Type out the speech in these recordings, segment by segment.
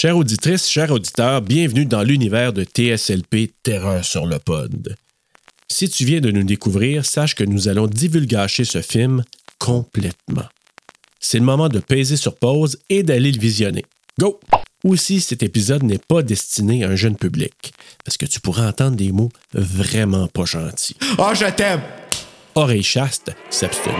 Chère auditrice, chers auditeurs, bienvenue dans l'univers de TSLP Terreur sur le pod. Si tu viens de nous découvrir, sache que nous allons divulgacher ce film complètement. C'est le moment de peser sur pause et d'aller le visionner. Go! Aussi, cet épisode n'est pas destiné à un jeune public, parce que tu pourras entendre des mots vraiment pas gentils. Oh, je t'aime! Oreille chaste, s'abstenir.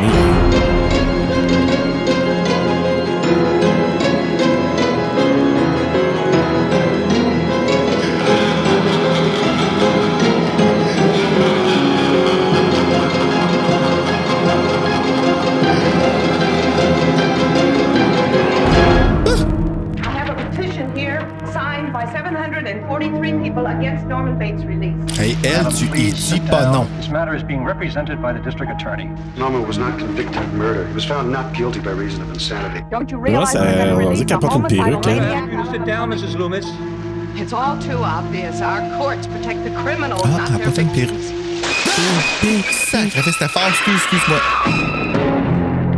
Don't you Ouais, realize ça, we're gonna on release dirait qu'elle a porte une homicidal perruque, hein. maniac? You sit down, Mrs. Loomis. It's all too obvious. Our courts protect the criminals, Ah, not elle their porte une victims. Sacrifice, c'était fort, excuse, excuse-moi.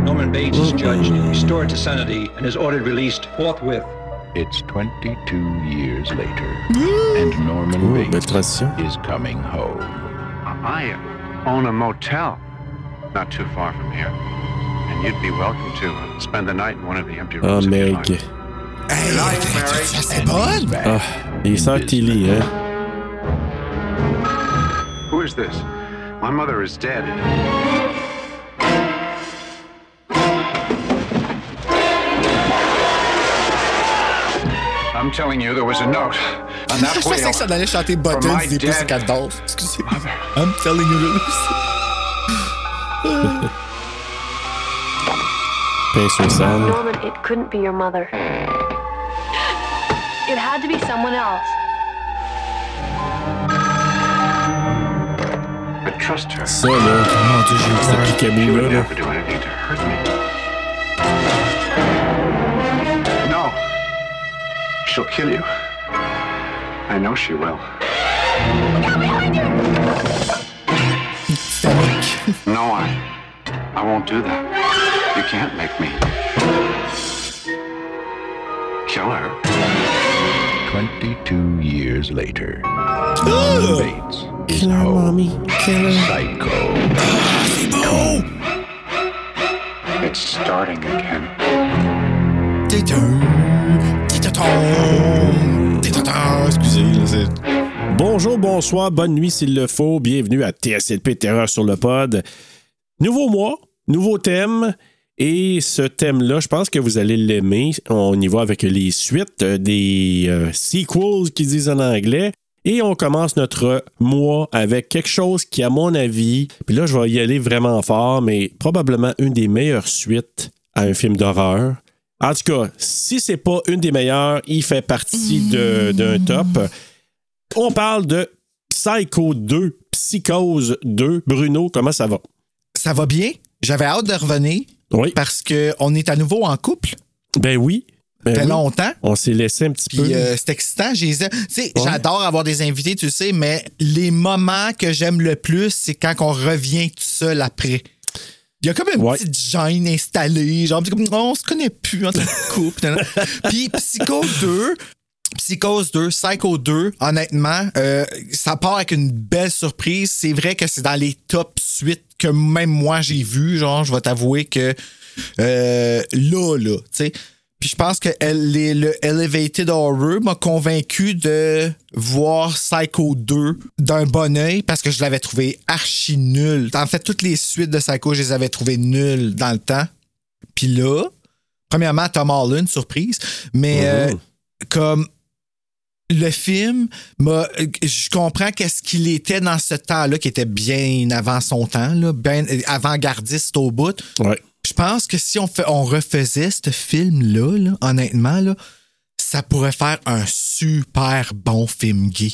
Norman Bates is judged, restored to sanity, and is ordered released forthwith. It's 22 years later, and Norman Oh, Bates is coming home. I own a motel not too far from here. And you'd be welcome to uh, spend the night in one of the empty rooms. if you'd Meg. like. Hey, ça, c'est bonne! Ah, les sœurs Tilly, hein? Who is this? My mother is dead. I'm telling you, there was a note on that Je pensais que ça allait chanter from Buttons my des dead Pussycat Dolls. Excusez. I'm telling you this. Pain sur scène. Norman, it couldn't be your mother. It had to be someone else. But trust her. Ça, là, mon Dieu, j'ai She ce picabou, would là, là. never do anything to hurt me. No. She'll kill you. I know she will. No, I. I won't do that. You can't make me. Kill her. 22 years later, Norman Bates is home. Psycho. It's starting again. Tétum, tétatom, tétatom. Excusez, là, Bonjour, bonsoir, bonne nuit s'il le faut. Bienvenue à TSLP Terreur sur le pod. Nouveau mois, nouveau thème. Et ce thème-là, je pense que vous allez l'aimer. On y va avec les suites des euh, sequels qu'ils disent en anglais. Et on commence notre mois avec quelque chose qui, à mon avis, puis là, je vais y aller vraiment fort, mais probablement une des meilleures suites à un film d'horreur. En tout cas, si c'est pas une des meilleures, il fait partie d'un top. On parle de Psycho 2, Psychose 2. Bruno, comment ça va? Ça va bien? J'avais hâte de revenir Oui. parce qu'on est à nouveau en couple. Ben oui. Ben Ça fait oui. longtemps. On s'est laissé un petit Puis peu. euh, c'est excitant. j'ai- Tu sais, Ouais. j'adore avoir des invités, tu sais, mais les moments que j'aime le plus, c'est quand on revient tout seul après. Il y a comme une Ouais. petite gêne installée, genre, comme, on se connaît plus en tant que couple. Puis Psycho 2, Psychose 2, Psycho 2, honnêtement, euh, ça part avec une belle surprise. C'est vrai que c'est dans les top suites que même moi j'ai vu. Genre, je vais t'avouer que euh, là, là, tu sais. Puis je pense que elle- les- le Elevated Horror m'a convaincu de voir Psycho 2 d'un bon oeil parce que je l'avais trouvé archi nul. En fait, toutes les suites de Psycho, je les avais trouvées nulles dans le temps. Puis là, premièrement, Tom Holland, surprise, mais euh, Mhm. comme le film, m'a- je comprends qu'est-ce qu'il était dans ce temps-là, qui était bien avant son temps, là, bien avant-gardiste au bout. Ouais. Je pense que si on, fait, on refaisait ce film-là, là, honnêtement, là, ça pourrait faire un super bon film gay.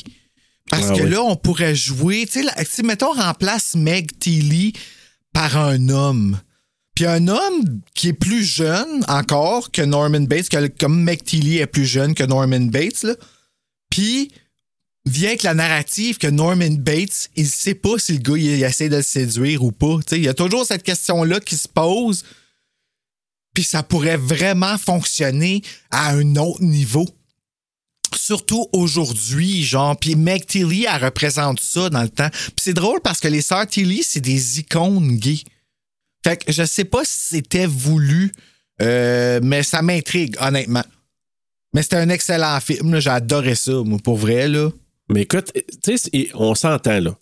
Parce Ah que oui. là, on pourrait jouer, tu sais, mettons, on remplace Meg Tilly par un homme. Puis un homme qui est plus jeune encore que Norman Bates, que, comme Meg Tilly est plus jeune que Norman Bates, là. Puis vient avec la narrative que Norman Bates, il sait pas si le gars il, essaie de le séduire ou pas. Tu sais, Il y a toujours cette question-là qui se pose. Puis ça pourrait vraiment fonctionner à un autre niveau. surtout aujourd'hui, genre. Puis Meg Tilly, elle représente ça dans le temps. Puis c'est drôle parce que les sœurs Tilly, c'est des icônes gays. Fait que je sais pas si c'était voulu, euh, mais ça m'intrigue, honnêtement. Mais c'était un excellent film. J'ai adoré ça, moi, pour vrai, là. Mais écoute, tu sais, on s'entend là.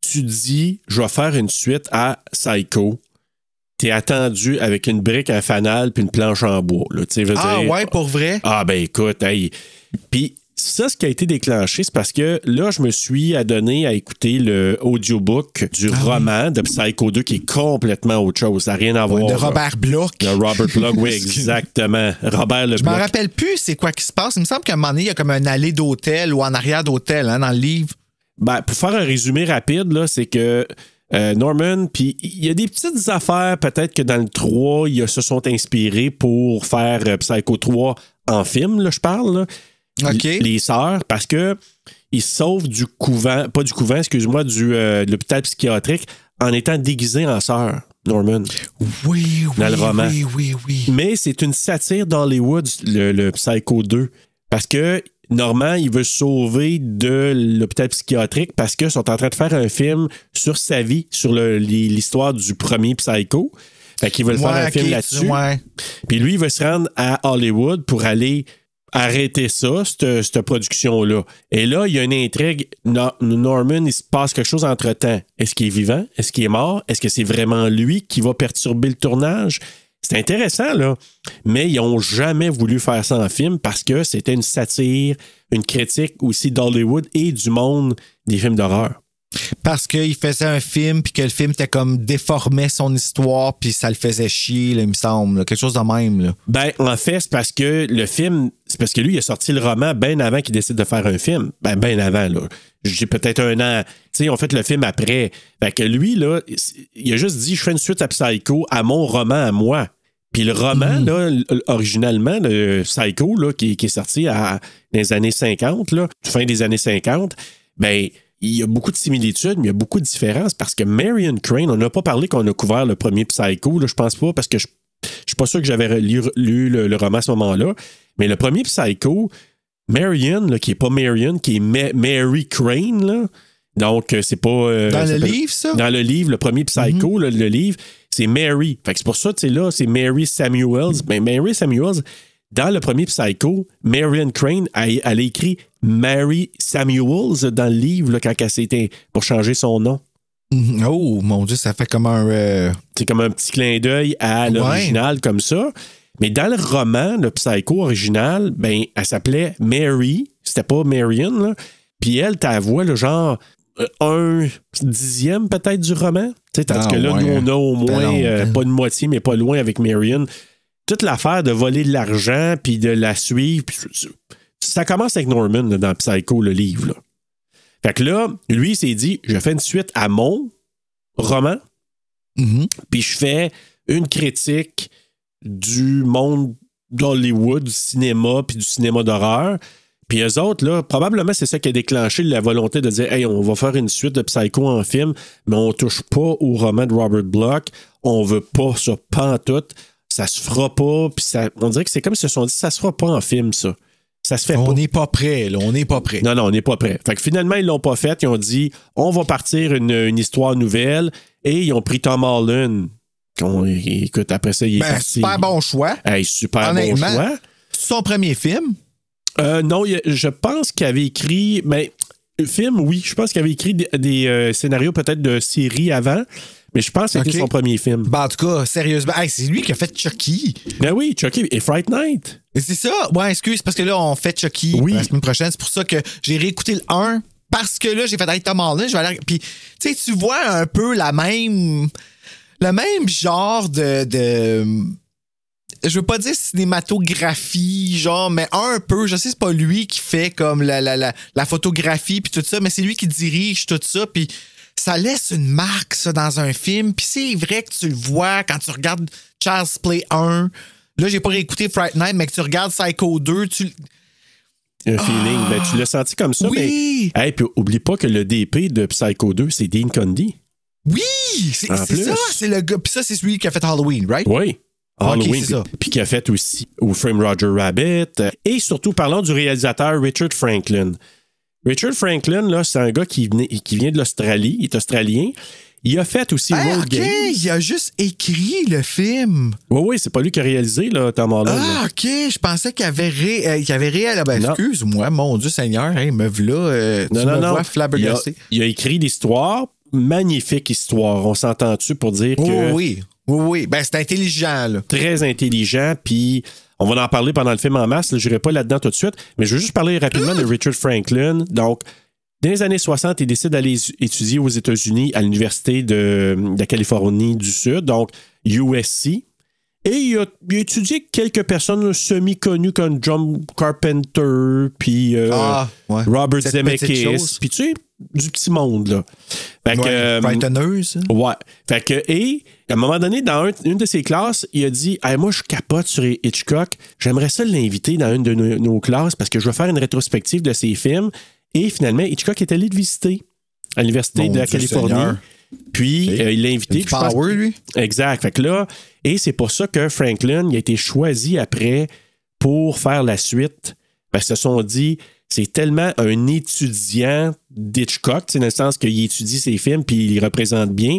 Tu dis, je vais faire une suite à Psycho. T'es attendu avec une brique, un fanal puis une planche en bois. Là, veux Ah dire- ouais, pour vrai? Ah ben écoute, hey. Puis ça, ce qui a été déclenché, c'est parce que là, je me suis adonné à écouter le audiobook du Ah roman de Psycho 2 qui est complètement autre chose. Ça n'a rien à voir. de. Robert Bloch. De Robert Bloch, oui, exactement. Robert Le Je Bloch. rappelle plus c'est quoi qui se passe. Il me semble qu'à un moment donné, il y a comme un allée d'hôtel ou en arrière d'hôtel hein, dans le livre. Ben, pour faire un résumé rapide, là, c'est que euh, Norman, puis il y a des petites affaires, peut-être que dans le 3, ils se sont inspirés pour faire euh, Psycho 3 en film, là, je parle. là. Les sœurs, parce que ils se sauvent du couvent, pas du couvent, excuse-moi, du, euh, de l'hôpital psychiatrique en étant déguisés en sœurs, Norman. Oui, oui, Dans le roman. oui, oui, oui. Mais c'est une satire d'Hollywood, le, le Psycho 2. Parce que Normand, il veut se sauver de l'hôpital psychiatrique parce qu'ils sont en train de faire un film sur sa vie, sur l'histoire du premier Psycho. Fait qu'ils veulent faire un film là-dessus. ouais. Puis lui, il veut se rendre à Hollywood pour aller arrêter ça, cette, production-là. Et là, il y a une intrigue. No- Norman, il se passe quelque chose entre-temps. Est-ce qu'il est vivant? Est-ce qu'il est mort? Est-ce que c'est vraiment lui qui va perturber le tournage? C'est intéressant, là. Mais ils n'ont jamais voulu faire ça en film parce que c'était une satire, une critique aussi d'Hollywood et du monde des films d'horreur. Parce qu'il faisait un film, puis que le film était comme déformait son histoire, puis ça le faisait chier, là, il me semble. là. Quelque chose de même. Là. Ben, en fait, c'est parce que le film, c'est parce que lui, il a sorti le roman bien avant qu'il décide de faire un film. Ben, bien avant, là. J'ai peut-être un an. Tu sais, on fait le film après. Fait que lui, là, il a juste dit, je fais une suite à Psycho, à mon roman, à moi. Puis le roman, là, l- originalement, le Psycho, là, qui, qui est sorti à, dans les années 50, là, fin des années 50, ben, il y a beaucoup de similitudes, mais il y a beaucoup de différences parce que Marion Crane, on n'a pas parlé qu'on a couvert le premier Psycho, là, je pense pas, parce que je je suis pas sûr que j'avais lu, lu le, le roman à ce moment-là, mais le premier Psycho, Marion, là, qui est pas Marion, qui est Ma- Mary Crane, là, donc euh, c'est pas. euh, Dans le livre, ça? Dans le livre, le premier Psycho, le, le livre, c'est Mary. Fait que c'est pour ça, tu sais, là, c'est Mary Samuels. Mais Mary Samuels, dans le premier Psycho, Marion Crane, elle, elle a écrit Mary Samuels dans le livre, là, quand elle s'était pour changer son nom. Mhm. Oh, mon Dieu, ça fait comme un. euh, C'est comme un petit clin d'œil à l'original comme ça. Mais dans le roman, le Psycho original, ben, elle s'appelait Mary. C'était pas Marion, là. Puis elle, ta voix, le genre euh, un dixième peut-être du roman. Tu sais, tandis Ah, que là, ouais. nous, on a au Ben moins, non, euh, ben- pas une moitié, mais pas loin avec Marion. Toute l'affaire de voler de l'argent puis de la suivre. puis ça commence avec Norman là, dans Psycho, le livre. Là. Fait que là, lui, il s'est dit, je fais une suite à mon roman, mhm. puis je fais une critique du monde d'Hollywood, du cinéma, puis du cinéma d'horreur. Puis eux autres, là, probablement c'est ça qui a déclenché la volonté de dire Hey, on va faire une suite de Psycho en film, mais on touche pas au roman de Robert Bloch. On veut pas ça, pas en tout. Ça se fera pas. Puis ça, on dirait que c'est comme si se sont dit Ça se fera pas en film, ça. Ça se fait On pas. n'est pas prêt, là. On n'est pas prêt. Non, non, on n'est pas prêt. Fait que finalement, ils l'ont pas fait. Ils ont dit on va partir une, une histoire nouvelle et ils ont pris Tom Holland. Écoute, après ça, il est Ben, parti. super bon choix. Hey, super bon choix. Son premier film? Euh, non, je pense qu'il avait écrit. Mais film, oui. Je pense qu'il avait écrit des, des, euh, scénarios peut-être de série avant. Mais je pense que c'était son premier film. Ben, en tout cas, sérieusement, hey, c'est lui qui a fait Chucky. Ben oui, Chucky et Fright Night. C'est ça. Ouais, excuse, parce que là, on fait Chucky Oui. la semaine prochaine. C'est pour ça que j'ai réécouté le 1. Parce que là, j'ai fait avec Tom Holland. Je vais aller... Puis, tu sais, tu vois un peu la même. Le même genre de. de je veux pas dire cinématographie, genre, mais un peu. Je sais, c'est pas lui qui fait comme la, la, la, la photographie puis tout ça, mais c'est lui qui dirige tout ça. Puis ça laisse une marque, ça, dans un film. Puis c'est vrai que tu le vois quand tu regardes Charles Play 1. Là, j'ai pas réécouté Fright Night, mais que tu regardes Psycho 2, tu. Un feeling. Ben, tu l'as senti comme ça. Oui! Mais, hey, puis oublie pas que le DP de Psycho 2, c'est Dean Condy. Oui! C'est ça, c'est le gars. Puis ça, c'est celui qui a fait Halloween, right? Oui. Halloween, ça. puis- qui a fait aussi au Frame Roger Rabbit. euh, Et surtout, parlons du réalisateur Richard Franklin. Richard Franklin, là, c'est un gars qui, venait- qui vient de l'Australie, il est australien. Il a fait aussi Hey, Road ok, Games. il a juste écrit le film. Oui, oui, c'est pas lui qui a réalisé, là, Tom Holland. Ah, là. ok, je pensais qu'il avait, ré... euh, avait réel. Ben, Non. excuse-moi, mon Dieu Seigneur, hey, me voilà, euh, tu Non, non, me non. vois Il a, flabbergassé. il a écrit l'histoire, magnifique histoire. On s'entend-tu pour dire Oh, que oui, oui, oui. Ben, c'est intelligent, là. très intelligent, puis on va en parler pendant le film en masse. Je n'irai pas là-dedans tout de suite, mais je veux juste parler rapidement de Richard Franklin. Donc, dans les années 60, il décide d'aller étudier aux États-Unis à l'Université de, de la Californie du Sud, donc USC. Et il a, il a étudié quelques personnes semi-connues comme John Carpenter, puis euh, Ah, ouais. Robert Cette Zemeckis, puis tu sais, du petit monde, là. Fait que, Ouais, euh, Brightoneuse. Ouais. Fait que, et, à un moment donné, dans un- une de ses classes, il a dit Hey, Moi, je capote sur Hitchcock. J'aimerais ça l'inviter dans une de nos, nos classes parce que je veux faire une rétrospective de ses films. Et finalement, Hitchcock est allé le visiter à l'Université Mon de la Dieu Californie. Seigneur. Puis, euh, il l'a invité. Je pense- power, lui? Exact. Fait que là, et c'est pour ça que Franklin il a été choisi après pour faire la suite. Parce qu'ils se sont dit, c'est tellement un étudiant d'Hitchcock, dans le sens qu'il étudie ses films puis il les représente bien.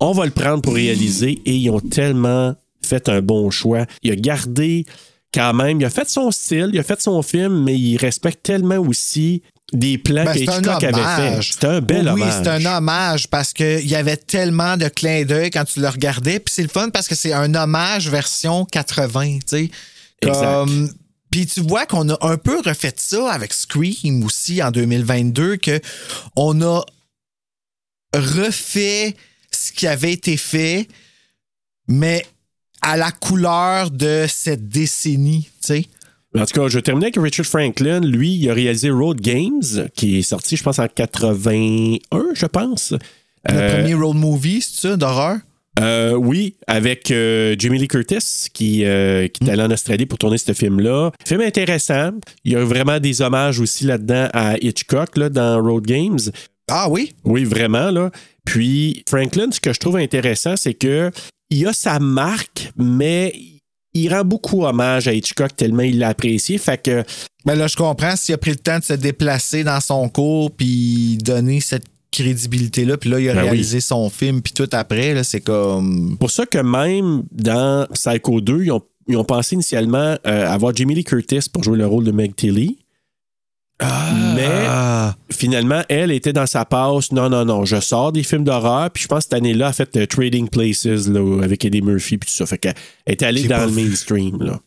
On va le prendre pour réaliser et ils ont tellement fait un bon choix. Il a gardé quand même, il a fait son style, il a fait son film, mais il respecte tellement aussi des plans Ben, que Hitchcock avait fait. C'était un bel oui, hommage. c'est un hommage parce qu'il y avait tellement de clins d'œil quand tu le regardais. Puis c'est le fun parce que c'est un hommage version 80, tu sais. Comme- Puis tu vois qu'on a un peu refait ça avec Scream aussi en 2022, que on a refait ce qui avait été fait, mais à la couleur de cette décennie, tu sais. En tout cas, je terminais avec Richard Franklin. Lui, il a réalisé Road Games, qui est sorti, je pense, en 81, je pense. Le Euh, premier road movie, c'est ça, d'horreur? euh, oui, avec euh, Jamie Lee Curtis, qui, euh, qui est allé en Australie pour tourner ce film-là. Film intéressant. Il y a vraiment des hommages aussi là-dedans à Hitchcock, là, dans Road Games. Ah oui? Oui, vraiment, là. Puis, Franklin, ce que je trouve intéressant, c'est que il a sa marque, mais il rend beaucoup hommage à Hitchcock tellement il l'a apprécié. Fait que Ben là, je comprends s'il a pris le temps de se déplacer dans son cours puis donner cette crédibilité-là, puis là, il a Ben oui. réalisé son film, puis tout après, là, c'est comme... pour ça que même dans Psycho 2, ils ont, ils ont pensé initialement euh, avoir Jamie Lee Curtis pour jouer le rôle de Meg Tilly. Mais Ah. finalement, elle était dans sa passe. Non, non, non, je sors des films d'horreur. Puis je pense que cette année-là, elle a fait euh, Trading Places là, avec Eddie Murphy. Puis tout ça. Fait qu'elle est allée dans le mainstream. Là.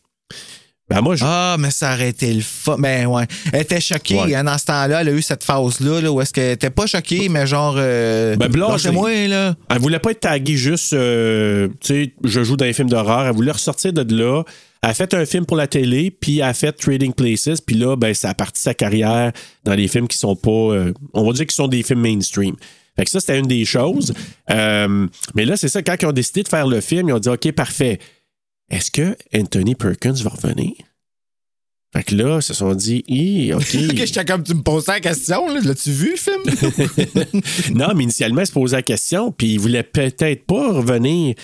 Ben moi, je, Ah, mais ça aurait été le fun. Ben ouais. Elle était choquée Ouais. hein, dans ce temps-là. Elle a eu cette phase-là là, où est-ce qu'elle était pas choquée, mais genre. Euh, Ben, moi là. Elle voulait pas être taguée juste, euh, tu sais, je joue dans les films d'horreur. Elle voulait ressortir de là. Elle a fait un film pour la télé, puis elle a fait Trading Places, puis là, ben, ça a parti sa carrière dans les films qui sont pas, euh, on va dire qu'ils sont des films mainstream. Fait que ça, c'était une des choses. Euh, mais là, c'est ça, quand ils ont décidé de faire le film, ils ont dit, OK, parfait. Est-ce que Anthony Perkins va revenir? Fait que là, ils se sont dit, Hi, OK. Ok, j'étais comme tu me posais la question, là. L'as-tu vu le film? non, mais initialement, il se posait la question, puis il voulait peut-être pas revenir.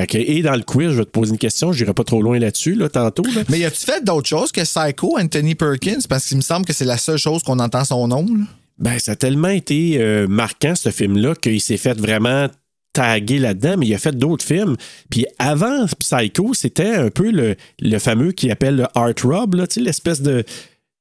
Fait que, et dans le quiz, je vais te poser une question, je n'irai pas trop loin là-dessus, là, tantôt. là. mais as-tu fait d'autres choses que Psycho, Anthony Perkins? Parce qu'il me semble que c'est la seule chose qu'on entend son nom. là. Ben, ça a tellement été euh, marquant, ce film-là, qu'il s'est fait vraiment taguer là-dedans, mais il a fait d'autres films. Puis avant Psycho, c'était un peu le, le fameux qui appelle le Art Rob, là, l'espèce de.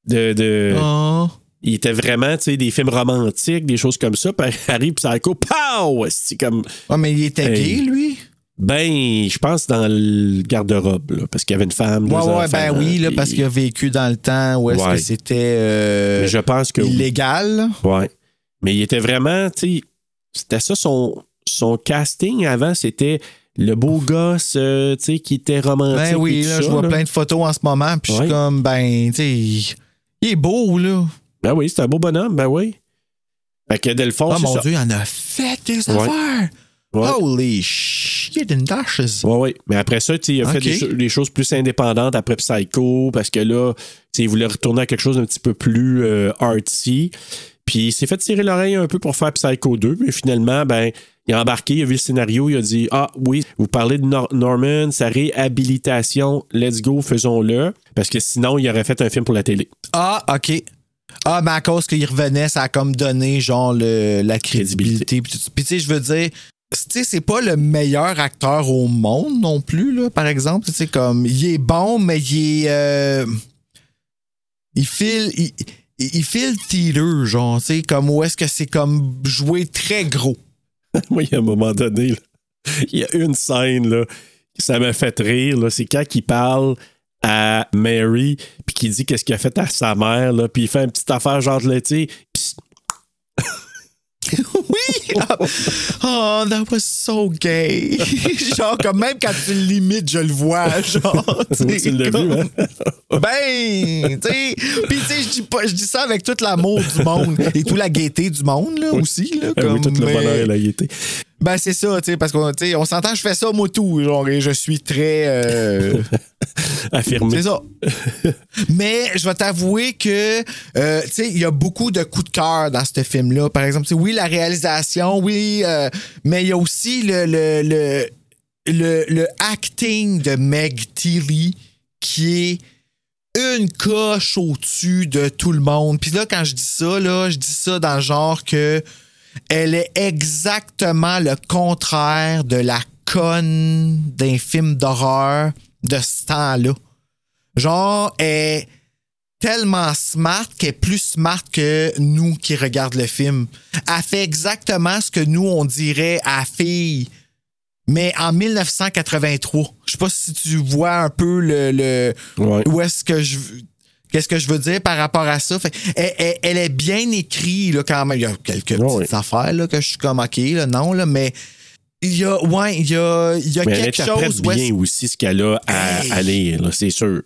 de, de- Oh. Il était vraiment, tu sais, des films romantiques, des choses comme ça. Puis arrive Psycho, pow! C'est comme. Ouais, mais il était Hey. gay, lui? Ben, je pense dans le garde-robe, là, parce qu'il y avait une femme. deux Ouais, ben oui, là, parce qu'il a vécu dans le temps où est-ce Ouais. que c'était euh, je pense que. oui. illégal. là. Ouais. Mais il était vraiment, tu sais, c'était ça son, son casting avant, c'était le beau gosse, euh, tu sais, qui était romantique. Ben oui, et tout là, ça, je vois là. plein de photos en ce moment, puis je suis comme, ben, tu sais, il est beau, là. Ben oui, c'est un beau bonhomme, ben oui. Fait que Delphonse, Oh c'est mon ça. Dieu, il en a fait des affaires. Ouais. Holy shit and dashes. Ouais, ouais. Mais après ça, il a fait des, cho- des choses plus indépendantes après Psycho, parce que là, il voulait retourner à quelque chose d'un petit peu plus euh, artsy. Puis il s'est fait tirer l'oreille un peu pour faire Psycho 2, mais finalement, ben, Il a embarqué, il a vu le scénario, il a dit Ah oui, vous parlez de Nor- Norman, sa réhabilitation, let's go, faisons-le. Parce que sinon, il aurait fait un film pour la télé. Ah, OK. Ah, mais à cause qu'il revenait, ça a comme donné, genre, le- la crédibilité. Ça. Puis, tu sais, je veux dire, c'est pas le meilleur acteur au monde non plus, là, par exemple. Tu sais, comme, il est bon, mais il est. euh, il file. Il, il file theater, genre, tu sais, comme où est-ce que c'est comme jouer très gros. Moi, il y a un moment donné, il y a une scène, là, ça m'a fait rire. là, C'est quand il parle à Mary, puis qu'il dit qu'est-ce qu'il a fait à sa mère, là, puis il fait une petite affaire genre de laitier. Oui! Oh, that was so gay. genre, comme même quand tu le limites, je le vois. Genre, Oui, tu l'as vu, hein? Ben, tu sais. Puis, tu sais, je dis pas- je dis ça avec tout l'amour du monde et toute la gaieté du monde, là, aussi. Là, Ah oui, comme, tout le bonheur et la gaieté. Ben, c'est ça, tu sais, parce qu'on on s'entend, je fais ça, moi, tout. Genre, et je suis très. euh, Affirmé. c'est ça. Mais je vais t'avouer que, euh, tu sais, il y a beaucoup de coups de cœur dans ce film-là. Par exemple, oui, la réalisation, oui, euh, mais il y a aussi le, le, le, le, le acting de Meg Tilly qui est une coche au-dessus de tout le monde. Puis là, quand je dis ça, là, je dis ça dans le genre que elle est exactement le contraire de la conne d'un film d'horreur de ce temps-là. Genre, elle est tellement smart qu'elle est plus smart que nous qui regardent le film. Elle fait exactement ce que nous, on dirait à la fille, mais en 1983. Je sais pas si tu vois un peu le... le Ouais. où est-ce que je... Qu'est-ce que je veux dire par rapport à ça? Fait, elle, elle- elle est bien écrite là, quand même. Il y a quelques petites affaires là, que je suis comme OK, là, non, là, mais il y a, ouais, il y a, il y a Mais quelque chose. bien aussi ce qu'elle a à, Hey. à lire, c'est sûr.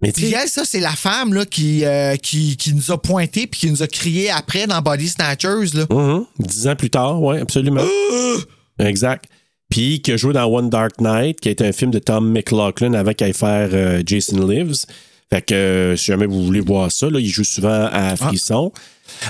Mais Puis elle, ça, c'est la femme là, qui, euh, qui, qui nous a pointé puis qui nous a crié après dans Body Snatchers. Là. Mhm. Dix ans plus tard, oui, absolument. exact. Puis qui a joué dans One Dark Night, qui été un film de Tom McLaughlin avant qu'il aille faire euh, Jason Lives. Fait que euh, si jamais vous voulez voir ça, là, il joue souvent à Frisson.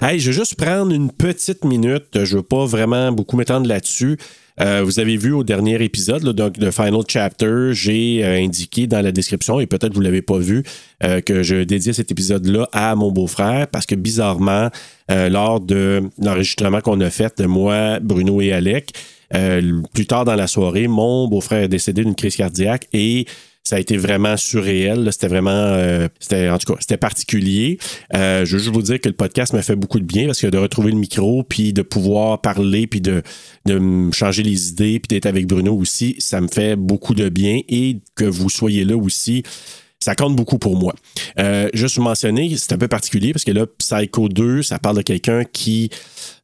Hey, je vais juste prendre une petite minute. Je veux pas vraiment beaucoup m'étendre là-dessus. Euh, vous avez vu au dernier épisode, là, donc le Final Chapter, j'ai euh, indiqué dans la description, et peut-être vous ne l'avez pas vu, euh, que je dédiais cet épisode-là à mon beau-frère, parce que bizarrement, euh, lors de l'enregistrement qu'on a fait de moi, Bruno et Alec, euh, plus tard dans la soirée, mon beau-frère est décédé d'une crise cardiaque et ça a été vraiment surréel. C'était vraiment, euh, c'était en tout cas, c'était particulier. Euh, je veux juste vous dire que le podcast m'a fait beaucoup de bien parce que de retrouver le micro, puis de pouvoir parler, puis de, de changer les idées, puis d'être avec Bruno aussi, ça me fait beaucoup de bien et que vous soyez là aussi. Ça compte beaucoup pour moi. Euh, juste mentionner, c'est un peu particulier parce que là, Psycho 2, ça parle de quelqu'un qui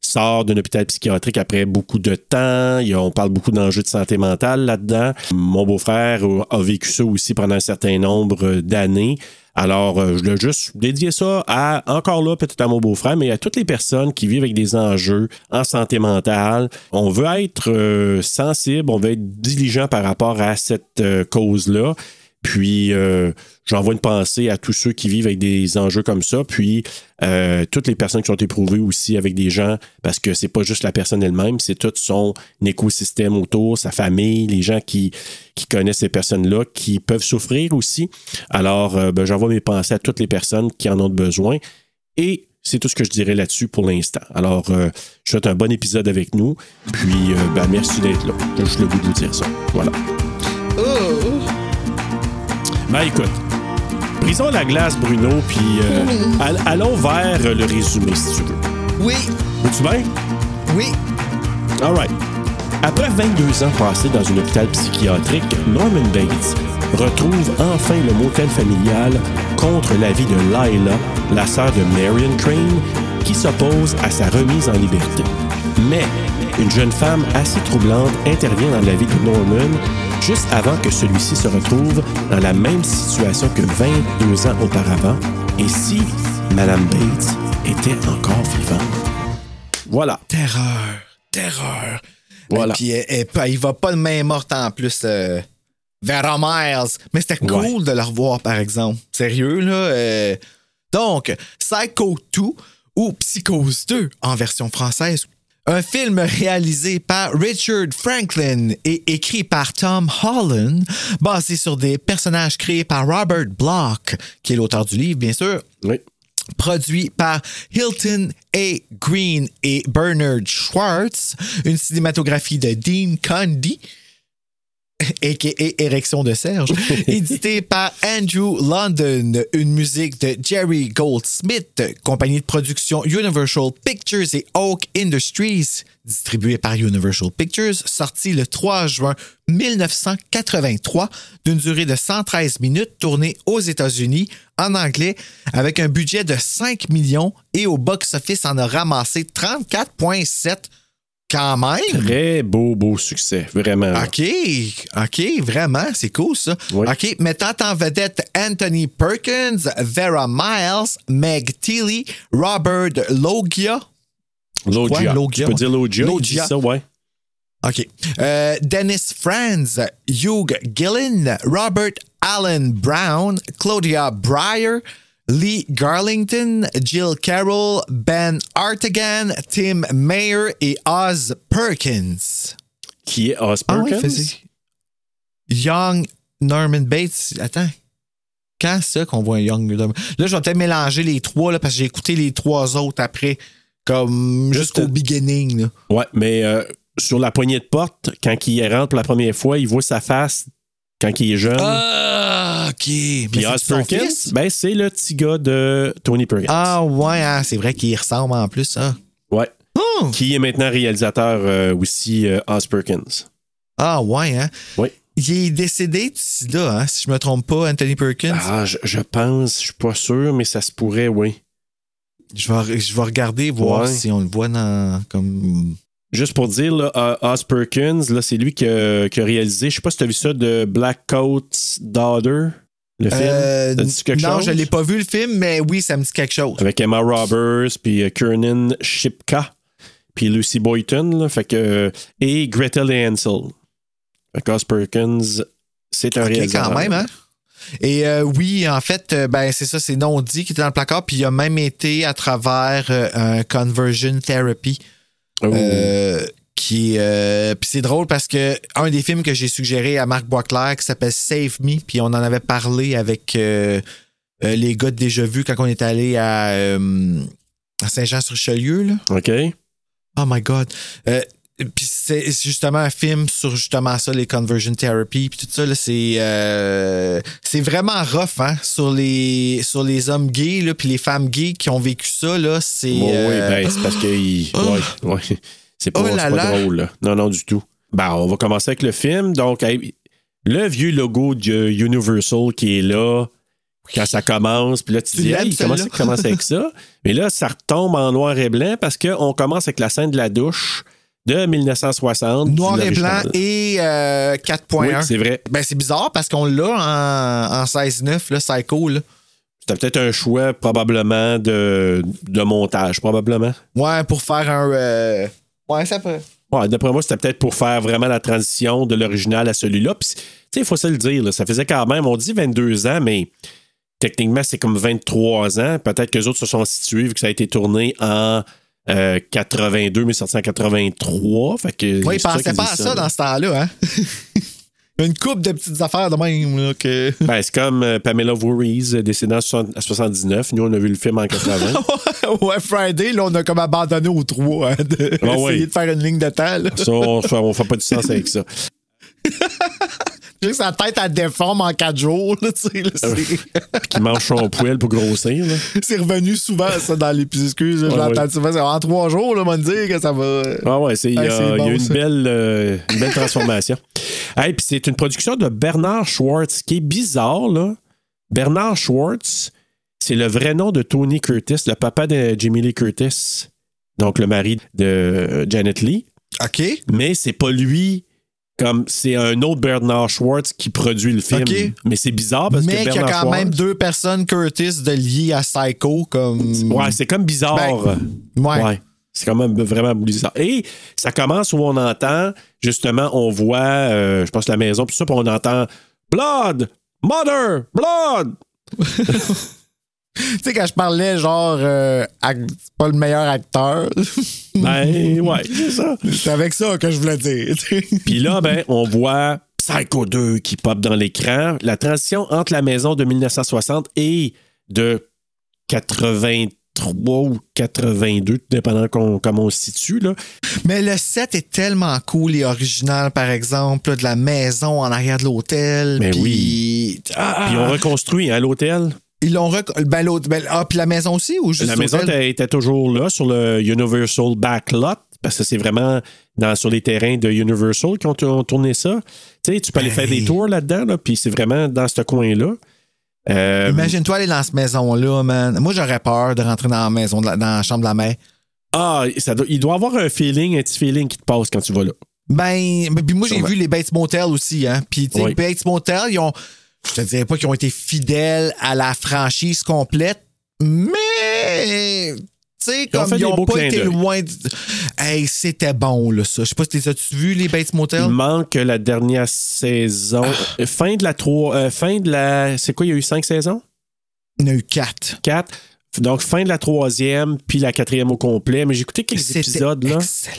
sort d'un hôpital psychiatrique après beaucoup de temps. On parle beaucoup d'enjeux de santé mentale là-dedans. Mon beau-frère a vécu ça aussi pendant un certain nombre d'années. Alors, euh, je l'ai juste dédié ça à, encore là, peut-être à mon beau-frère, mais à toutes les personnes qui vivent avec des enjeux en santé mentale. On veut être euh, sensible, on veut être diligent par rapport à cette euh, cause-là. Puis, euh, j'envoie une pensée à tous ceux qui vivent avec des enjeux comme ça. Puis, euh, toutes les personnes qui sont éprouvées aussi avec des gens, parce que c'est pas juste la personne elle-même, c'est tout son écosystème autour, sa famille, les gens qui, connaissent ces personnes-là, qui peuvent souffrir aussi. Alors, euh, ben, j'envoie mes pensées à toutes les personnes qui en ont besoin. Et c'est tout ce que je dirais là-dessus pour l'instant. Alors, je souhaite un bon épisode avec nous. Puis, ben, merci d'être là. J'ai juste le goût de vous dire ça. Voilà. Ben écoute, brisons la glace, Bruno, puis euh, all- allons vers le résumé, si tu veux. Oui, Veux-tu bien? oui. All right. Après 22 ans passés dans un hôpital psychiatrique, Norman Bates retrouve enfin le motel familial contre l'avis de Lila, la sœur de Marion Crane, qui s'oppose à sa remise en liberté. Mais une jeune femme assez troublante intervient dans la vie de Norman juste avant que celui-ci se retrouve dans la même situation que 22 ans auparavant. Et si Madame Bates était encore vivante? Voilà. Terreur, terreur. Voilà. Et puis, elle- elle- puis, il va pas de main morte en plus euh, vers Myers. Mais c'était cool Ouais. de le revoir, par exemple. Sérieux, là. euh. Donc, Psycho 2 ou Psychose 2 en version française. Un film réalisé par Richard Franklin et écrit par Tom Holland, basé sur des personnages créés par Robert Bloch, qui est l'auteur du livre, bien sûr. Oui. Produit par Hilton A. Green et Bernard Schwartz, une cinématographie de Dean Condy, a.k.a. Érection de Serge, édité par Andrew London, une musique de Jerry Goldsmith, compagnie de production Universal Pictures et Oak Industries, distribuée par Universal Pictures, sorti le 3 juin 1983, d'une durée de 113 minutes, tournée aux États-Unis en anglais, avec un budget de 5 millions et au box-office en a ramassé 34,7 quand même. Très beau, beau succès. Vraiment. OK, OK, vraiment, c'est cool ça. Oui. OK, mettant en vedette Anthony Perkins, Vera Miles, Meg Tilly, Robert. Logia. Quoi, Logia? Tu peux dire Logia. Logia. ça, ouais. OK. Euh, Dennis Franz, Hugh Gillen, Robert Allen Brown, Claudia Breyer, Lee Garlington, Jill Carroll, Ben Artigan, Tim Mayer et Oz Perkins. Qui est Oz Ah Perkins? Young Norman Bates. Attends. Quand ça qu'on voit un Young Norman? Là, je vais peut-être mélanger les trois là, parce que j'ai écouté les trois autres après, comme Juste- jusqu'au beginning. Là. Ouais, mais euh, sur la poignée de porte, quand il rentre pour la première fois, il voit sa face quand il est jeune. Ah, OK. Puis Oz Perkins, ben, c'est le petit gars de Tony Perkins. Ah, ouais, hein, c'est vrai qu'il ressemble en plus. Ah, Ouais. Oh! Qui est maintenant réalisateur euh, aussi, euh, Oz Perkins. ah ouais, hein? Oui. Il est décédé de sida, hein, si je me trompe pas, Anthony Perkins. Ah, je, je pense, je suis pas sûr, mais ça se pourrait, oui. Je, vais, je vais regarder, voir Ouais. si on le voit dans. comme. Juste pour dire, là, euh, Oz Perkins, là, c'est lui qui a, qui a réalisé, je sais pas si tu as vu ça, de Black Coat's Daughter, le film. Euh, Ça te dit quelque non, chose? je l'ai pas vu le film, mais oui, ça me dit quelque chose. Avec Emma Roberts, puis euh, Kiernan Shipka, puis Lucy Boyton, là, fait que, euh, et Gretel et que Oz Perkins, c'est un Ok, réalisateur. quand même, hein? Et euh, oui, en fait, euh, ben c'est ça, c'est non dit qui était dans le placard, puis il a même été à travers euh, un conversion therapy. Oh. Euh, qui euh, puis c'est drôle parce que un des films que j'ai suggéré à Marc Boisclair qui s'appelle Save Me puis on en avait parlé avec euh, les gars de déjà vu quand on est allé à, à Saint-Jean-sur-Richelieu là. OK. Oh my god. Puis c'est justement un film sur justement ça, les conversion therapy, puis tout ça, là, c'est euh, c'est vraiment rough, hein, sur les sur les hommes gays, là, puis les femmes gays qui ont vécu ça, là, c'est. Bon, euh, Oui, ben, c'est parce que. il- ouais, ouais. C'est pas, Oh là pas là. drôle, là. Non, non, du tout. Ben, on va commencer avec le film. Donc, le vieux logo de Universal qui est là quand ça commence. Puis là, tu, Tu dis, hey, comment ça commence avec ça? Mais là, ça retombe en noir et blanc parce qu'on commence avec la scène de la douche de 1960. Noir et blanc et euh, 4.1. Oui, c'est vrai. ben, c'est bizarre parce qu'on l'a en, en 16-9, là, Psycho, là. C'était peut-être un choix probablement de, de montage, probablement. Ouais, pour faire un. euh, Ouais, ça peut. Ouais, d'après moi, c'était peut-être pour faire vraiment la transition de l'original à celui-là. Puis, tu sais, il faut se le dire, là, ça faisait quand même, on dit 22 ans, mais techniquement, c'est comme 23 ans. Peut-être que les autres se sont situés vu que ça a été tourné en euh, 82, mais sorti en 83. Fait que, Oui, ils pensaient pas à ça dans ce temps-là, hein? Une coupe de petites affaires de même, là, que. Ben, c'est comme euh, Pamela Voorhees, euh, décédée en 60 à 79. Nous, on a vu le film en 80. ouais, Friday, là, on a comme abandonné aux trois, hein, de, Ah ouais. essayer de faire une ligne de temps, là. ça, on, on fait pas du sens avec ça. Juste sa tête, elle déforme en quatre jours, là, tu sais, là, c'est- Qui mange son poêle pour grossir. là. C'est revenu souvent, ça, dans l'épisode. Excuse, je Ouais, ouais. souvent. c'est En trois jours, là, on va me dire que ça va. Ah ouais, c'est- il y a, Ah, y bon, une, belle, euh, une belle transformation. hey, puis c'est une production de Bernard Schwartz, qui est bizarre, là. Bernard Schwartz, c'est le vrai nom de Tony Curtis, le papa de Jamie Lee Curtis, donc le mari de euh, Janet Lee. OK. Mais c'est pas lui, comme c'est un autre Bernard Schwartz qui produit le film. Mais c'est bizarre parce Mais que qu'il y a Bernard quand Schwartz. même deux personnes Curtis de liées à Psycho, comme. Ouais, c'est comme bizarre. Ben, ouais. Ouais. C'est quand même vraiment bizarre. Et ça commence où on entend, justement, on voit, euh, je pense, la maison, puis ça, puis on entend Blood! Mother! Blood! Tu sais, quand je parlais, genre, euh, pas le meilleur acteur, Ben, ouais, c'est ça. c'est avec ça que je voulais dire. Puis là, ben, on voit Psycho 2 qui pop dans l'écran. La transition entre la maison de 1960 et de 83 ou 82, tout dépendant qu'on- comment on se situe. Là. Mais le set est tellement cool et original, par exemple, là, de la maison en arrière de l'hôtel. Mais puis- oui. Ah, Puis on reconstruit hein, l'hôtel. Ils l'ont ben, l'autre- ben, ah, puis la maison aussi ou juste La maison était, était toujours là sur le Universal Backlot. Parce que c'est vraiment dans, sur les terrains de Universal qu'ils ont, ont tourné ça. Tu sais, tu peux aller faire des Hey. tours là-dedans, là, puis c'est vraiment dans ce coin-là. Euh, Imagine-toi aller dans cette maison-là, man. Moi, j'aurais peur de rentrer dans la maison, de la- dans la chambre de la mère. Ah, ça doit- il doit avoir un feeling, un petit feeling qui te passe quand tu vas là. Ben, ben, puis moi, j'ai vu les Bates Motel aussi, hein. Puis, tu sais, Oui. les Bates Motel, ils ont, je te dirais pas qu'ils ont été fidèles à la franchise complète, mais, tu sais, comme ils des ont beaux pas été loin. de- Hey, c'était bon, là, ça. Je sais pas si tu vu, les Bates Motel? Il manque la dernière saison. Euh, Fin de la trois. euh, fin de la. C'est quoi, il y a eu cinq saisons? Il y en a eu quatre. Quatre. Donc, fin de la troisième, puis la quatrième au complet. Mais j'ai écouté quelques épisodes, là. Excellent.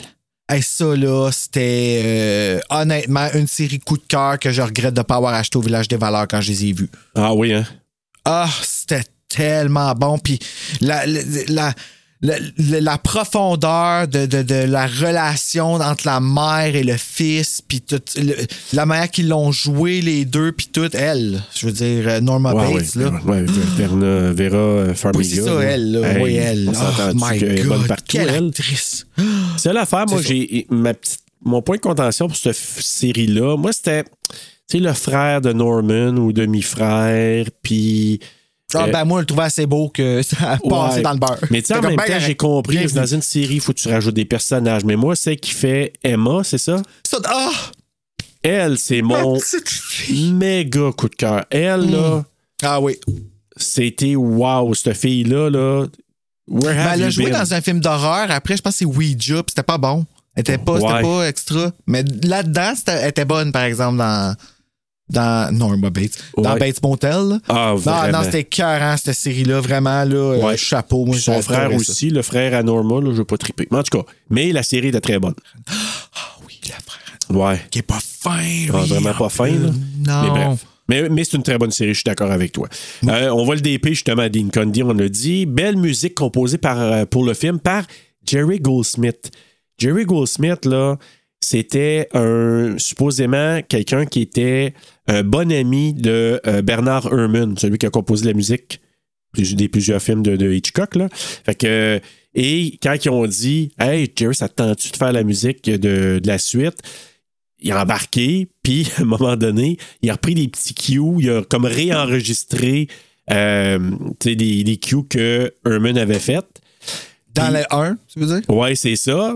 Hey, ça, là, c'était euh, honnêtement une série coup de cœur que je regrette de ne pas avoir acheté au Village des Valeurs quand je les ai vus. Ah oui, hein? Ah, c'était tellement bon. Puis la, la, la, la- la profondeur de, de, de la relation entre la mère et le fils, puis la manière qu'ils l'ont joué les deux, puis tout, elle, je veux dire, euh, Norma Ouais, Bates, ouais, là. ouais, Verna, Vera euh, Farmiga. Oui, c'est ça, elle, là. Hey, oui, elle. Oh my bonne God, partout, quelle elle? actrice. C'est l'affaire, moi, j'ai ma petite, mon point de contention pour cette série-là, moi, c'était tu sais, le frère de Norman ou demi-frère, puis. Ah, euh, ben, moi, je le trouvais assez beau que ça a passé ouais. dans le beurre. Mais tu sais, en même temps, j'ai compris dans une série, il faut que tu rajoutes des personnages. Mais moi, celle qui fait Emma, c'est ça? Ça- Ah! Elle, c'est mon méga coup de cœur. Elle, là, Ah oui. c'était wow, cette fille-là, là. Where Ben, have elle a joué been? dans un film d'horreur. Après, je pense que c'est Ouija, puis c'était pas bon. Elle était pas, Ouais. pas extra. Mais là-dedans, c'était- elle était bonne, par exemple, dans. Dans Norma Bates. Dans. Bates Motel. Ah, Non, vraiment. non, c'était écœurant, cette série-là. Vraiment, là. euh, Ouais. chapeau. Moi, Son frère ça. aussi, le frère à Norma, là, je veux pas triper. Mais en tout cas, mais la série était très bonne. Ah oui, la frère. Ouais. Qui est pas fin, lui. Ah, vraiment pas fin, là. Non. Mais bref. Mais, mais c'est une très bonne série, je suis d'accord avec toi. Euh, on voit le DP justement à Dean Condy, on l'a dit. Belle musique composée par, euh, pour le film par Jerry Goldsmith. Jerry Goldsmith, là, c'était un supposément quelqu'un qui était un bon ami de euh, Bernard Herrmann, celui qui a composé la musique des plusieurs films de, de Hitchcock. Là. Fait que, et quand ils ont dit Hey, Jerry, ça te tente-tu de faire la musique de, de la suite? il a embarqué, puis à un moment donné, il a repris des petits cues, il a comme réenregistré euh, tu des, des cues que Herman avait faites. Dans Puis- le 1, tu veux dire? Ouais, c'est ça.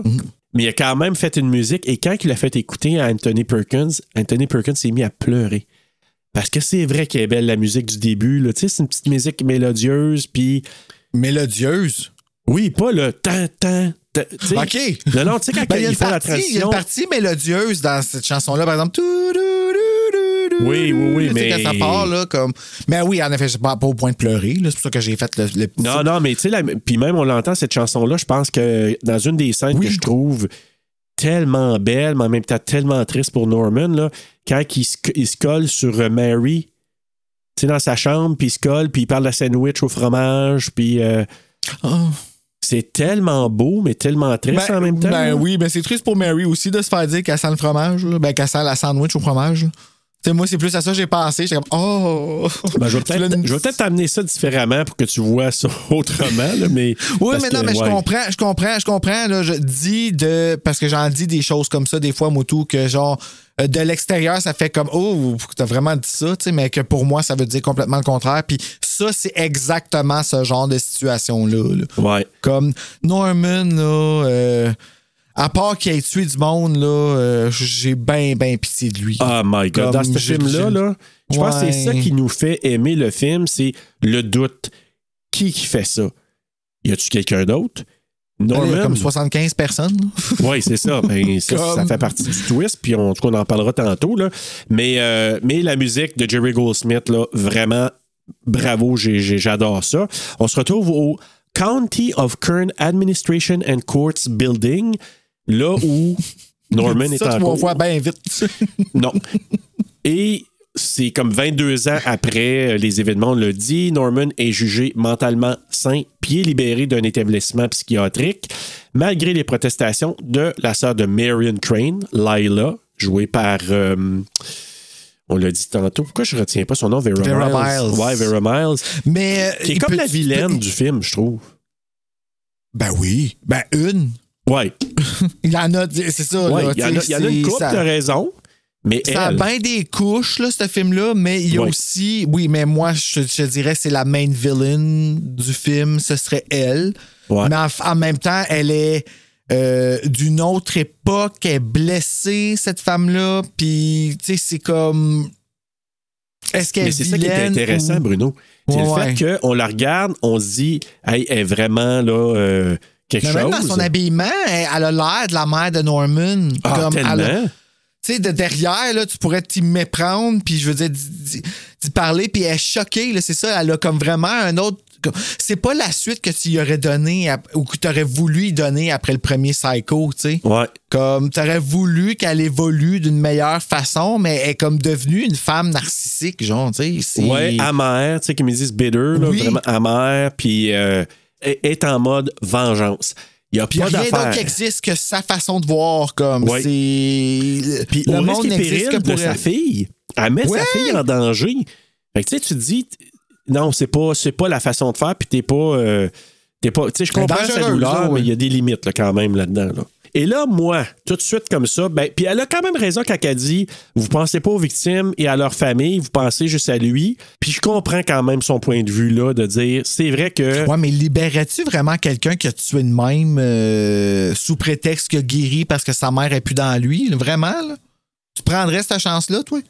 Mais il a quand même fait une musique, et quand il l'a fait écouter à Anthony Perkins, Anthony Perkins s'est mis à pleurer. Parce que c'est vrai qu'elle est belle, la musique du début. Tu sais, c'est une petite musique mélodieuse, puis... Mélodieuse? Oui, pas le tan, tan. OK. Non, non, tu sais, quand Ben, il y a font la partie- il y a transition... une partie mélodieuse dans cette chanson-là, par exemple. Oui, oui, oui, mais- là, comme. Mais oui, en effet, c'est pas, pas au point de pleurer. C'est pour ça que j'ai fait le, le Non, non, mais tu sais, la- puis même on l'entend cette chanson-là, je pense que dans une des scènes que je trouve tellement belle, mais en même temps tellement triste pour Norman, là, quand il se, il se colle sur Mary, tu sais, dans sa chambre, puis il se colle, puis il parle de sandwich au fromage, puis c'est tellement beau, mais tellement triste en même temps. ben oui, mais c'est triste pour Mary aussi de se faire dire qu'elle sent le fromage. Ben, qu'elle sent la sandwich au fromage. Moi, c'est plus à ça que j'ai pensé. J'étais comme, oh! Ben, je vais peut-être peut-être t'amener ça différemment pour que tu vois ça autrement, là, mais. Oui, mais que, non, mais je comprends, je comprends, je comprends. Là, je dis de. Parce que j'en dis des choses comme ça, des fois, Moutou, que genre, euh, de l'extérieur, ça fait comme, oh, t'as vraiment dit ça, tu sais, mais que pour moi, ça veut dire complètement le contraire. Puis ça, c'est exactement ce genre de situation-là. là. Ouais. Comme Norman, là, euh, à part qu'il ait tué du monde, là, euh, j'ai bien, bien pitié de lui. Oh my God. Comme Dans ce film-là, là, je pense que c'est ça qui nous fait aimer le film, c'est le doute. Qui qui fait ça? Y a-tu quelqu'un d'autre? Il y a Norman? comme 75 personnes. Oui, c'est ça. Ben, ça, Comme- ça fait partie du twist, puis on, en tout cas, on en parlera tantôt. Là. Mais, euh, mais la musique de Jerry Goldsmith, là, vraiment bravo, j'adore ça. On se retrouve au County of Kern Administration and Courts Building, là où Norman est ça, en tu cours. voir bien vite. Non. Et c'est comme 22 ans après euh, les événements, on l'a dit, Norman est jugé mentalement sain, pied libéré d'un établissement psychiatrique, malgré les protestations de la sœur de Marion Crane, Lila, jouée par... euh, on l'a dit tantôt. Pourquoi je retiens pas son nom? Vera, Vera Miles? Miles. Ouais, Vera Miles. Mais. Qui est comme peut- la vilaine du film, je trouve. Ben oui. Ben une. Ouais. Il y en a, c'est ça. Ouais, là, il y, en a- y en une couple, ça- t'as raison. Mais Ça a bien des couches, là, ce film-là, mais il y a aussi. Oui, mais moi, je, je dirais c'est la main villain du film, ce serait elle. Ouais. Mais en, en même temps, elle est euh, d'une autre époque, elle est blessée, cette femme-là, puis, tu sais, c'est comme. Est-ce qu'elle Mais est c'est ça qui est intéressant, ou- Bruno. C'est Ouais, le fait qu'on la regarde, on se dit, hey, elle est vraiment là, euh, quelque Mais chose. même dans son habillement, elle, elle a l'air de la mère de Norman. Ah, Comme tellement. tu sais, de derrière, là, tu pourrais t'y méprendre, puis je veux dire, d'y- parler, puis elle est choquée, là, c'est ça, elle a comme vraiment un autre... C'est pas la suite que tu y aurais donné, ou que tu aurais voulu y donner après le premier Psycho, tu sais. Ouais. Comme, tu aurais voulu qu'elle évolue d'une meilleure façon, mais elle est comme devenue une femme narcissique, genre, tu sais. Ouais, amère, tu sais, qu'ils me disent bitter, là, Oui. vraiment amère, puis euh, est- en mode vengeance. Il n'y a Puis pas rien d'autre qui existe que sa façon de voir, comme, Ouais. c'est... Puis le au monde n'existe que pour de sa fille, elle met sa fille en danger. Fait que tu sais, tu te dis, non, c'est pas, c'est pas la façon de faire, puis t'es pas. euh, t'es pas tu sais, je comprends sa douleur, mais il y a des limites là, quand même là-dedans. là. Et là, moi, tout de suite comme ça, ben, puis elle a quand même raison quand elle dit vous pensez pas aux victimes et à leur famille, vous pensez juste à lui. Puis je comprends quand même son point de vue là, de dire c'est vrai que. Ouais, mais libérais-tu vraiment quelqu'un qui a tué de même euh, sous prétexte qu'il a guéri parce que sa mère est plus dans lui? Vraiment, là? Tu prendrais cette chance-là, toi?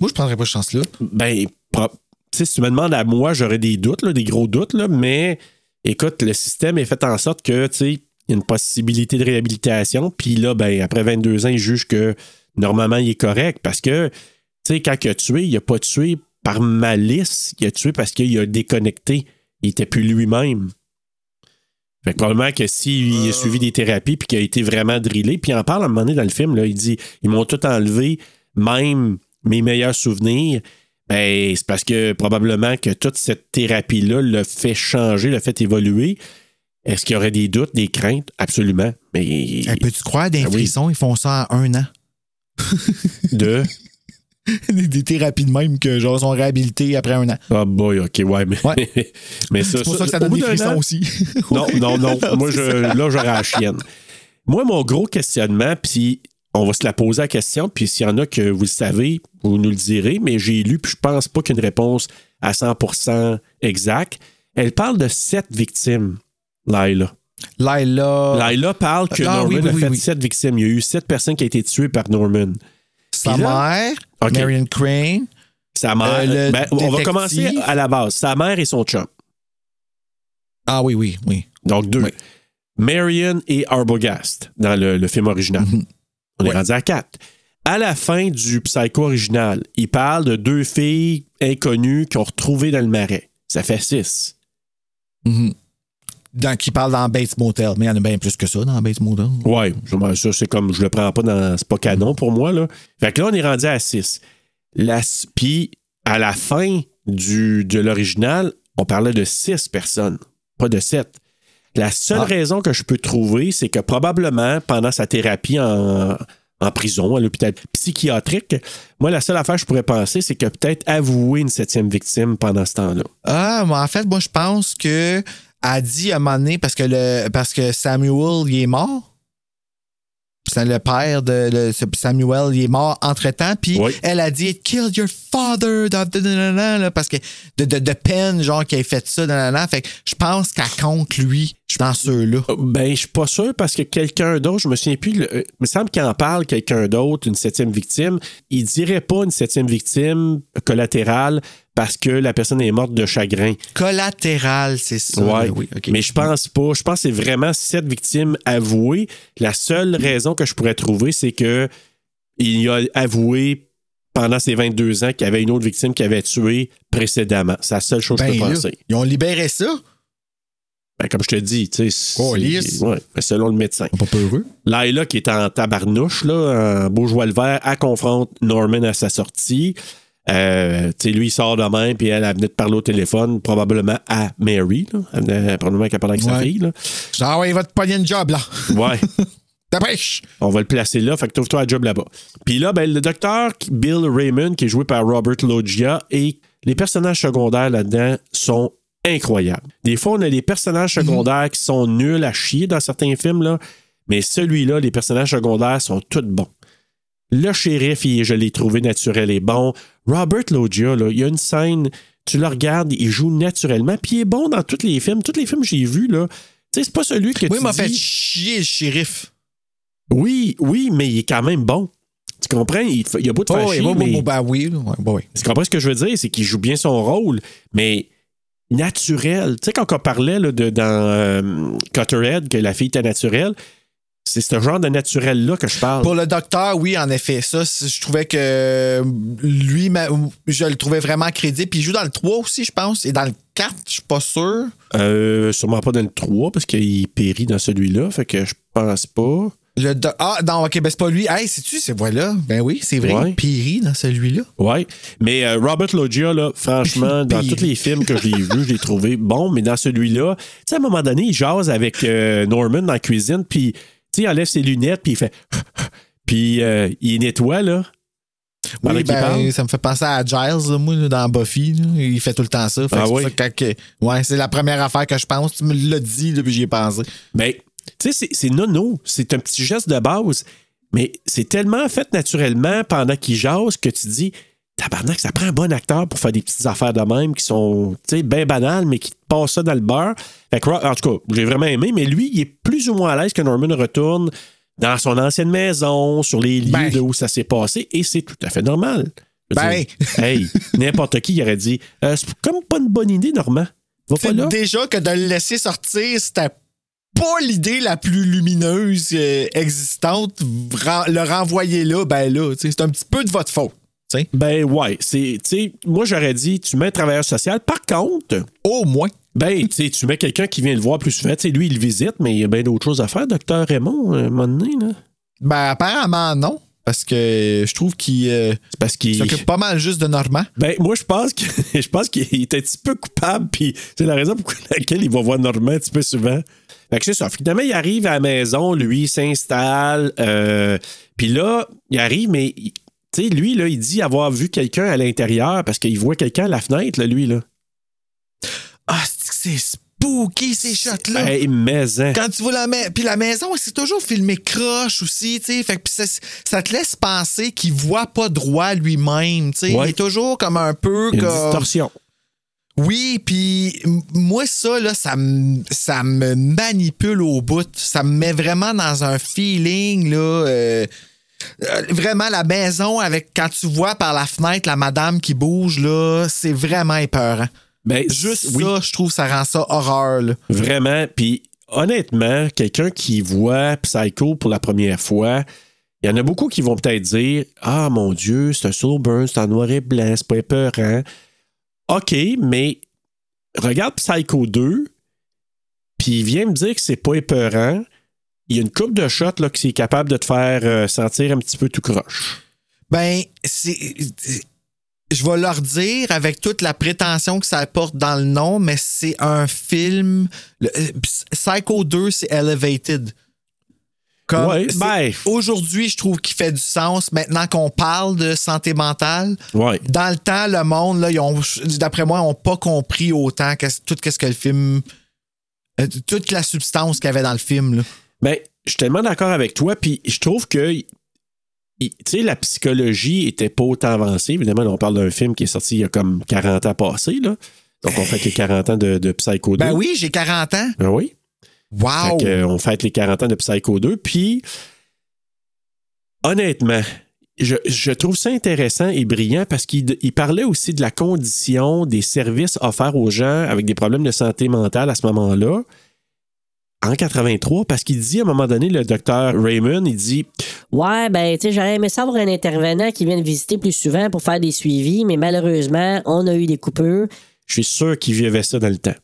Moi, je prendrais pas cette chance-là. Ben, pro- tu sais, si tu me demandes à moi, j'aurais des doutes, là, des gros doutes, là, mais écoute, le système est fait en sorte que, tu sais, il y a une possibilité de réhabilitation, puis là, ben, après 22 ans, il juge que normalement, il est correct parce que, tu sais, quand il a tué, il a pas tué par malice, il a tué parce qu'il a déconnecté. Il était plus lui-même. Fait que probablement que s'il a suivi des thérapies puis qu'il a été vraiment drillé, puis il en parle à un moment donné dans le film, là, il dit ils m'ont tout enlevé, même mes meilleurs souvenirs. Ben, c'est parce que probablement que toute cette thérapie-là l'a fait changer, l'a fait évoluer. Est-ce qu'il y aurait des doutes, des craintes? Absolument. Mais Hey, Peux-tu croire des Ah oui. frissons, ils font ça en un an? de? des, des thérapies de même que, genre, sont réhabilités après un an. Ah boy, ok, ouais, mais, Ouais. mais ça, C'est pour ça que ça donne des frissons an- aussi. Non, non, non. Moi, je, là, j'aurais la chienne. Moi, mon gros questionnement, puis on va se la poser la question, puis s'il y en a que vous le savez, vous nous le direz, mais j'ai lu, puis je pense pas qu'une réponse à 100% exacte. Elle parle de sept victimes, Laila. Laila, Laila parle que Ah, Norman oui, oui, a oui, fait sept victimes. Il y a eu sept personnes qui ont été tuées par Norman. sa mère. Marion Crane. Sa mère. Euh, ben, on va commencer à la base. Sa mère et son chum. Ah oui, oui, oui. Donc deux. Marion et Arbogast dans le, le film original. On est rendu à quatre. À la fin du Psycho original, il parle de deux filles inconnues qui ont retrouvé dans le marais. Ça fait six. Mhm. Dans, qui parle dans Bates Motel. Mais il y en a bien plus que ça dans Bates Motel. Ouais, je- ça c'est comme je le prends pas dans c'est pas canon pour moi là. Fait que là on est rendu à 6. Puis à la fin du de l'original, on parlait de six personnes, pas de sept. La seule Ah. raison que je peux trouver, c'est que probablement pendant sa thérapie en, en prison, à l'hôpital psychiatrique, moi la seule affaire que je pourrais penser, c'est que peut-être avouer une septième victime pendant ce temps-là. Ah, mais en fait, moi, je pense que a dit à un moment donné, parce que, le, parce que Samuel, il est mort. C'est le père de le- Samuel, il est mort entre-temps. Puis Oui. elle a dit Kill your father, parce que de, de, de peine, genre, qu'il ait fait ça. Fait que je pense qu'elle compte, lui, dans ceux-là. Euh, Ben, je suis pas sûr parce que quelqu'un d'autre, je me souviens plus, le- euh, il me semble qu'il en parle quelqu'un d'autre, une septième victime. Il dirait pas une septième victime collatérale parce que la personne est morte de chagrin. Collatéral, c'est ça. Ouais. là, oui, ok. Mais je pense pas. Je pense que c'est vraiment sept victimes avouées. La seule raison que je pourrais trouver, c'est que il a avoué pendant ses 22 ans qu'il y avait une autre victime qui avait tué précédemment. C'est la seule chose que Ben je peux là, penser. ils ont libéré ça? Ben, comme je te dis, tu sais, Oh, ouais, ben, selon le médecin. Pas peu heureux. Laila, qui est en tabarnouche, là, en beau joie le vert, elle confronte Norman à sa sortie. Euh, tu sais, lui, il sort de même, puis elle, elle venait de parler au téléphone, probablement à Mary. Là. Elle venait probablement qu'elle parlait avec sa fille. Là. Ah ouais, il va te pogner une job, là. Ouais. Dépêche! On va le placer là, fait que trouve-toi un job là-bas. Puis là, ben, le docteur Bill Raymond, qui est joué par Robert Loggia, et les personnages secondaires là-dedans sont incroyables. Des fois, on a des personnages secondaires qui sont nuls à chier dans certains films, là, mais celui-là, les personnages secondaires sont tous bons. Le shérif, il- je l'ai trouvé naturel et bon. Robert Loggia, là, il y a une scène, tu le regardes, il joue naturellement, puis il est bon dans tous les films. Tous les films que j'ai vus, là. Tu sais, c'est pas celui que Moi, tu il m'a fait chier le shérif. oui, oui, mais il est quand même bon. Tu comprends? Il, il a beau te faire Oh, oui, chier, mais... bon, ben oui, ben oui. Tu comprends ce que je veux dire? C'est qu'il joue bien son rôle, mais naturel. Tu sais, quand on parlait là, de, dans euh, Cutterhead, que la fille était naturelle, c'est ce genre de naturel-là que je parle. Pour le docteur, oui, en effet. Ça, je trouvais que lui, ma- je le trouvais vraiment crédible. Puis il joue dans le 3 aussi, je pense. Et dans le 4, je suis pas sûr. Euh, sûrement pas dans le 3, parce qu'il périt dans celui-là, fait que je pense pas. Le do- ah, non, ok, ben c'est pas lui. Hey, c'est-tu, c'est voilà. Ben oui, c'est vrai. Ouais. Piri dans celui-là. Ouais. Mais euh, Robert Loggia, là, franchement, dans tous les films que j'ai vus, je l'ai trouvé bon, mais dans celui-là, tu sais, à un moment donné, il jase avec euh, Norman dans la cuisine, puis, tu sais, il enlève ses lunettes, puis il fait. puis euh, il nettoie, là. Oui, ben, ça me fait penser à Giles, là, moi, dans Buffy. là. Il fait tout le temps ça. Fait Ah oui? ça que ouais, c'est la première affaire que je pense. Tu me l'as dit, là, puis j'y ai pensé. Ben, tu sais, c'est- nono. C'est un petit geste de base, mais c'est tellement fait naturellement pendant qu'il jase que tu dis. Tabarnak, ça prend un bon acteur pour faire des petites affaires de même qui sont, tu sais, bien banales, mais qui te passent ça dans le beurre. Fait que, en tout cas, j'ai vraiment aimé, mais lui, il est plus ou moins à l'aise que Norman retourne dans son ancienne maison, sur les lieux Ben. de où ça s'est passé, et c'est tout à fait normal. Ben. dire, hey, n'importe qui aurait dit, Euh, c'est comme pas une bonne idée, Normand. Va pas C'est là. déjà que de le laisser sortir, c'était pas l'idée la plus lumineuse euh, existante. Le renvoyer là, ben là, c'est un petit peu de votre faute. Ben ouais, c'est, moi j'aurais dit, tu mets un travailleur social. Par contre, Au moins. ben, tu sais, tu mets quelqu'un qui vient le voir plus souvent. Sais, lui, il le visite, mais il y a bien d'autres choses à faire, docteur Raymond, à un moment donné, là. Ben apparemment non. Parce que je trouve qu'il euh, C'est parce qu'il. s'occupe pas mal juste de Normand. Ben, moi, je pense que je pense qu'il est un petit peu coupable, puis c'est la raison pour laquelle il va voir Normand un petit peu souvent. Fait que c'est ça. Finalement, il arrive à la maison, lui, il s'installe, euh, puis là, il arrive, mais tu sais, lui, là, il dit avoir vu quelqu'un à l'intérieur parce qu'il voit quelqu'un à la fenêtre, là, lui, là. Ah, c'est que c'est spooky ces shots-là? Hey, mais hein. Quand tu vois la maison. Puis la maison, c'est toujours filmé croche aussi, tu sais. Fait que ça, ça te laisse penser qu'il voit pas droit lui-même, tu sais. Ouais. Il est toujours comme un peu une comme. distorsion. Oui, puis moi, ça, là, ça me, ça me manipule au bout. Ça me met vraiment dans un feeling, là. euh, euh, vraiment, la maison, avec quand tu vois par la fenêtre la madame qui bouge, là, c'est vraiment épeurant. Ben, Juste oui, ça, je trouve, ça rend ça horreur, là. Vraiment. Puis, honnêtement, quelqu'un qui voit Psycho pour la première fois, il y en a beaucoup qui vont peut-être dire Ah, mon Dieu, c'est un slow burn, c'est en noir et blanc, c'est pas épeurant. OK, mais regarde Psycho 2, puis viens me dire que c'est pas épeurant. Il y a une coupe de shots là, qui est capable de te faire euh, sentir un petit peu tout croche. Ben, c'est. Je vais leur dire avec toute la prétention que ça porte dans le nom, mais c'est un film. euh, Psycho 2, c'est Elevated. Comme- Ouais, ben. Aujourd'hui, je trouve qu'il fait du sens maintenant qu'on parle de santé mentale. Ouais. Dans le temps, le monde, là, ils ont, d'après moi, n'ont pas compris autant que, tout ce que le film. euh, toute la substance qu'il y avait dans le film. Là. Ben, je suis tellement d'accord avec toi, puis je trouve que il- tu sais, la psychologie était pas autant avancée. Évidemment, là, on parle d'un film qui est sorti il y a comme 40 ans passés, là. Donc, on fait les 40 ans de, de Psycho 2. Ben oui, j'ai 40 ans. Ben oui. Wow! Fait on fête les 40 ans de Psycho 2. Puis, honnêtement, je, je trouve ça intéressant et brillant parce qu'il il parlait aussi de la condition des services offerts aux gens avec des problèmes de santé mentale à ce moment-là. en 83 parce qu'il dit à un moment donné, le docteur Raymond, il dit Ouais, ben, tu sais, j'aurais aimé ça avoir un intervenant qui vienne visiter plus souvent pour faire des suivis, mais malheureusement, on a eu des coupures. Je suis sûr qu'il vivait ça dans le temps.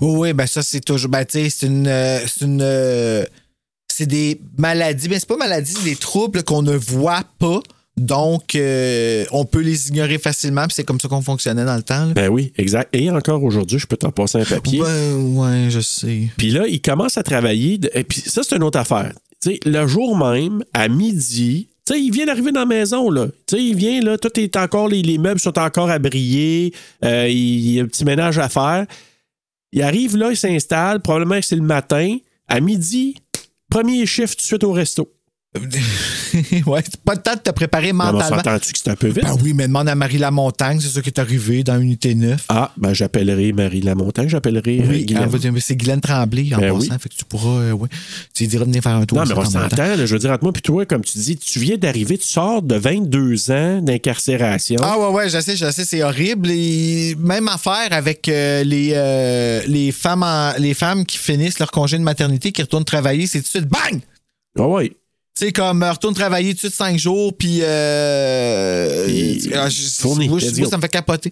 Oui, oui, ben ça, c'est toujours. Ben, tu sais, c'est une. euh, c'est une. euh, c'est des maladies. Mais c'est pas maladies, c'est des troubles qu'on ne voit pas. Donc, euh, on peut les ignorer facilement. Puis c'est comme ça qu'on fonctionnait dans le temps. là. Ben oui, exact. Et encore aujourd'hui, je peux t'en passer un papier. Ben, ouais, je sais. Puis là, il commence à travailler. de- Et puis ça, c'est une autre affaire. Tu sais, le jour même, à midi, tu sais, il vient d'arriver dans la maison, là. Tu sais, il vient, là, tout est encore, les, les meubles sont encore à briller. euh, il, il y a un petit ménage à faire. Il arrive là, il s'installe, probablement que c'est le matin. À midi, premier shift tout de suite au resto. ouais, c'est pas le temps de te préparer Mais on mentalement. s'entend-tu que c'est un peu vite? Ben oui, mais demande à Marie Lamontagne, c'est ça qui est arrivé dans Unité 9. Ah, ben j'appellerai Marie Lamontagne, j'appellerai euh, Oui, Guylaine. elle va dire, mais c'est Guylaine Tremblay en Ben passant, oui. fait que tu pourras, euh, ouais, tu lui diras de venir faire un tour. Non, mais on s'entend. Je veux dire, entre moi et toi, comme tu dis, tu viens d'arriver, tu sors de 22 ans d'incarcération. Ah ouais, ouais, je sais, je sais, c'est horrible. Et même affaire avec euh, les, euh, les, femmes en- les femmes qui finissent leur congé de maternité, qui retournent travailler, c'est tout de suite bang! Ah ouais. Tu sais, comme euh, retourne travailler tout de suite cinq jours, puis. Euh, Puis, ah, je- fourni, moi, je- let's moi, go. ça me fait capoter.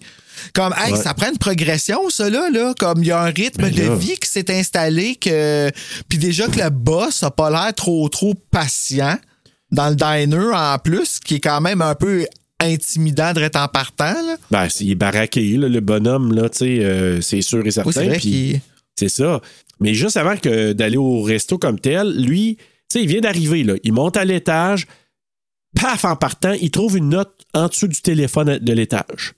Comme, hey, Ouais. ça prend une progression, ça, là. là. Comme, il y a un rythme Ben de vie qui s'est installé, que. Puis déjà que le boss a pas l'air trop, trop patient dans le diner, en plus, qui est quand même un peu intimidant de en partant, là. Ben, c'est- il est baraqué, là, le bonhomme, là, tu sais, euh, c'est sûr et certain. Oui, c'est ça. Mais juste avant que d'aller au resto comme tel, lui, sais, il vient d'arriver, là. Il monte à l'étage, paf, en partant, il trouve une note en dessous du téléphone de l'étage.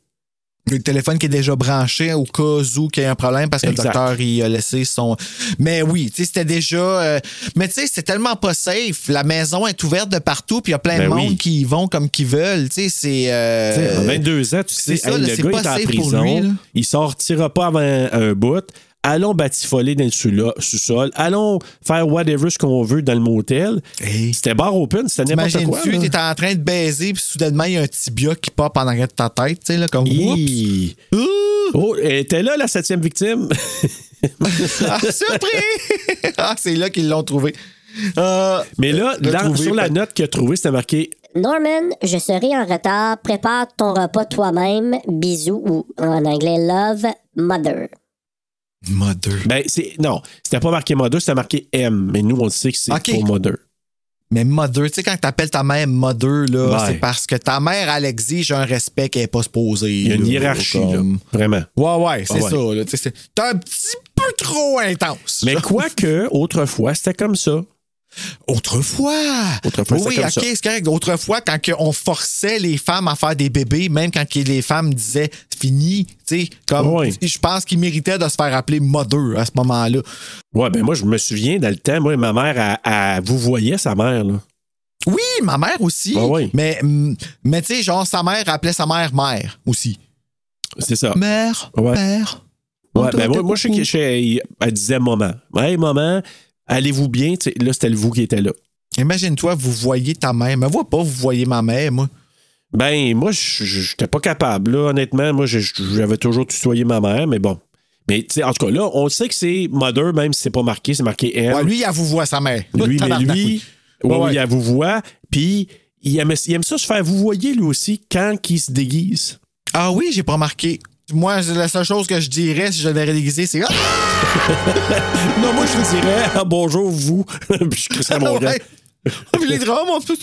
Le téléphone qui est déjà branché au cas où qu'il y ait un problème parce que Exact. le docteur il a laissé son. Mais oui, tu sais, c'était déjà. euh, Mais tu sais, c'est tellement pas safe. La maison est ouverte de partout, puis il y a plein Ben de oui. monde qui y vont comme qu'ils veulent. Tu sais, c'est. euh, Tu sais, en 22 ans, tu sais, ça, hey, le c'est gars est en prison, lui, il sortira pas avant un, un bout. Allons batifoler dans le sous- sous-sol. Allons faire whatever ce qu'on veut dans le motel. Hey. C'était bar open, c'était n'importe quoi. Là. t'es en train de baiser, puis soudainement, il y a un tibia qui pop en arrière de ta tête, tu sais, là, comme. Oups! Hi. Oh, elle était là, la septième victime. Ah, surpris! ah, c'est là qu'ils l'ont trouvé. Euh, Mais là, dans- sur la note qu'il a trouvée, c'était marqué Norman, je serai en retard. Prépare ton repas toi-même. Bisous ou en anglais love, mother. Mother. Ben, c'est. Non, c'était pas marqué Mother, c'était marqué M. Mais nous, on sait que c'est Ok. pour Mother. Mais mother, tu sais, quand t'appelles ta mère mother, là, Ouais. c'est parce que ta mère, elle exige un respect qu'elle n'est pas supposée. Il y a une là, hiérarchie, comme- là. Vraiment. Ouais, ouais, c'est Ah ouais. ça. là, c'est un petit peu trop intense. Mais quoique, autrefois, c'était comme ça. Autrefois. Autrefois, oui, c'était comme ok, ça. c'est correct. Autrefois, quand on forçait les femmes à faire des bébés, même quand les femmes disaient fini, tu sais, comme je pense qu'ils méritaient de se faire appeler mother à ce moment-là. Ouais, ben moi, je me souviens, dans le temps, moi, ma mère, elle vous voyait sa mère, là? Oui, ma mère aussi. Ah oui. Mais, hum, mais tu sais, genre, sa mère appelait sa mère mère aussi. C'est ça. Mère, Ouais. père. Ouais, ben moi, moi, je sais coucou. que je- elle disait maman. Hey, maman, allez-vous bien? Là, c'était le vous qui était là. Imagine-toi, vous voyez ta mère. Me vois pas, vous voyez ma mère, moi. Ben, moi, je j'étais pas capable, là, honnêtement. Moi, j'avais toujours tutoyé ma mère, mais bon. Mais, tu sais, en tout cas, là, on sait que c'est Mother, même si c'est pas marqué, c'est marqué. Ouais, lui, elle vous voit sa mère. Lui, mais lui, oui. Ouais, elle vous voit, puis il aime, il aime ça se faire vous voyez, lui aussi, quand il se déguise. Ah oui, j'ai pas remarqué. Moi, la seule chose que je dirais si je l'avais déguisé, c'est. Ah! Non, moi, je te dirais, ah, bonjour, vous. puis je crisserais mon gars. Ah, puis les drames, en plus,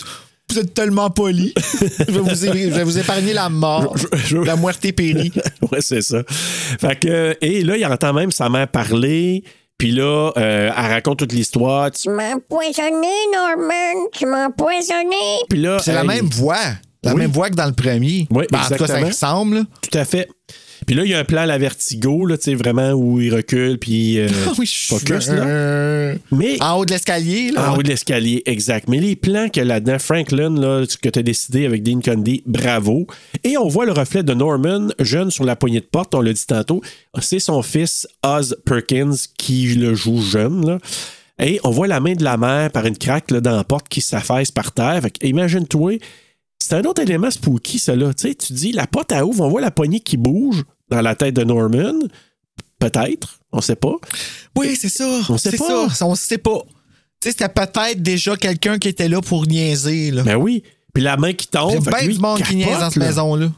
vous êtes tellement poli. je, vais vous, é- je vais vous épargner la mort. Je- je- La muerte péri. ouais, c'est ça. Fait que, et là, il entend même sa mère parler. Puis là, euh, elle raconte toute l'histoire. Tu m'as empoisonné, Norman. Tu m'as empoisonné. Puis là, C'est la même voix. La Oui. même voix que dans le premier. Oui, Ben, en tout cas, ça exactement. ressemble. Tout à fait. Puis là, il y a un plan à la vertigo, là, tu sais, vraiment, où il recule, puis euh, Ah oui, focus, là. Mais En haut de l'escalier, là. en haut de l'escalier, exact. Mais les plans a là-dedans, Franklin, là, que tu as décidé avec Dean Condy, bravo. Et on voit le reflet de Norman, jeune sur la poignée de porte, on l'a dit tantôt. C'est son fils, Oz Perkins, qui le joue jeune. Là. Et on voit la main de la mère par une craque là, dans la porte qui s'affaisse par terre. Que Imagine-toi, c'est un autre élément spooky, ça. Là. Tu sais, tu dis, la porte à ouvre, on voit la poignée qui bouge dans la tête de Norman? Peut-être. On sait pas. Oui, c'est ça. On sait pas. ça. On sait pas. Tu sais, c'était peut-être déjà quelqu'un qui était là pour niaiser. Là. Ben oui. Puis la main qui tombe. Il y a bien du monde qui niaise dans cette là. maison-là.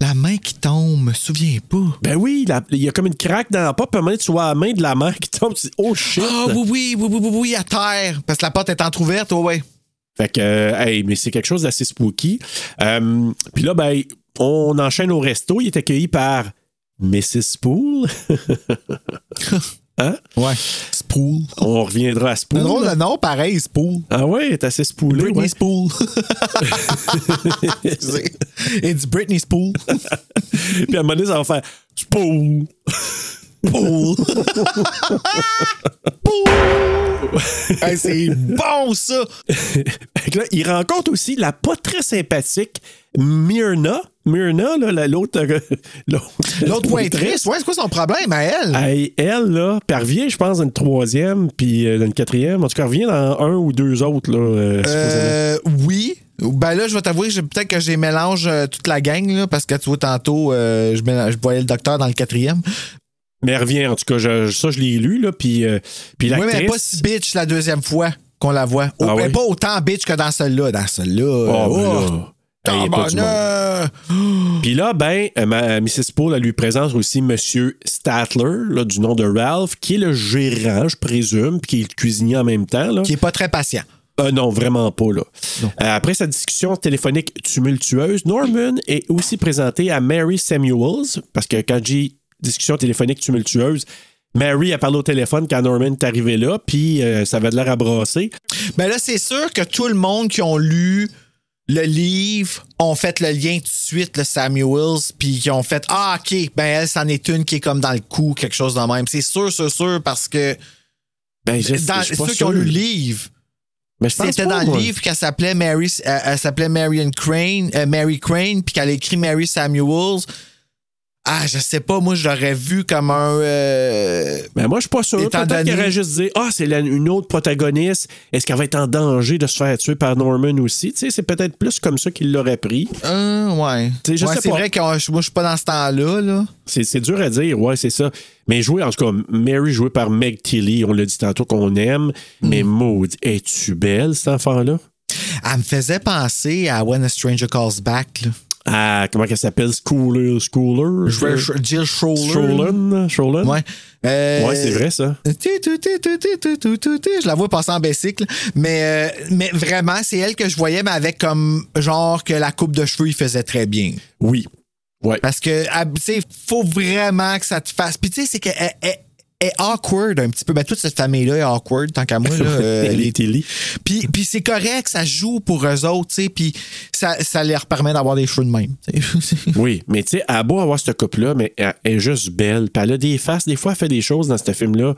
La main qui tombe, me souviens pas. Ben oui, il y a comme une craque dans la porte, puis à un moment donné, tu vois la main de la mère qui tombe, tu dis, oh shit! Ah oui, oui, oui, oui, oui, oui, à terre. Parce que la porte est entrouverte, ouais, ouais. Fait que, euh, hey, mais c'est quelque chose d'assez spooky. Euh, puis là, ben, on enchaîne au resto. Il est accueilli par Mrs. Poole. hein? Ouais. Spool. On reviendra à Spool. Le nom, pareil, Spool. Ah ouais, elle est assez spoolée. Britney ouais. Spool. It's Britney Spool. Puis à un moment donné, ça va faire Spool. Pool. Hey, c'est bon, ça. Là, il rencontre aussi la pas très sympathique Myrna. Myrna, là, la- l'autre. euh, L'autre waitress, ouais, c'est quoi son problème à elle? Hey, elle, là, puis elle revient, je pense, dans une troisième, puis euh, dans une quatrième. En tout cas, elle revient dans un ou deux autres, là, euh. Euh, oui. Ben là, je vais t'avouer, peut-être que j'ai mélange euh, toute la gang, là, parce que tu vois, tantôt, euh, je, mélange- je voyais le docteur dans le quatrième. Mais elle revient, en tout cas, je- ça, je l'ai lu, là, puis, euh, puis Oui, mais elle est pas si bitch la deuxième fois qu'on la voit. Ah elle est pas autant bitch que dans celle-là. Dans celle-là. Oh, ben oh, là, hey! Puis là, ben, euh, ma- Mrs. Poole, elle lui présente aussi Monsieur Statler, là, du nom de Ralph, qui est le gérant, je présume, puis qui est le cuisinier en même temps. Là. Qui est pas très patient. Euh, non, vraiment pas. Là. Euh, après sa discussion téléphonique tumultueuse, Norman est aussi présenté à Mary Samuels, parce que quand j'ai discussion téléphonique tumultueuse, Mary a parlé au téléphone quand Norman est arrivé là, puis euh, ça avait de l'air à brasser. Ben là, c'est sûr que tout le monde qui ont lu le livre ont fait le lien tout de suite, le Samuels, puis qui ont fait Ah, OK, ben elle, c'en est une qui est comme dans le coup, quelque chose de même. C'est sûr, c'est sûr, parce que Ben, je- dans, je ceux qui ont lu le livre, Mais je pense c'était dans moi. le livre qu'elle s'appelait Mary, euh, elle s'appelait Marion Crane, euh, Mary Crane, puis qu'elle a écrit Mary Samuels. Ah, je sais pas, moi, je l'aurais vu comme un. euh, Ben moi, je suis pas sûr. Peut-être qu'il donné- aurait juste dit Ah, c'est une autre protagoniste. Est-ce qu'elle va être en danger de se faire tuer par Norman aussi? Tu sais, c'est peut-être plus comme ça qu'il l'aurait pris. euh, ouais. Tu sais, je Ouais, sais c'est pas. vrai que je- moi, je suis pas dans ce temps-là, là. C'est, dur à dire, ouais, c'est ça. Mais joué, en tout cas, Mary jouée par Meg Tilly, on l'a dit tantôt qu'on aime. Mais Mm. maudit, es-tu belle, cet enfant-là? Elle me faisait penser à When a Stranger Calls Back, là comment qu'elle s'appelle? Schooler Schooler? Je veux dire ouais. Euh, ouais c'est vrai ça. je la vois passer en bicycle mais euh, mais vraiment c'est elle que je voyais mais avec comme genre que la coupe de cheveux il faisait très bien. Oui. Ouais. Parce que ah, tu sais faut vraiment que ça te fasse. Puis tu sais c'est qu'elle est awkward un petit peu. Ben, toute cette famille-là est awkward, tant qu'à moi. Là, euh, Elle les-. Puis, puis c'est correct, ça joue pour eux autres, tu sais, puis ça, ça leur permet d'avoir des cheveux de même. Oui, mais tu sais, elle a beau avoir cette coupe-là, mais elle elle est juste belle. Puis elle a des faces. Des fois, elle fait des choses dans ce film-là.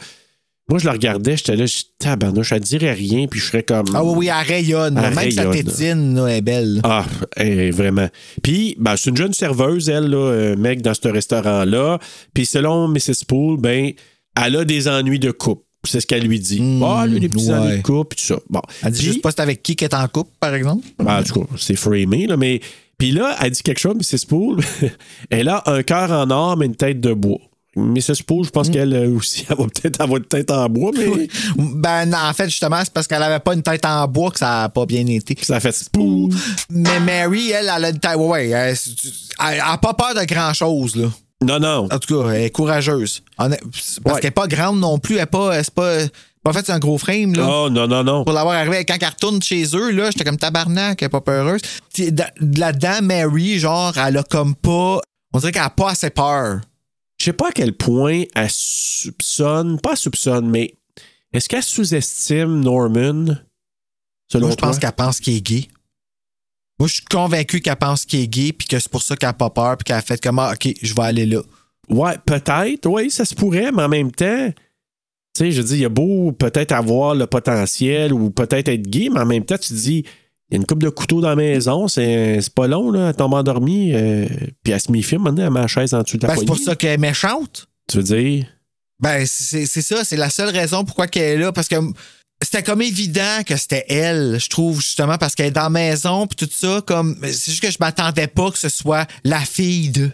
Moi, je la regardais, j'étais là, je tabarnouche, elle dirait rien, puis je serais comme. ah oui, oui, elle rayonne. Elle même sa rayonne. tétine, là, est belle. Ah, eh, vraiment. Puis, ben, c'est une jeune serveuse, elle, là, euh, mec, dans ce restaurant-là. Puis, selon Mrs. Poole, ben, elle a des ennuis de couple. C'est ce qu'elle lui dit. Ah, elle a des petits ouais. ennuis de couple, puis tout ça. Bon. Elle dit Puis- juste pas c'est avec qui qu'elle est en couple, par exemple? ben, en tout cas, c'est framé, là, mais. Puis là, elle dit quelque chose, Mrs. Poole. elle a un cœur en or, mais une tête de bois. Mrs. Poole, je pense qu'elle euh, aussi, elle va peut-être avoir une tête en bois, mais Ben, non, en fait, justement, c'est parce qu'elle avait pas une tête en bois que ça a pas bien été. ça a fait Poole. Mais Mary, elle, elle a une tête. Ouais, ouais, elle, elle a pas peur de grand-chose, là. Non, non. En tout cas, elle est courageuse. Parce Ouais. qu'elle est pas grande non plus. Elle est pas. Elle est pas, pas fait, c'est un gros frame, là. Oh, non, non, non. Pour l'avoir arrivé, quand elle retourne chez eux, là, j'étais comme tabarnak, elle est pas peureuse. Là-dedans, Mary, genre, elle a comme pas. On dirait qu'elle a pas assez peur. Je sais pas à quel point elle soupçonne, pas soupçonne, mais est-ce qu'elle sous-estime Norman? Selon Moi, je pense qu'elle pense qu'il est gay. Moi, je suis convaincu qu'elle pense qu'il est gay, puis que c'est pour ça qu'elle a pas peur, puis qu'elle a fait comme, ah, OK, je vais aller là. Ouais, peut-être, oui, ça se pourrait, mais en même temps, tu sais, je dis, il y a beau peut-être avoir le potentiel ou peut-être être gay, mais en même temps, tu te dis, il y a une coupe de couteau dans la maison, c'est pas long, là, elle tombe endormie, euh, puis elle se méfie, maintenant, elle met la chaise en dessous de la Ben, c'est pour ça qu'elle est méchante. Tu veux dire? Ben, c'est ça, c'est la seule raison pourquoi qu'elle est là, parce que c'était comme évident que c'était elle, je trouve, justement, parce qu'elle est dans la maison, puis tout ça, comme, c'est juste que je m'attendais pas que ce soit la fille de.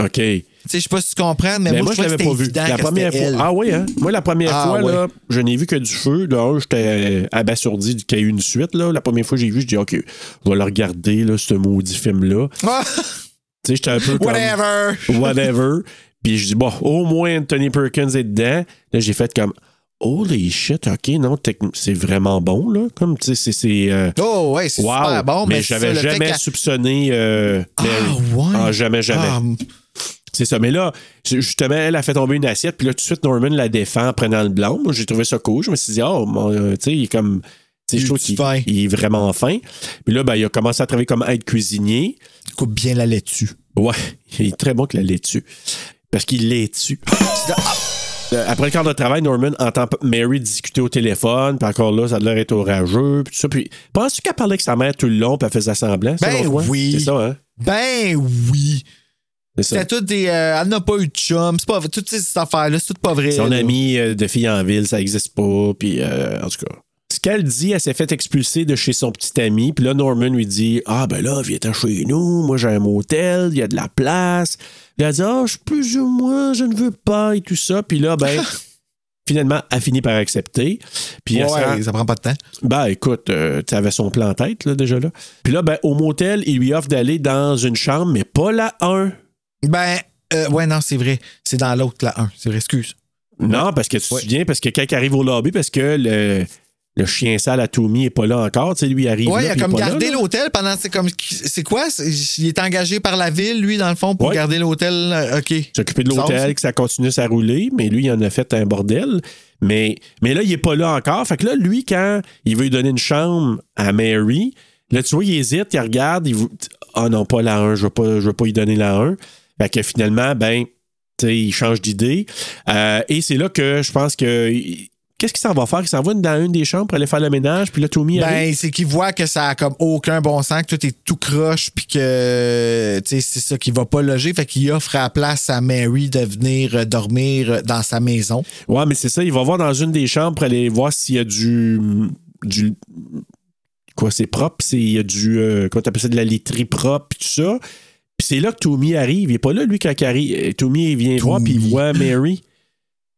OK. Tu sais, je sais pas si tu comprends, mais, Mais moi, Ben, moi, je je l'avais pas vu. La première fois. elle. Ah oui, hein? Moi, la première Ah, fois, là, je n'ai vu que du feu. Un, j'étais abasourdi qu'il y a eu une suite. Là. La première fois que j'ai vu, je dis, OK, je vais le regarder, là, ce maudit film-là. Ah, Tu sais, j'étais un peu comme. whatever! Whatever. Puis je dis, bon, au moins Anthony Perkins est dedans. Là, j'ai fait comme, holy shit, OK, non, c'est vraiment bon, là. Comme, tu sais, c'est. euh, Oh, ouais, c'est wow. super bon, mais, mais j'avais jamais soupçonné euh, Ah, ouais? Ah, jamais, jamais. Ah, C'est ça. Mais là, justement, elle a fait tomber une assiette, puis là, tout de suite, Norman la défend en prenant le blanc. Moi, j'ai trouvé ça cool. Je me suis dit, oh, euh, tu sais, il est comme. je Il trouve est qu'il il est vraiment fin. Puis là, ben, il a commencé à travailler comme aide cuisinier. coupe bien la laitue. Ouais, il est très bon que la laitue. Parce qu'il. Euh, Après le quart de travail, Norman entend Mary discuter au téléphone, puis encore là, ça a l'air être orageux, puis tout ça. Puis, penses-tu qu'elle parlait avec sa mère tout le long, puis elle faisait semblant? Ben oui. C'est ça, hein? Ben oui! C'est. C'était tout des. euh, elle n'a pas eu de chum. C'est pas vrai. Toutes ces affaires-là, c'est tout pas vrai. Son là. ami euh, de fille en ville, ça n'existe pas, puis euh, en tout cas. Qu'elle dit, elle s'est fait expulser de chez son petit ami, puis là, Norman lui dit Ah, ben là, viens chez nous, moi j'ai un motel, il y a de la place. Puis elle dit Ah, je plus ou moins, je ne veux pas, et tout ça. Puis là, ben. Finalement, elle finit par accepter. Puis Ouais, ça prend pas de temps. Ben, écoute, tu avais son plan en tête, là, déjà là. Puis là, ben, au motel, il lui offre d'aller dans une chambre, mais pas la 1. Ben, euh, ouais, non, c'est vrai. C'est dans l'autre, la 1. C'est vrai, excuse. Non, parce que tu te Ouais. souviens, parce que quand il arrive au lobby, parce que le, le chien sale à Tommy est pas là encore, tu sais, lui il arrive. Ouais, là, il a comme gardé l'hôtel pendant. C'est comme. C'est quoi? Il est engagé par la ville, lui, dans le fond, pour Ouais. garder l'hôtel. euh, OK. s'occuper de l'hôtel, que ça continue à rouler, mais lui, il en a fait un bordel. Mais, mais là, il est pas là encore. Fait que là, lui, quand il veut lui donner une chambre à Mary, là, tu vois, il hésite, il regarde, il veut... Ah non, pas la 1, je veux pas, je veux pas lui donner la 1. Fait que finalement, ben, tu sais, il change d'idée. Euh, et c'est là que je pense que. Qu'est-ce qu'il s'en va faire? Il s'en va dans une des chambres pour aller faire le ménage, puis là, Tommy arrive. Ben, c'est qu'il voit que ça a comme aucun bon sens, que tout est tout croche, puis que, tu sais, c'est ça qu'il va pas loger. Fait qu'il offre à la place à Mary de venir euh, dormir dans sa maison. Ouais, mais c'est ça, il va voir dans une des chambres pour aller voir s'il y a du. du quoi, c'est propre, c'est, il y a du. Euh, comment t'appelles ça, de la literie propre, puis tout ça. Puis c'est là que Tommy arrive. Il est pas là, lui, quand il arrive. Euh, Tommy, il vient voir, puis il voit Mary.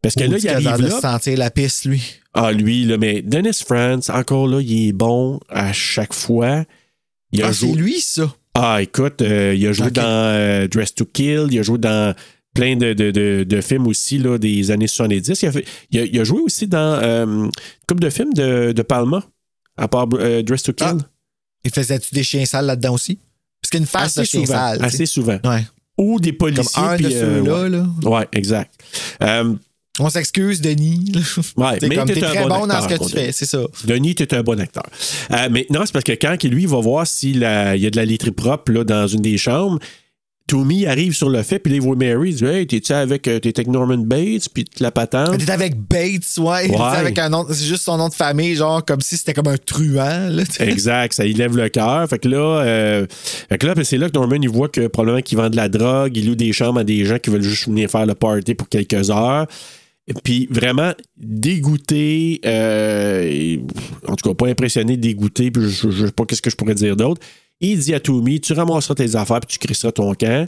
Parce que là, il arrive de là. sentir la piste, lui? Ah, lui, là, mais Dennis France, encore là, il est bon à chaque fois. Il a Ah, joué. c'est lui, ça? Ah, écoute, euh, il a joué dans euh, Dress to Kill, il a joué dans plein de, de, de, de films aussi là, des années 70. Il a, fait- il a- il a joué aussi dans euh, une couple de films de, de Palma, à part euh, Dress to Kill. Ah, Il faisait-tu des chiens sales là-dedans aussi? Parce qu'il y a une face assez de chien souvent. sale. tu sais. assez souvent. Ouais. Ou des policiers. Comme un de euh, ceux-là, ouais. là. Ouais, exact. Euh, On s'excuse, Denis. Ouais, T'es mais comme, t'es t'es un très bon bon, dans ce que tu fais, c'est ça. Denis, tu es un bon acteur. Euh, mais non, c'est parce que quand lui, il va voir s'il y a de la literie propre là, dans une des chambres, Tommy arrive sur le fait, puis il voit Mary, il dit Hey, t'es-tu avec, euh, t'es avec Norman Bates, puis la patente? T'es avec Bates, ouais. T'es avec un nom, c'est juste son nom de famille, genre comme si c'était comme un truand. Là. Exact, ça y lève le cœur. Fait que là, euh, fait que là ben, c'est là que Norman il voit que probablement qu'il vend de la drogue, il loue des chambres à des gens qui veulent juste venir faire le party pour quelques heures. Puis vraiment dégoûté, euh, en tout cas pas impressionné, dégoûté, puis je, je sais pas qu'est-ce que je pourrais dire d'autre. Il dit à Tommy, tu ramasseras tes affaires puis tu crisseras ton camp.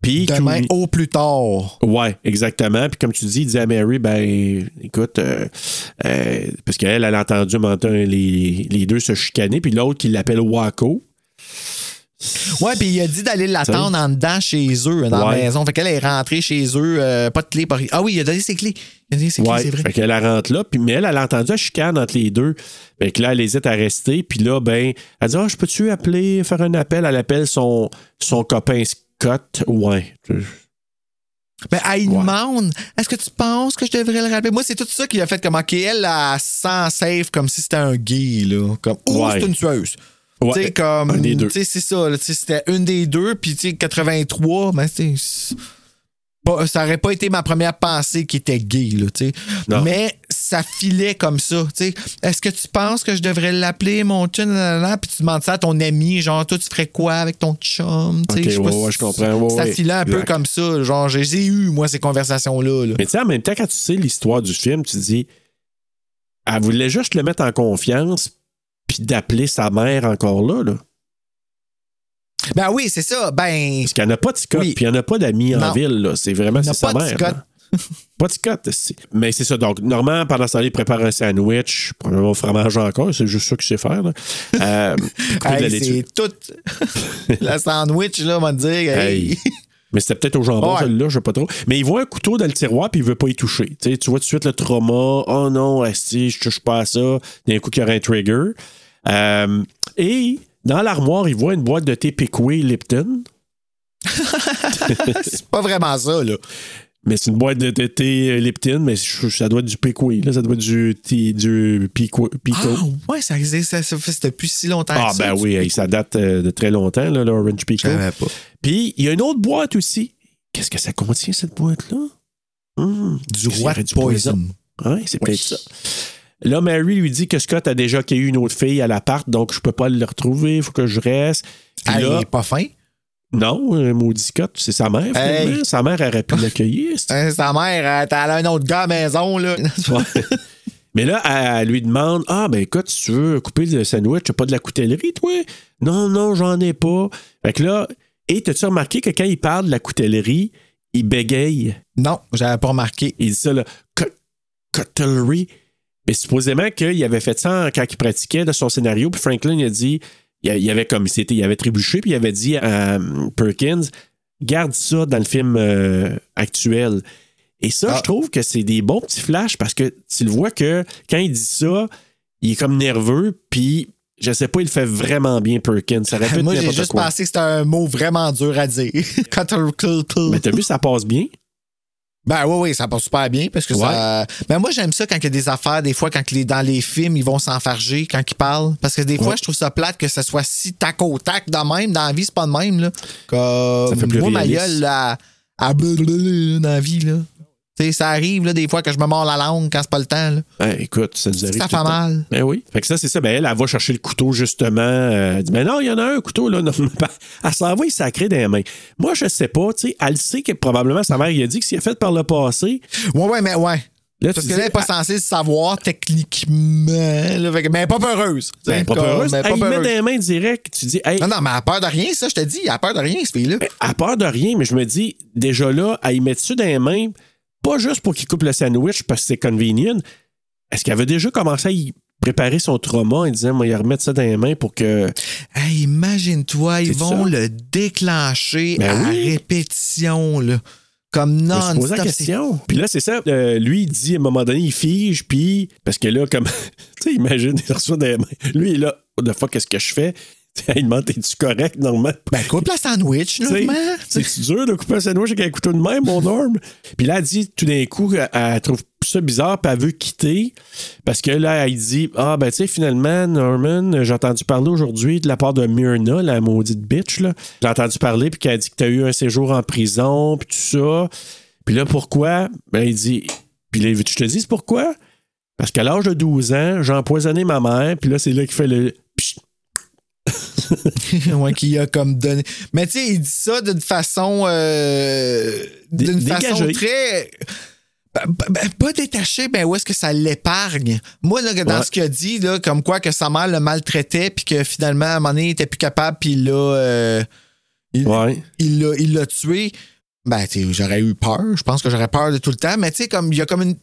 Puis Demain Toomey- au plus tard. Ouais, exactement. Puis comme tu dis, il dit à Mary, ben, écoute, euh, euh, parce qu'elle, elle a entendu les, les deux se chicaner, puis l'autre qui l'appelle Waco. Ouais, puis il a dit d'aller l'attendre en dedans chez eux, dans Ouais. la maison. Fait qu'elle est rentrée chez eux, euh, pas de clé. Pas... Ah oui, il a donné ses clés. Il a donné ses Ouais, clés, c'est vrai. fait qu'elle elle rentre là, puis mais elle, elle a entendu la chicane entre les deux. Fait que là, elle hésite à rester, puis là, ben, elle dit, ah, je peux-tu appeler, faire un appel? Elle appelle son, son copain Scott. Ouais. Ben, elle Ouais. demande est-ce que tu penses que je devrais le rappeler? Moi, c'est tout ça qui a fait comme, OK, elle, elle sent safe comme si c'était un gay, là. Comme, ou Ouais. c'est une tueuse. Ouais, tu sais, comme. Tu c'est ça, c'était une des deux, puis tu sais, 83, ben, tu pas- ça aurait pas été ma première pensée qui était gay, là, tu sais. Non. Mais ça filait comme ça, tu sais. Est-ce que tu penses que je devrais l'appeler, mon chum, puis tu demandes ça à ton ami, genre, toi, tu ferais quoi avec ton chum, tu sais? Ouais, ouais, je comprends, ouais, ça filait un peu comme ça, genre, j'ai eu, moi, ces conversations-là, là. Mais tu sais, en même temps, quand tu sais l'histoire du film, tu te dis, elle voulait juste le mettre en confiance, puis d'appeler sa mère encore là, là. Ben oui, c'est ça. Ben. Parce qu'il n'y en a pas de Scott, Oui. puis il n'y en a pas d'amis en ville. là. C'est vraiment c'est sa pas de mère. Là. Pas de Scott. c'est- Mais c'est ça. Donc, Normand, pendant ce temps-là, il prépare un sandwich. Probablement au fromage encore. C'est juste ça qu'il sait faire. là. Euh, Hey, c'est tout. la sandwich, là, on va te dire. hey. Hey. Mais c'était peut-être au jambon, Ouais. celle-là, je sais pas trop. Mais il voit un couteau dans le tiroir, puis il veut pas y toucher. Tu vois tout de suite le trauma. Oh non, esti, je touche pas à ça. D'un coup, qu'il y aura un trigger. Euh, et dans l'armoire, il voit une boîte de thé Pickway Lipton. c'est pas vraiment ça, là. Mais c'est une boîte de, de thé Lipton, mais ça doit être du Pickway. Là, ça doit être du, thé- du Pico. Pico. Ah, ouais, ça existe. Ça, ça fait plus si longtemps Ah, que ça. ben oui, hey, ça date euh, de très longtemps, là, l'Orange Pico. Pas. Puis, il y a une autre boîte aussi. Qu'est-ce que ça contient, cette boîte-là? Hum, Du roi du poison? C'est Oui. peut-être ça. Là, Mary lui dit que Scott a déjà accueilli une autre fille à l'appart, donc je peux pas le retrouver, il faut que je reste. Puis là, est pas fin. Non, un maudit Scott, c'est sa mère, finalement. Hey. Sa mère aurait pu l'accueillir. Hein, sa mère, euh, t'as un autre gars à la maison, là. Ouais. Mais là, elle, elle lui demande Ah, ben écoute, si tu veux couper le sandwich, t'as pas de la coutellerie, toi Non, non, j'en ai pas. Fait que là, et t'as-tu remarqué que quand il parle de la coutellerie, il bégaye? Non, j'avais pas remarqué. Il dit ça, là, cutlery. Mais supposément qu'il avait fait ça quand il pratiquait de son scénario, puis Franklin il a dit, il il avait comme c'était, il avait trébuché, puis il avait dit à euh, Perkins, garde ça dans le film euh, actuel. Et ça, Ah. je trouve que c'est des bons petits flashs parce que tu le vois que quand il dit ça, il est comme nerveux, puis je sais pas, il le fait vraiment bien, Perkins. Ça Moi, j'ai juste quoi. pensé que c'était un mot vraiment dur à dire. Mais t'as vu, ça passe bien. Ben oui, oui, ça passe super bien parce que ça. Ben moi, j'aime ça quand il y a des affaires, des fois, quand les, dans les films, ils vont s'enfarger quand ils parlent. Parce que des fois, Ouais. je trouve ça plate que ça soit si tac au tac de même. Dans la vie, c'est pas de même, là. Comme Ça fait plus moi, ma réaliste. gueule, là, à blablabla, dans la vie, là. Tu sais, ça arrive, là, des fois, que je me mords la langue quand c'est pas le temps, là. Ben, écoute, ça nous arrive. Ça fait mal. Ben oui. Fait que ça, c'est ça. Ben elle, elle va chercher le couteau, justement. euh, Elle dit, mais non, il y en a un couteau, là. Non, elle s'en va, il sacré dans les mains. Moi, je sais pas, tu sais. Elle sait que probablement sa mère, il a dit que s'il a fait par le passé. Ouais, ouais, mais ouais. Là, Parce tu que là, elle n'est pas ah, censée savoir techniquement. Là, Fait que- mais elle n'est pas peureuse. tu sais, ben, pas peureuse. mais Elle, il met dans les mains direct. Tu dis, hey, Non, non, mais elle a peur de rien, ça, je te dis. Elle a peur de rien, cette fille-là. elle a peur de rien, mais je me dis, déjà là, elle y met ça dans les mains, pas juste pour qu'il coupe le sandwich parce que c'est convenient. Est-ce qu'elle avait déjà commencé à y préparer son trauma en disant, moi, il remettre ça dans les mains pour que. Hey, imagine-toi, ils vont ça? le déclencher Ben à oui. répétition, là. Comme posé non-stop. la question. Puis là, c'est ça. euh, lui, il dit à un moment donné, il fige, puis. Parce que là, comme. tu sais, imagine, il reçoit des mains. Lui, il est là, what the fuck, qu'est-ce que je fais? Il demande, es-tu correct, Normand? Ben, coupe la sandwich, Tu Normand. C'est dur de couper un sandwich avec un couteau de main, mon Norm? Puis là, elle dit tout d'un coup, elle, elle trouve ça bizarre, puis elle veut quitter. Parce que là, elle dit Ah, ben, tu sais, finalement, Norman, j'ai entendu parler aujourd'hui de la part de Myrna, la maudite bitch, là. J'ai entendu parler, puis qu'elle dit que t'as eu un séjour en prison, puis tout ça. Puis là, pourquoi? Ben, il dit Puis là, je te dise pourquoi? Parce qu'à l'âge de 12 ans, j'ai empoisonné ma mère, puis là, c'est là qu'il fait le. Ouais, qui a comme donné. Mais tu sais, il dit ça d'une façon. euh, d'une façon très. ben, ben, pas détaché, ben où est-ce que ça l'épargne? Moi, là, dans Ouais. ce qu'il a dit, là, comme quoi que sa mère le maltraitait, puis que finalement, à un moment donné, il était plus capable, puis il l'a. euh, il- Ouais. il l'a il l'a tué. Ben, tu sais, j'aurais eu peur. Je pense que j'aurais peur de tout le temps. Mais tu sais, comme il y a comme une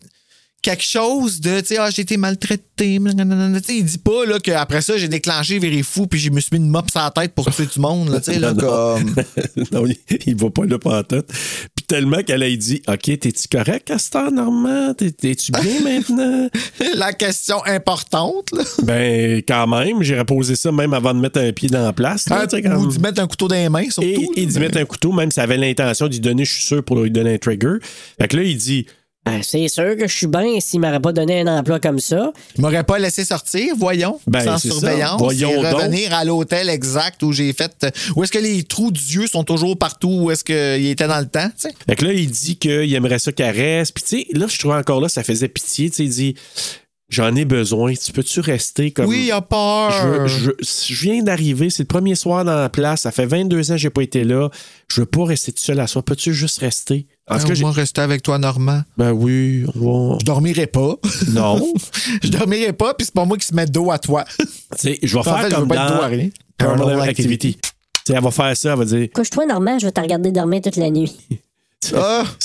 quelque chose de, tu sais, ah, j'ai été maltraité. nanana. Tu sais, il dit pas là, qu'après ça, j'ai déclenché Viré Fou puis je me suis mis une mop sur la tête pour tuer tout le monde. Là, tu sais, là, Non, comme... non, il, il va pas là pantoute. Puis tellement qu'elle a dit OK, t'es-tu correct, Castor Normand? T'es- T'es-tu bien maintenant? la question importante. Là. ben, quand même, j'ai reposé ça même avant de mettre un pied dans la place. là, Ah, Ou d'y mettre un couteau dans les mains, surtout. Et, et d'y mettre un couteau, même si avait l'intention d'y donner, je suis sûr, pour lui donner un trigger. Fait que là, il dit Ben, c'est sûr que je suis bien s'il m'aurait pas donné un emploi comme ça. Il m'aurait pas laissé sortir, voyons, Ben, sans surveillance. Voyons et donc. revenir à l'hôtel exact où j'ai fait. Où est-ce que les trous d'yeux sont toujours partout où est-ce qu'il était dans le temps, tu sais? Fait que là, il dit qu'il aimerait ça qu'elle reste. Puis, tu sais, là, je trouve encore là, ça faisait pitié. Tu sais, il dit J'en ai besoin. Tu peux-tu rester comme. Oui, il a peur. Je, je- je viens d'arriver, c'est le premier soir dans la place. Ça fait 22 ans que j'ai pas été là. Je veux pas rester tout seul à soi. Peux-tu juste rester? En tout cas, j'ai- moi, rester avec toi, Normand. Ben oui, on va. Je dormirai pas. Non. je dormirai pas, puis c'est pas moi qui se met dos à toi. Tu sais, je vais En faire fait, je comme veux pas être dans rien. Paranormal Activity. Tu sais, elle va faire ça, elle va dire Couche-toi, Normand, je vais te regarder dormir toute la nuit. Ah!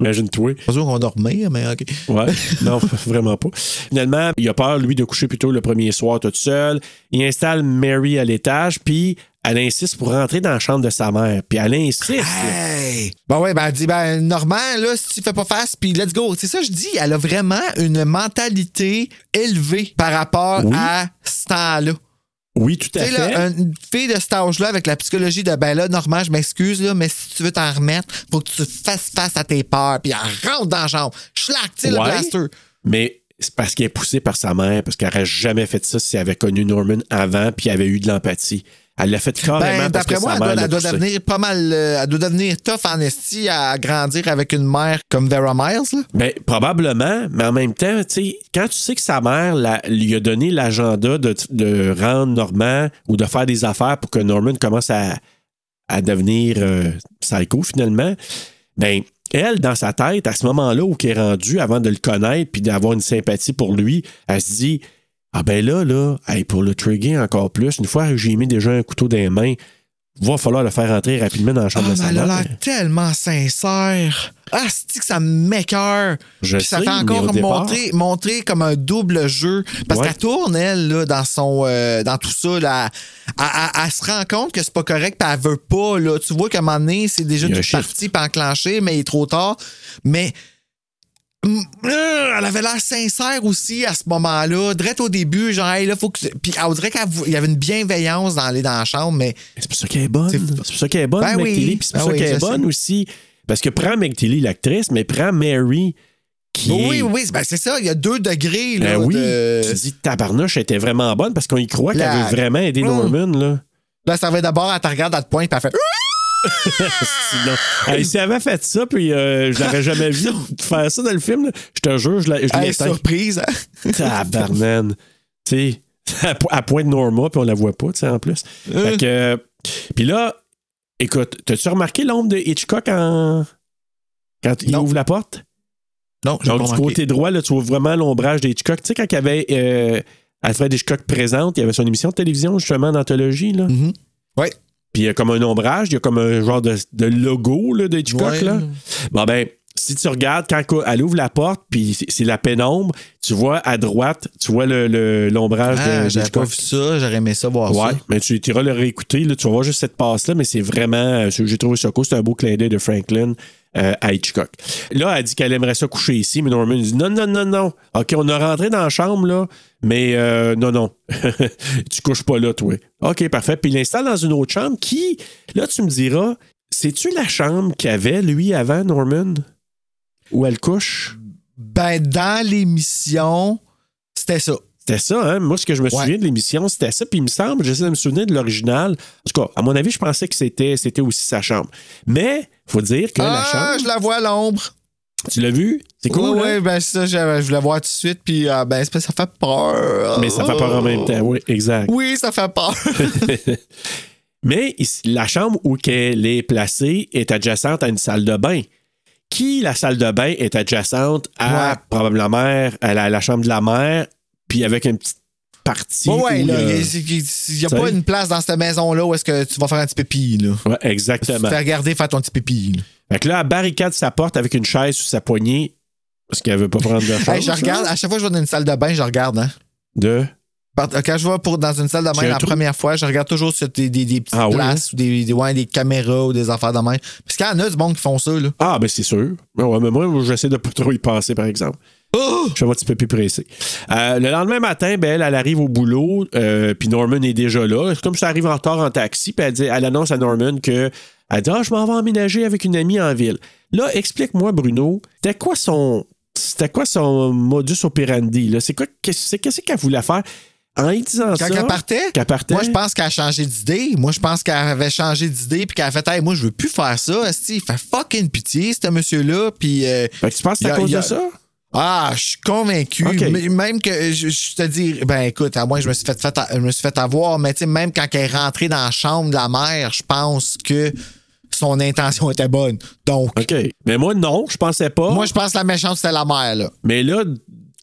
Imagine-toi. Pas sûr qu'on va dormir, mais OK. Ouais, non, vraiment pas. Finalement, il a peur, lui, de coucher plutôt le premier soir tout seul. Il installe Mary à l'étage, puis elle insiste pour rentrer dans la chambre de sa mère. Puis elle insiste. Hey! Ben ouais, ben elle dit, ben Normand, là, si tu fais pas face, puis let's go. C'est ça, que je dis, elle a vraiment une mentalité élevée par rapport Oui. à ce temps-là. Oui, tout à fait. là, une fille de cet âge-là, avec la psychologie de ben là, Normand, je m'excuse, là, mais si tu veux t'en remettre, faut que tu fasses face à tes peurs, puis elle rentre dans la. Schlac, tu sais, le Ouais. blaster. Mais c'est parce qu'elle est poussée par sa mère, parce qu'elle n'aurait jamais fait ça si elle avait connu Norman avant, puis elle avait eu de l'empathie. Elle l'a fait carrément Ben, parce que d'après moi, sa elle doit, elle devenir pas mal. euh, elle doit devenir tough en esti à grandir avec une mère comme Vera Miles. Là. Ben, probablement, mais en même temps, tu sais, quand tu sais que sa mère la- lui a donné l'agenda de, de rendre Norman ou de faire des affaires pour que Norman commence à, à devenir euh, psycho finalement, ben, elle, dans sa tête, à ce moment-là où elle est rendue, avant de le connaître puis d'avoir une sympathie pour lui, elle se dit Ah ben là, là, hey, pour le trigger encore plus, une fois que j'ai mis déjà un couteau dans les mains, va falloir le faire rentrer rapidement dans la Ah, chambre de mais sa elle a l'air tellement sincère. Ah, c'est que ça m'écœure. Je Puis ça sais, fait mais encore montrer, montrer comme un double jeu. Parce Ouais. qu'elle tourne, elle, là, dans son euh, dans tout ça. Là, elle, elle- elle se rend compte que c'est pas correct, puis elle veut pas. Là. Tu vois qu'à un moment donné, c'est déjà tout parti, puis enclenché, mais il est trop tard. Mais. Hum, euh, Elle avait l'air sincère aussi à ce moment-là. Direct au début, genre, hey, là, faut que. Puis on dirait qu'il y avait une bienveillance dans aller dans la chambre, mais. C'est pour ça qu'elle est bonne. C'est- pour ça qu'elle est bonne, Ben oui. Puis c'est pour Ben ça oui, qu'elle est bonne sais. aussi. Parce que prends McTilly, l'actrice, mais prends Mary, qui Oui, est... oui, ben, c'est ça. Il y a deux degrés. Là, Ben oui, de- tu dis, tabarnouche, elle était vraiment bonne parce qu'on y croit qu'elle veut vraiment aider. Norman, là. Là, ça va d'abord, elle te regarde, elle te pointe, puis elle fait. Hey, si elle avait fait ça, puis euh, je l'aurais jamais vu faire ça dans le film, là, je te jure, je l'ai est surprise. hein? Tabarnane. tu sais, à, po- à pointe Norma, puis on la voit pas, tu sais, en plus. Fait que, euh, puis là, écoute, t'as-tu remarqué l'ombre de Hitchcock en... quand il Non. ouvre la porte? Non, j'ai Donc, pas du remarqué. côté droit, là, tu vois vraiment l'ombrage d'Hitchcock. Tu sais, quand il y avait euh, Alfred Hitchcock présente, il y avait son émission de télévision, justement, d'anthologie, là? Mhm. Ouais. Puis il y a comme un ombrage, il y a comme un genre de, de logo là, de Hitchcock. Ouais. Là. Bon, ben, si tu regardes, quand elle ouvre la porte, puis c'est- la pénombre, tu vois à droite, tu vois le- le- l'ombrage Ah, de j'avais pas d'Hitchcock. vu ça, j'aurais aimé ça voir Ouais, ça. mais tu iras le réécouter, là, tu vas voir juste cette passe-là, mais c'est vraiment, euh, j'ai trouvé ça cool, c'est un beau clin d'œil de Franklin euh, à Hitchcock. Là, elle dit qu'elle aimerait ça coucher ici, mais Norman dit non, non, non, non. OK, on a rentré dans la chambre, là, mais euh, non, non. tu couches pas là, toi. OK, parfait. Puis il l'installe dans une autre chambre qui, là, tu me diras, c'est-tu la chambre qu'avait, lui, avant, Norman? Où elle couche? Ben, dans l'émission, c'était ça. C'était ça, hein? Moi, ce que je me Ouais. souviens de l'émission, c'était ça. Puis il me semble, j'essaie de me souvenir de l'original. En tout cas, à mon avis, je pensais que c'était, c'était aussi sa chambre. Mais, faut dire que la Ah, chambre. je la vois à l'ombre. Tu l'as vu? C'est cool. Ouais, hein? ouais, ben ça, je voulais voir tout de suite, puis ah, ben, ça fait peur. Mais ça fait peur en même temps. Oui, exact. Oui, ça fait peur. Mais la chambre où elle est placée est adjacente à une salle de bain. Qui, la salle de bain, est adjacente à Ouais. probablement à la, la chambre de la mère, puis avec une petite partie. Ouais, ouais, il n'y a Tu pas une place dans cette maison-là où est-ce que tu vas faire un petit pépi, là. Ouais, Tu exactement. te fais regarder faire ton petit pépi. là. Fait que là, elle barricade sa porte avec une chaise sous sa poignée parce qu'elle veut pas prendre de chance. Hey, je regarde, à chaque fois que je vais dans une salle de bain, je regarde, hein. De? Par- Quand je vais pour, dans une salle de bain la trou. première fois, je regarde toujours sur des, des, des petites Ah oui, places ou des, des, ouais, des caméras ou des affaires de main. Parce qu'il y en a du monde qui font ça, là. Ah, ben c'est sûr. Ouais, mais moi, j'essaie de pas trop y passer, par exemple. Oh! Je suis un petit peu plus pressé. Euh, le lendemain matin, ben, elle, elle arrive au boulot, euh, puis Norman est déjà là. C'est comme si elle arrive en retard en taxi, puis elle, dit- elle annonce à Norman que elle dit Ah, je m'en vais emménager avec une amie en ville. Là, explique-moi, Bruno, c'était quoi son. C'était quoi son modus operandi? là? C'est quoi qu'est-ce qu'est-ce qu'elle voulait faire? En y disant Quand ça. elle partait, qu'elle partait, moi, je pense qu'elle a changé d'idée. Moi, je pense qu'elle avait changé d'idée puis qu'elle a fait, hey, moi, je veux plus faire ça. Il fait fucking pitié, ce monsieur-là. Puis. euh, Fait que tu penses que c'est y à a- cause a- de ça? Ah, je suis convaincu. Même que je, je te dis, ben écoute, à moi, je me suis fait, fait- je me suis fait avoir, mais tu sais, même quand elle est rentrée dans la chambre de la mère, je pense que son intention était bonne. Donc, OK. Mais moi, non, je pensais pas. moi, je pense que la méchante, c'était la mère, là. Mais là,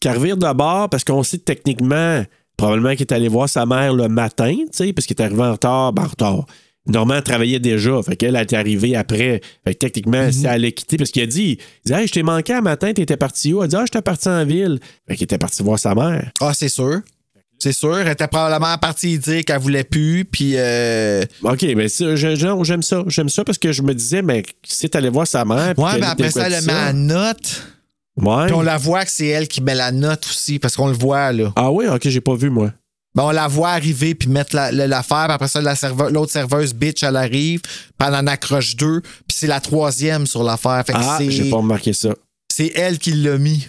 qu'elle revire de bord, parce qu'on sait techniquement, probablement qu'il est allé voir sa mère le matin, tu sais, parce qu'il est arrivé en retard, ben en retard. Normand travaillait déjà. Fait qu'elle elle est arrivée après. Fait que techniquement, si elle allait quitter, parce qu'il a dit, il dit, hey, je t'ai manqué un matin, t'étais parti où? Elle dit, ah, j'étais parti en ville. Fait qu'il était parti voir sa mère. Ah, c'est sûr. C'est sûr. Elle était probablement partie dire qu'elle voulait plus, puis. euh, OK, mais ça, j'aime ça. J'aime ça parce que je me disais, mais si t'allais voir sa mère. Ouais, mais après était quoi ça, elle met la note. Ouais. Puis on la voit que c'est elle qui met la note aussi, parce qu'on le voit, là. Ah oui, OK, j'ai pas vu, moi. Ben, on la voit arriver puis mettre la- la- l'affaire, après ça, serveur- l'autre serveuse bitch, elle arrive, puis elle en accroche deux, puis c'est la troisième sur l'affaire. Ah, j'ai pas remarqué ça. c'est elle qui l'a mis.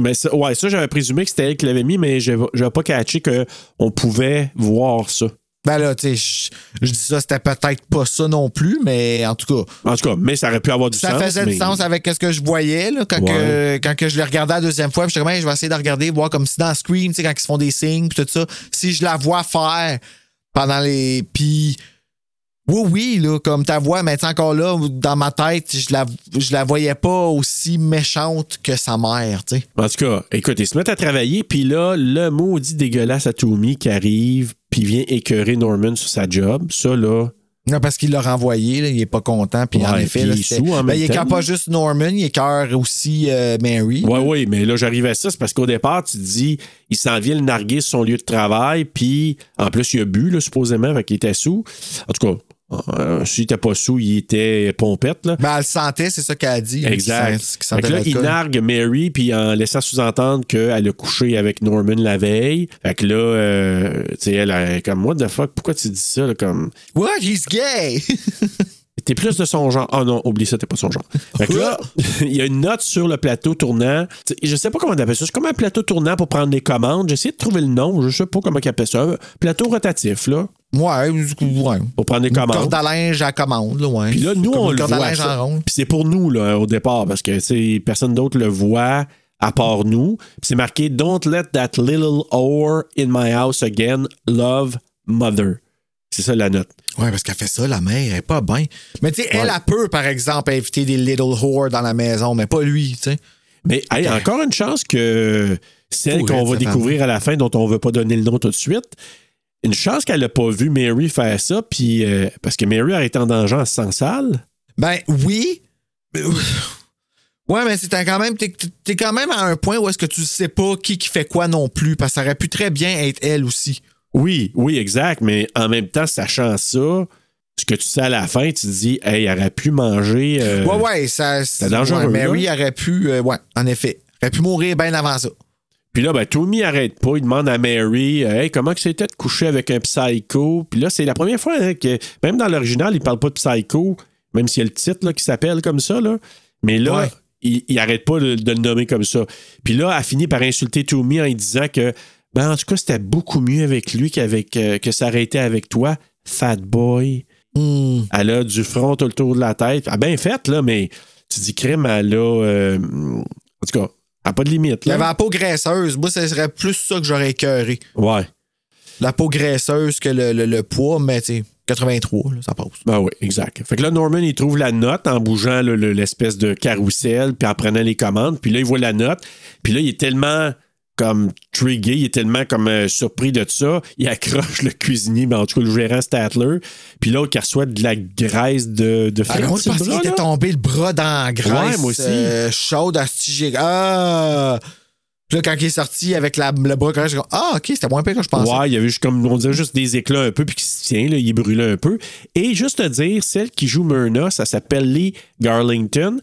Mais ça, ouais, ça, j'avais présumé que c'était elle qui l'avait mis, mais je n'avais pas catché qu'on pouvait voir ça. Ben là, tu sais, je- dis ça, c'était peut-être pas ça non plus, mais en tout cas, En tout cas, mais ça aurait pu avoir du ça sens. faisait mais- du sens avec ce que je voyais là, quand, que, quand que je le regardais la deuxième fois. Puis je me je vais essayer de regarder, voir comme si dans Scream, tu sais, quand ils se font des signes, puis tout ça, si je la vois faire pendant les. Puis. Oui, oui, là, comme ta voix, mais encore là, dans ma tête, je la, je la voyais pas aussi méchante que sa mère, tu sais. En tout cas, écoute, ils se mettent à travailler, puis là, le maudit dégueulasse à qui arrive, puis vient écœurer Norman sur sa job. Ça, là. Non, parce qu'il l'a renvoyé, là, il est pas content. Puis en effet, là, il est en ben, il écœure pas juste Norman, il écœure aussi euh, Mary. Ouais, oui, mais là, j'arrive à ça, c'est parce qu'au départ, tu te dis, il s'en vient le narguer sur son lieu de travail, puis en plus, il a bu, là, supposément, fait qu'il était sous. En tout cas, euh, s'il était pas sous, il était pompette, là. Ben, elle le sentait, c'est ça qu'elle a dit. Exact. sent- là, il nargue Mary, puis en laissant sous-entendre qu'elle a couché avec Norman la veille. Fait que là, euh, tu sais, elle est comme, what the fuck, pourquoi tu dis ça, là, comme? What? He's gay! T'es plus de son genre. Oh non, oublie ça, t'es pas son genre. Fait que là, il y a une note sur le plateau tournant. T'sais, Je sais pas comment on appelle ça. C'est comme un plateau tournant pour prendre les commandes. J'ai essayé de trouver le nom. Je sais pas comment il appelle ça. Plateau rotatif, là, ouais, du coup, ouais. pour prendre les Une commandes. corde à linge à commande, là, ouais. Puis là, nous, on le voit. Puis c'est pour nous, là, au départ, parce que tu sais, personne d'autre le voit à part nous. Puis c'est marqué Don't let that little whore in my house again. Love, mother. C'est ça la note. Ouais, parce qu'elle fait ça, la mère, elle est pas bien. Mais tu sais, elle, Ouais. elle peut, par exemple, inviter des little whores dans la maison, mais pas lui, tu sais. Mais hey, encore une chance que celle qu'on va découvrir à la fin, dont on ne veut pas donner le nom tout de suite, une chance qu'elle n'a pas vu Mary faire ça, puis euh, parce que Mary aurait été en danger en se sale. Ben oui. Mais- Ouais, mais c'est quand même. T'es t'es quand même à un point où est-ce que tu sais pas qui qui fait quoi non plus, parce que ça aurait pu très bien être elle aussi. Oui, oui, exact, mais en même temps, sachant ça, ce que tu sais à la fin, tu te dis, hey, elle aurait pu manger. euh, ouais, ouais, ça. c'est dangereux, ouais, Mary là. aurait pu. euh, ouais, en effet. Aurait pu mourir bien avant ça. Puis là, ben, Tommy arrête pas. Il demande à Mary, euh, hey, comment que c'était de coucher avec un psycho? Puis là, c'est la première fois hein, que, même dans l'original, il parle pas de psycho, même s'il y a le titre là, qui s'appelle comme ça. Là. Mais là, Ouais. il, il arrête pas de, de le nommer comme ça. Puis là, elle finit par insulter Tommy en lui disant que, ben, en tout cas, c'était beaucoup mieux avec lui qu'avec, euh, que ça été avec toi, fat boy. Hmm. Elle a du front tout le tour de la tête. Ah, bien fait, là, mais tu dis crime, elle a. euh, en tout cas, pas de limite. Il y avait la peau graisseuse. Moi, ce serait plus ça que j'aurais écœuré. Ouais. La peau graisseuse que le, le- le poids, mais tu sais, 83, là, ça passe. Ben oui, exact. Fait que là, Norman, il trouve la note en bougeant le- le- l'espèce de carrousel, puis en prenant les commandes. Puis là, il voit la note. Puis là, il est tellement comme trigué, il est tellement comme euh, surpris de ça. Il accroche le cuisinier, ben, en tout cas, le gérant Statler. Puis l'autre qui reçoit de la graisse de, de Ah, frites, moi, je qu'il était tombé le bras dans la graisse. Ouais, moi aussi. euh, chaude à Ah! Puis là, quand il est sorti avec la, le bras correct, j'ai dit, ah, OK, c'était moins pire que je pensais. Ouais, il y avait juste comme, on dirait juste des éclats un peu, puis qui se tient, là, il est brûlé un peu. Et juste te dire, celle qui joue Myrna, ça s'appelle Lee Garlington.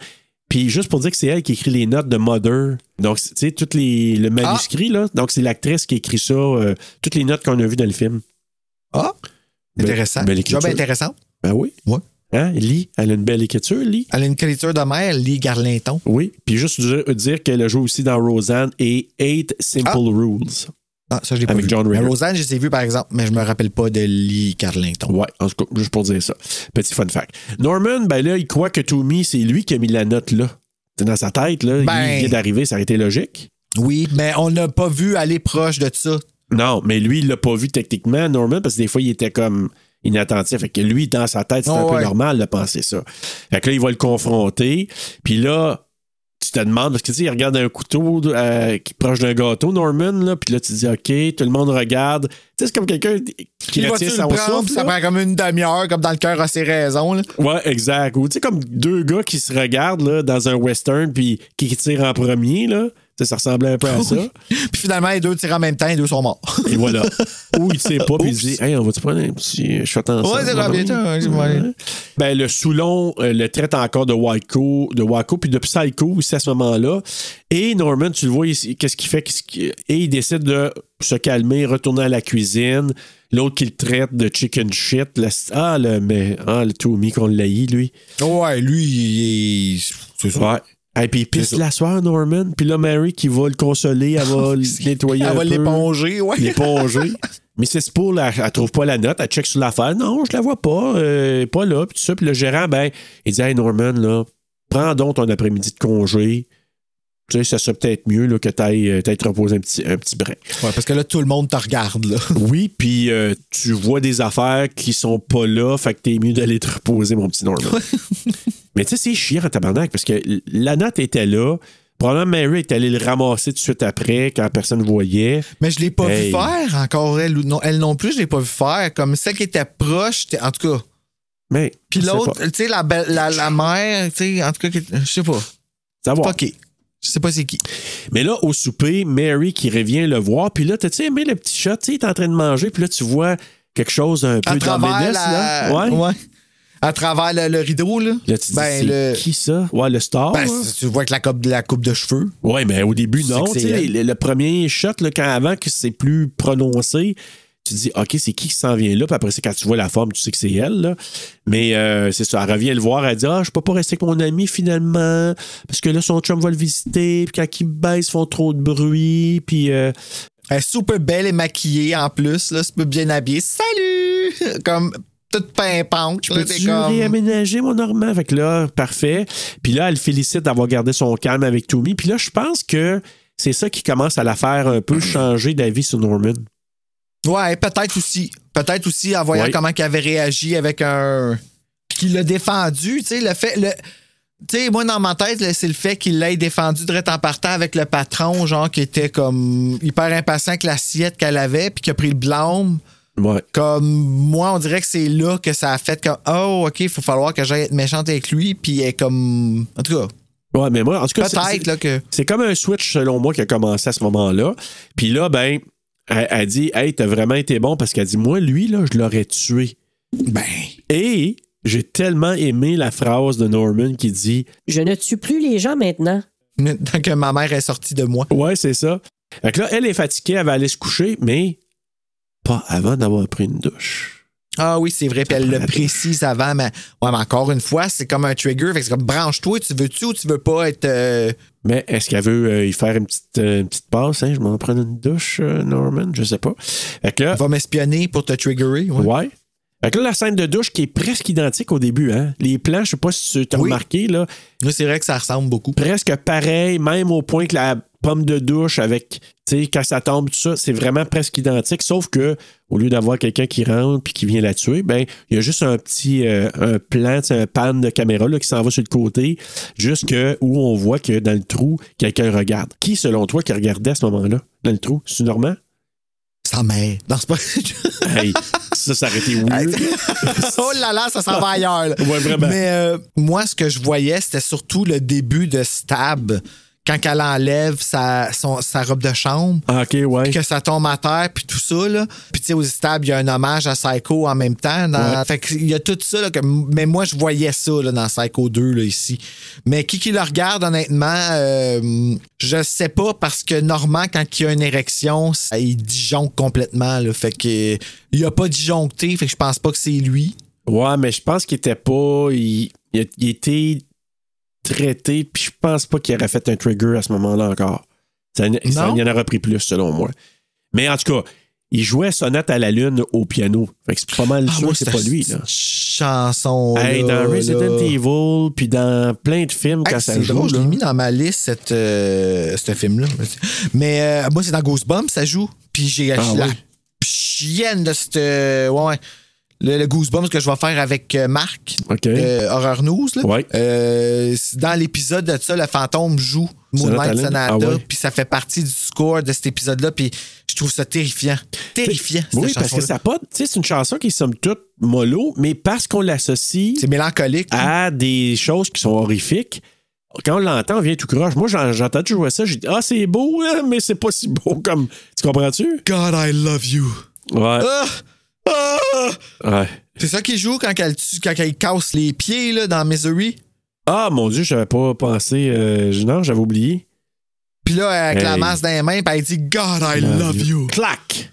Puis juste pour dire que c'est elle qui écrit les notes de Mother. Donc, tu sais, toutes les le manuscrit, là. Donc, c'est l'actrice qui écrit ça, euh, toutes les notes qu'on a vues dans le film. Ah! Belle- Intéressant. belle écriture. Job intéressant. Ben oui. Ouais. Hein? Lee, elle a une belle écriture, Lee. Elle a une écriture de mère, Lee Garlinton. Oui. Puis juste dire, dire qu'elle a joué aussi dans Roseanne et Eight Simple Ah. Rules. Ah, ça, je l'ai pas Avec vu. John Ritter. Roseanne, je les ai vus, par exemple, mais je me rappelle pas de Lee Garlinton. Ouais, en tout cas, juste pour dire ça. Petit fun fact. Norman, ben là, il croit que Tommy, c'est lui qui a mis la note là. C'est dans sa tête, là. Ben- Il vient d'arriver, ça aurait été logique. Oui, mais on n'a pas vu aller proche de ça. Non, mais lui, il l'a pas vu techniquement, Norman, parce que des fois, il était comme inattentif. Fait que lui, dans sa tête, Oh, un ouais. peu normal de penser ça. Fait que là, il va le confronter. Puis là, tu te demandes, parce que tu sais, il regarde un couteau euh, qui est proche d'un gâteau, Norman, là, puis là, tu te dis, OK, tout le monde regarde. Tu sais, c'est comme quelqu'un qui retient prendre, souffle. ça prend comme une demi-heure, comme dans le cœur a ses raisons. Là. Ouais, exact. Ou tu sais, comme deux gars qui se regardent là, dans un western, puis qui tirent en premier, là. Ça ressemblait un peu à ça. Puis finalement, les deux tirent en même temps, les deux sont morts. Et voilà. Ou il sait pas, puis il dit Hey, on va-tu prendre un petit shot ensemble? Ouais, c'est ça, bien. Ben, le Soulon euh, le traite encore de Waco, de Waco puis de Psycho aussi à ce moment-là. Et Norman, tu le vois, ici, qu'est-ce qu'il fait? Qu'est-ce qu'il- Et il décide de se calmer, retourner à la cuisine. L'autre qui le traite de chicken shit. Le- ah, le, mais, ah, le Tommy qu'on l'haït, lui. Ouais, lui, il est. C'est ça. Ouais. Et puis il pisse la soirée, Norman. Puis là, Mary qui va le consoler, elle va le nettoyer Elle un va l'éponger, ouais. L'éponger. Mais c'est pour, elle, elle trouve pas la note, elle check sur l'affaire. Non, je la vois pas, euh, pas là, puis tout ça. Puis le gérant, ben, il dit Hey Norman, là, prends donc ton après-midi de congé. Tu sais, ça serait peut-être mieux là, que tu ailles te reposer un petit, un petit brin. Ouais, parce que là, tout le monde te regarde, là. Oui, puis euh, tu vois des affaires qui sont pas là, fait que t'es mieux d'aller te reposer, mon petit Norman. Mais tu sais, c'est chiant en tabarnak, parce que la note était là. Probablement Mary est allée le ramasser tout de suite après, quand personne ne voyait. Mais je l'ai pas Hey. vu faire encore, elle, ou non, elle non plus, je l'ai pas vu faire. Comme celle qui était proche, en tout cas. Mais. Puis l'autre, tu sais, la, la, la mère, tu sais, en tout cas, je sais pas. Savoir. OK. Je sais pas c'est qui. Mais là, au souper, Mary qui revient le voir, puis là, t'as-tu aimé le petit chat? Tu sais, il est en train de manger, puis là, tu vois quelque chose un peu d'ominous, la... là. Ouais. À travers le, le rideau, là. Là, tu te dis, Ben, le- qui ça? Ouais, le star. Ben, hein? tu vois que la coupe, la coupe de cheveux. Ouais, mais au début, Tu non. sais que Tu sais, le, le premier shot, là, quand avant que c'est plus prononcé, tu dis, OK, c'est qui qui s'en vient là? Puis après, c'est quand tu vois la forme, tu sais que c'est elle. Là. Mais euh, c'est ça, elle revient le voir, elle dit, ah, je peux pas rester avec mon ami finalement, parce que là, son chum va le visiter, puis quand il baisse, ils font trop de bruit, puis. euh, Elle est super belle et maquillée en plus, là. Super bien habillée. Salut! Comme toute pimpante. Je peux-tu comme- réaménager mon Normand? Fait que là, parfait. Puis là, elle félicite d'avoir gardé son calme avec Tommy. Puis là, je pense que c'est ça qui commence à la faire un peu changer d'avis sur Norman. Ouais, peut-être aussi. Peut-être aussi en voyant Ouais. comment il avait réagi avec un. Qu'il l'a défendu, tu sais, le fait. Le... Tu sais, moi, dans ma tête, c'est le fait qu'il l'ait défendu direct en partant avec le patron, genre, qui était comme hyper impatient avec l'assiette qu'elle avait, puis qui a pris le blâme. Ouais. Comme moi, on dirait que c'est là que ça a fait comme Oh, OK, il faut falloir que j'aille être méchante avec lui, puis elle est comme. En tout cas, Ouais, mais moi, en tout cas, c'est- que. c'est comme un switch, selon moi, qui a commencé à ce moment-là. Puis là, ben, elle, elle dit Hey, t'as vraiment été bon parce qu'elle dit Moi, lui, là, je l'aurais tué. Ben. Et j'ai tellement aimé la phrase de Norman qui dit Je ne tue plus les gens maintenant. Maintenant que ma mère est sortie de moi. Ouais, c'est ça. Fait que là, elle est fatiguée, elle va aller se coucher, mais pas avant d'avoir pris une douche. Ah oui, c'est vrai, puis elle le précise avant, mais, ouais, mais encore une fois, c'est comme un trigger. Fait que c'est comme branche-toi, tu veux-tu ou tu veux pas être. euh, Mais est-ce qu'elle veut euh, y faire une petite, euh, une petite passe? Hein? Je m'en prends une douche, euh, Norman? Je sais pas. Fait que là, va m'espionner pour te triggerer? Ouais. ouais. Fait que là, la scène de douche qui est presque identique au début, hein? Les plans, je sais pas si tu as Oui. remarqué, là, Oui, c'est vrai que ça ressemble beaucoup. presque pareil, même au point que la pomme de douche avec, tu sais, quand ça tombe, tout ça, c'est vraiment presque identique, sauf que au lieu d'avoir quelqu'un qui rentre puis qui vient la tuer, ben, il y a juste un petit euh, un plan, un pan de caméra là, qui s'en va sur le côté, jusque où on voit que dans le trou, quelqu'un regarde. Qui, selon toi, qui regardait à ce moment-là, dans le trou? C'est Normand? Sa mère. Non, c'est pas. Hey, ça, ça aurait été weird. oh là là, ça s'en va ailleurs. là. Ouais, vraiment. Mais euh, moi, ce que je voyais, c'était surtout le début de Stab. Quand elle enlève sa, son- sa robe de chambre. Ah, OK, ouais. Puis que ça tombe à terre, puis tout ça, là. Puis, tu sais, aux Stab, il y a un hommage à Psycho en même temps. dans- Ouais. Fait qu'il y a tout ça, là, que- mais moi, je voyais ça, là, dans Psycho 2, là, ici. Mais qui qui le regarde, honnêtement, euh, je sais pas, parce que Normand, quand il a une érection, ça, il disjoncte complètement, là. Fait que, il a pas disjoncté, fait que je pense pas que c'est lui. Ouais, mais je pense qu'il était pas. Il, il était traité, puis je pense pas qu'il aurait fait un trigger à ce moment-là encore. Ça, ça- il en aurait pris plus, selon moi. Mais en tout cas, il jouait Sonate à la Lune au piano. Fait que c'est pas mal Ah, sûr moi, que c'est pas lui, là. chanson. Hey, là, dans Resident là. Evil, puis dans plein de films, Hey, quand ça joue. drôle, je l'ai mis dans ma liste, cette, euh, ce film-là. Mais euh, moi, c'est dans Ghostbumps, ça joue. Puis j'ai Ah la ouais? chienne de cette. euh, ouais, ouais. Le, le Goosebumps que je vais faire avec euh, Marc, euh, Horror News. là. Ouais. Euh, dans l'épisode de ça, le fantôme joue Moonlight Sonata? Ah ouais. puis ça fait partie du score de cet épisode-là, puis je trouve ça terrifiant. Terrifiant, Oui, parce que ça pas. Tu sais, c'est une chanson qui est somme toute mollo, mais parce qu'on l'associe C'est mélancolique. à des choses qui sont horrifiques, quand on l'entend, on vient tout croche. Moi, j'en- j'entends toujours ça, j'ai dit Ah, c'est beau, hein, mais c'est pas si beau comme. Tu comprends-tu? God, I love you. Ouais. Ah! Ah! Ouais. C'est ça qu'il joue quand elle, quand elle casse les pieds là, dans Misery? Ah, mon Dieu, j'avais pas pensé. euh, non, j'avais oublié. Puis là, avec la Hey. masse dans les mains, puis elle dit God, I love you. Clac!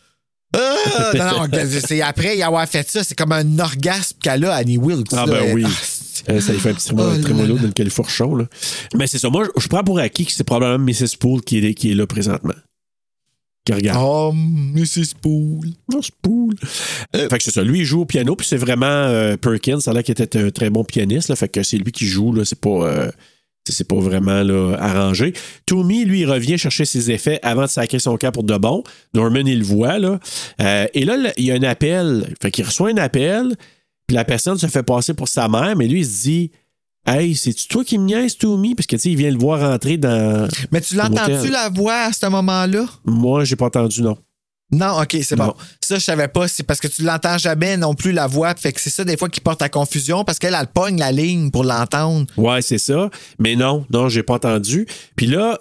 Ah! non, non, c'est après y avoir fait ça, c'est comme un orgasme qu'elle a, Annie Wilkes. Ah, là. ben oui. c'est- Euh, ça lui fait un petit Oh trémolo dans le califourchon. Là. Mais c'est ça. Moi, je- je prends pour acquis que c'est probablement Mrs. Poole qui est, qui est là présentement. Qui regarde. Oh, Mrs. Poole. C'est Poole. Euh, fait que c'est ça. Lui, il joue au piano, puis c'est vraiment euh, Perkins, ça a l'air qu'il était un très bon pianiste. Là, fait que c'est lui qui joue. Là, c'est pas. euh, c'est- pas vraiment là, arrangé. Tommy, lui, il revient chercher ses effets avant de sacrer son camp pour de bon. Norman, il le voit. Là. Et là, là, il y a un appel. Fait qu'il reçoit un appel, puis la personne se fait passer pour sa mère, mais lui, il se dit Hey, c'est-tu toi qui me niaises, Tommy? Parce que, tu sais, il vient le voir rentrer dans. Mais tu l'entends-tu la voix à ce moment-là? Moi, j'ai pas entendu, non. Non, ok, c'est bon. Ça, je savais pas. C'est parce que tu l'entends jamais non plus la voix. Fait que c'est ça des fois qui porte à confusion parce qu'elle, elle pogne la ligne pour l'entendre. Ouais, c'est ça. Mais non, non, j'ai pas entendu. Puis là,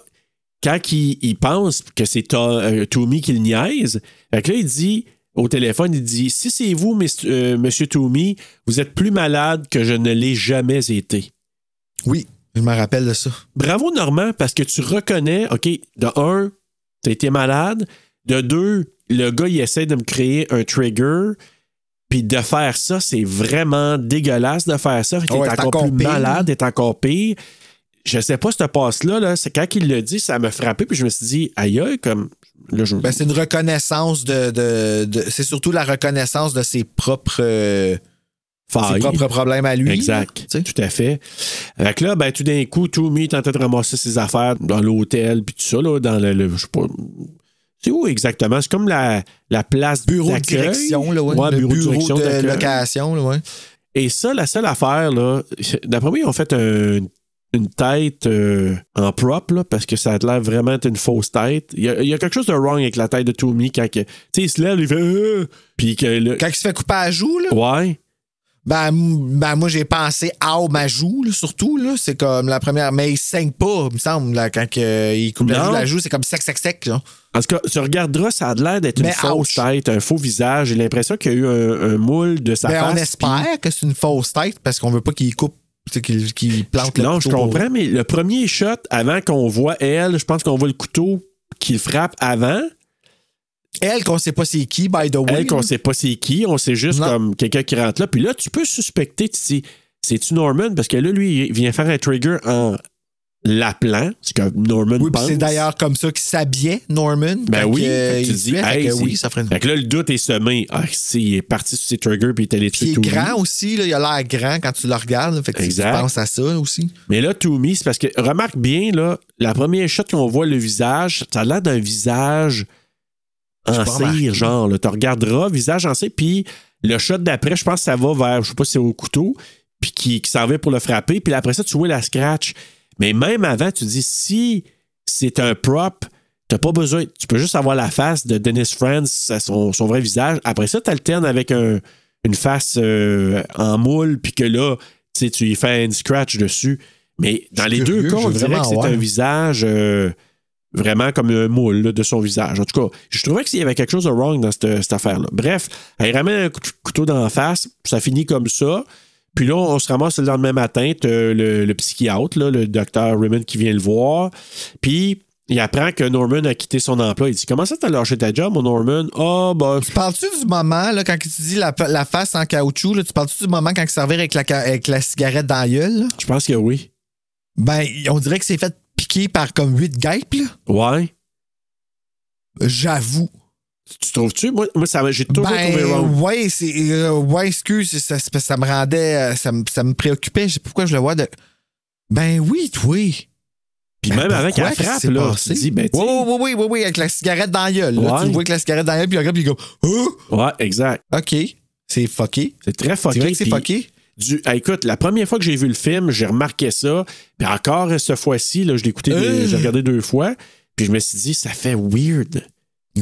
quand il, il pense que c'est euh, Tommy qui le niaise, fait que là, il dit au téléphone, il dit Si c'est vous, euh, monsieur Tommy, vous êtes plus malade que je ne l'ai jamais été. Oui, je me rappelle de ça. Bravo, Normand, parce que tu reconnais, OK, de un, t'as été malade. De deux, le gars, il essaie de me créer un trigger. Puis de faire ça, c'est vraiment dégueulasse de faire ça. Fait qu'il Ouais, encore, encore plus pire. malade, est encore pire. Je sais pas, cette passe-là, là, c'est quand il l'a dit, ça m'a frappé. Puis je me suis dit, aïe, comme. Là, je... Ben, c'est une reconnaissance de. de- de- c'est surtout la reconnaissance de ses propres. euh, ses propres problèmes à lui. Exact. là. Tout à fait. Fait que là, ben, tout d'un coup, en train de ramasser ses affaires dans l'hôtel, puis tout ça, là, dans le. le- je sais pas. C'est où exactement? C'est comme la, la place Bureau de direction, là, ouais. Ouais, le bureau, bureau, de direction de d'accueil. location, là, ouais. Et ça, la seule affaire, là, d'après moi, ils ont fait un- une tête euh, en prop, là, parce que ça a l'air vraiment d'être une fausse tête. Il y, a, il y a quelque chose de wrong avec la tête de Tommy quand que, il se lève, il fait. Euh, puis que. le- Quand il se fait couper à la joue, là, ouais. ben, ben, moi, j'ai pensé à ma joue, là, surtout. Là, c'est comme la première. Mais il saigne pas, il me semble, là, quand que, il coupe la joue, la joue, c'est comme sec, sec, sec. Là. En tout cas, tu regarderas, ça a l'air d'être une fausse ouch. tête, un faux visage. J'ai l'impression qu'il y a eu un, un moule de sa Ben, face. on espère que c'est une fausse tête parce qu'on veut pas qu'il coupe, qu'il qu'il plante le Non, je pour- comprends, mais le premier shot, avant qu'on voit elle, je pense qu'on voit le couteau qui frappe avant. Elle, qu'on sait pas c'est qui, by the way. Elle, qu'on sait pas c'est qui, on sait juste Non. comme quelqu'un qui rentre là. Puis là, tu peux suspecter, dis, c'est-tu Norman? Parce que là, lui, il vient faire un trigger en l'appelant, ce que Norman Oui, pense. c'est d'ailleurs comme ça qu'il s'habillait, Norman. Ben oui, il tu te dis. Fait hey, que oui, ça ferait une. Fait que là, le doute est semé. Ah, si, il est parti sur ses triggers puis il est allé Puis il est grand aussi, là, il a l'air grand quand tu le regardes. là. Fait que tu- tu Exact. penses à ça aussi. Mais là, Toomey, c'est parce que, remarque bien, là, la première shot qu'on voit le visage, ça a l'air d'un visage en cire, genre. Tu regarderas, visage en cire, puis le shot d'après, je pense que ça va vers, je sais pas si c'est au couteau, puis qui, qui s'en va pour le frapper, puis après ça, tu vois la scratch. Mais même avant, tu dis, si c'est un prop, t'as pas besoin, tu peux juste avoir la face de Dennis Franz, son, son vrai visage. Après ça, tu alternes avec un- une face euh, en moule, puis que là, tu y fais une scratch dessus. Mais dans les deux cas, on dirait que c'est un visage euh, vraiment comme un moule là, de son visage. En tout cas, je trouvais qu'il y avait quelque chose de wrong dans cette, cette affaire-là. Bref, elle ramène un couteau d'en face, ça finit comme ça. Puis là, on se ramasse le lendemain matin, le, le psychiatre, là, le docteur Raymond qui vient le voir. Puis il apprend que Norman a quitté son emploi. Il dit Comment ça, t'as lâché ta job, mon Norman Ah, bah. Tu parles-tu du moment, là, quand tu dis la, la face en caoutchouc, là, tu parles-tu du moment quand il servait avec la, avec la cigarette dans la gueule? là? Je pense que oui. Ben, on dirait que c'est fait piquer par comme huit guêpes, là. Ouais. J'avoue. Tu trouves-tu? Moi, moi ça, m'a- j'ai toujours trouvé Ben, wrong. ouais, c'est, euh, ouais, excuse, ça, ça, ça me rendait, euh, ça, me- ça me préoccupait. Je sais pas pourquoi je le vois de. Ben oui, oui. Puis Ben, même qu'elle qu'est-ce frappe, là, passé? tu dis Ben, tu Oui, sais, oui, oui, oui, oui, avec la cigarette dans la gueule. là. Ouais. Tu le vois avec la cigarette dans la gueule, puis il regarde, puis il comme, oh! Ouais, exact. OK. C'est fucké. C'est très fucké. C'est vrai que c'est fucké? du- ah, écoute, la première fois que j'ai vu le film, j'ai remarqué ça. Puis encore cette fois-ci, là, je l'ai écouté, Euh. j'ai regardé deux fois. Puis je me suis dit, ça fait weird.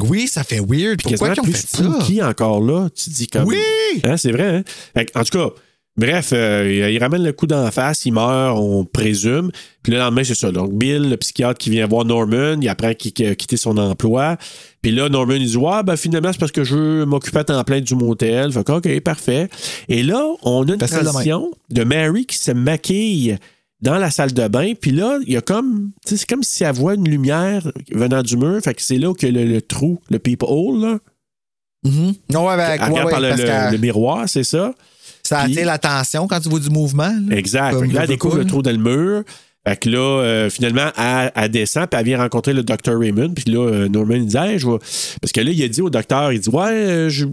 Oui, ça fait weird. Puis Pourquoi qu'ils ont plus fait ça? spooky encore là. Tu te dis comme. Oui! Hein, c'est vrai, hein? Fait en tout cas, bref, euh, il ramène le coup d'en face, il meurt, on présume. Puis le lendemain, c'est ça. Donc, Bill, le psychiatre qui vient voir Norman, il apprend qu'il a quitté son emploi. Puis là, Norman, il dit Ouais, ben finalement, c'est parce que je veux m'occuper à temps plein du motel. Fait que, OK, parfait. Et là, on a une même. transition de Mary qui se maquille dans la salle de bain. Puis là, il y a comme. C'est comme si elle voit une lumière venant du mur. Fait que c'est là que le, le trou, le peephole, là. Mhm. Non, ouais, ben, Elle ouais, par le, parce le- que le miroir, c'est ça? ça attire l'attention quand tu vois du mouvement. là. Exact. Comme Fait que là, elle découvre le trou dans le mur. Fait que là, euh, finalement, elle, elle descend, puis elle vient rencontrer le docteur Raymond. Puis là, euh, Norman, il dit, Hey, je vais- Parce que là, il a dit au docteur, il dit, ouais, euh, je-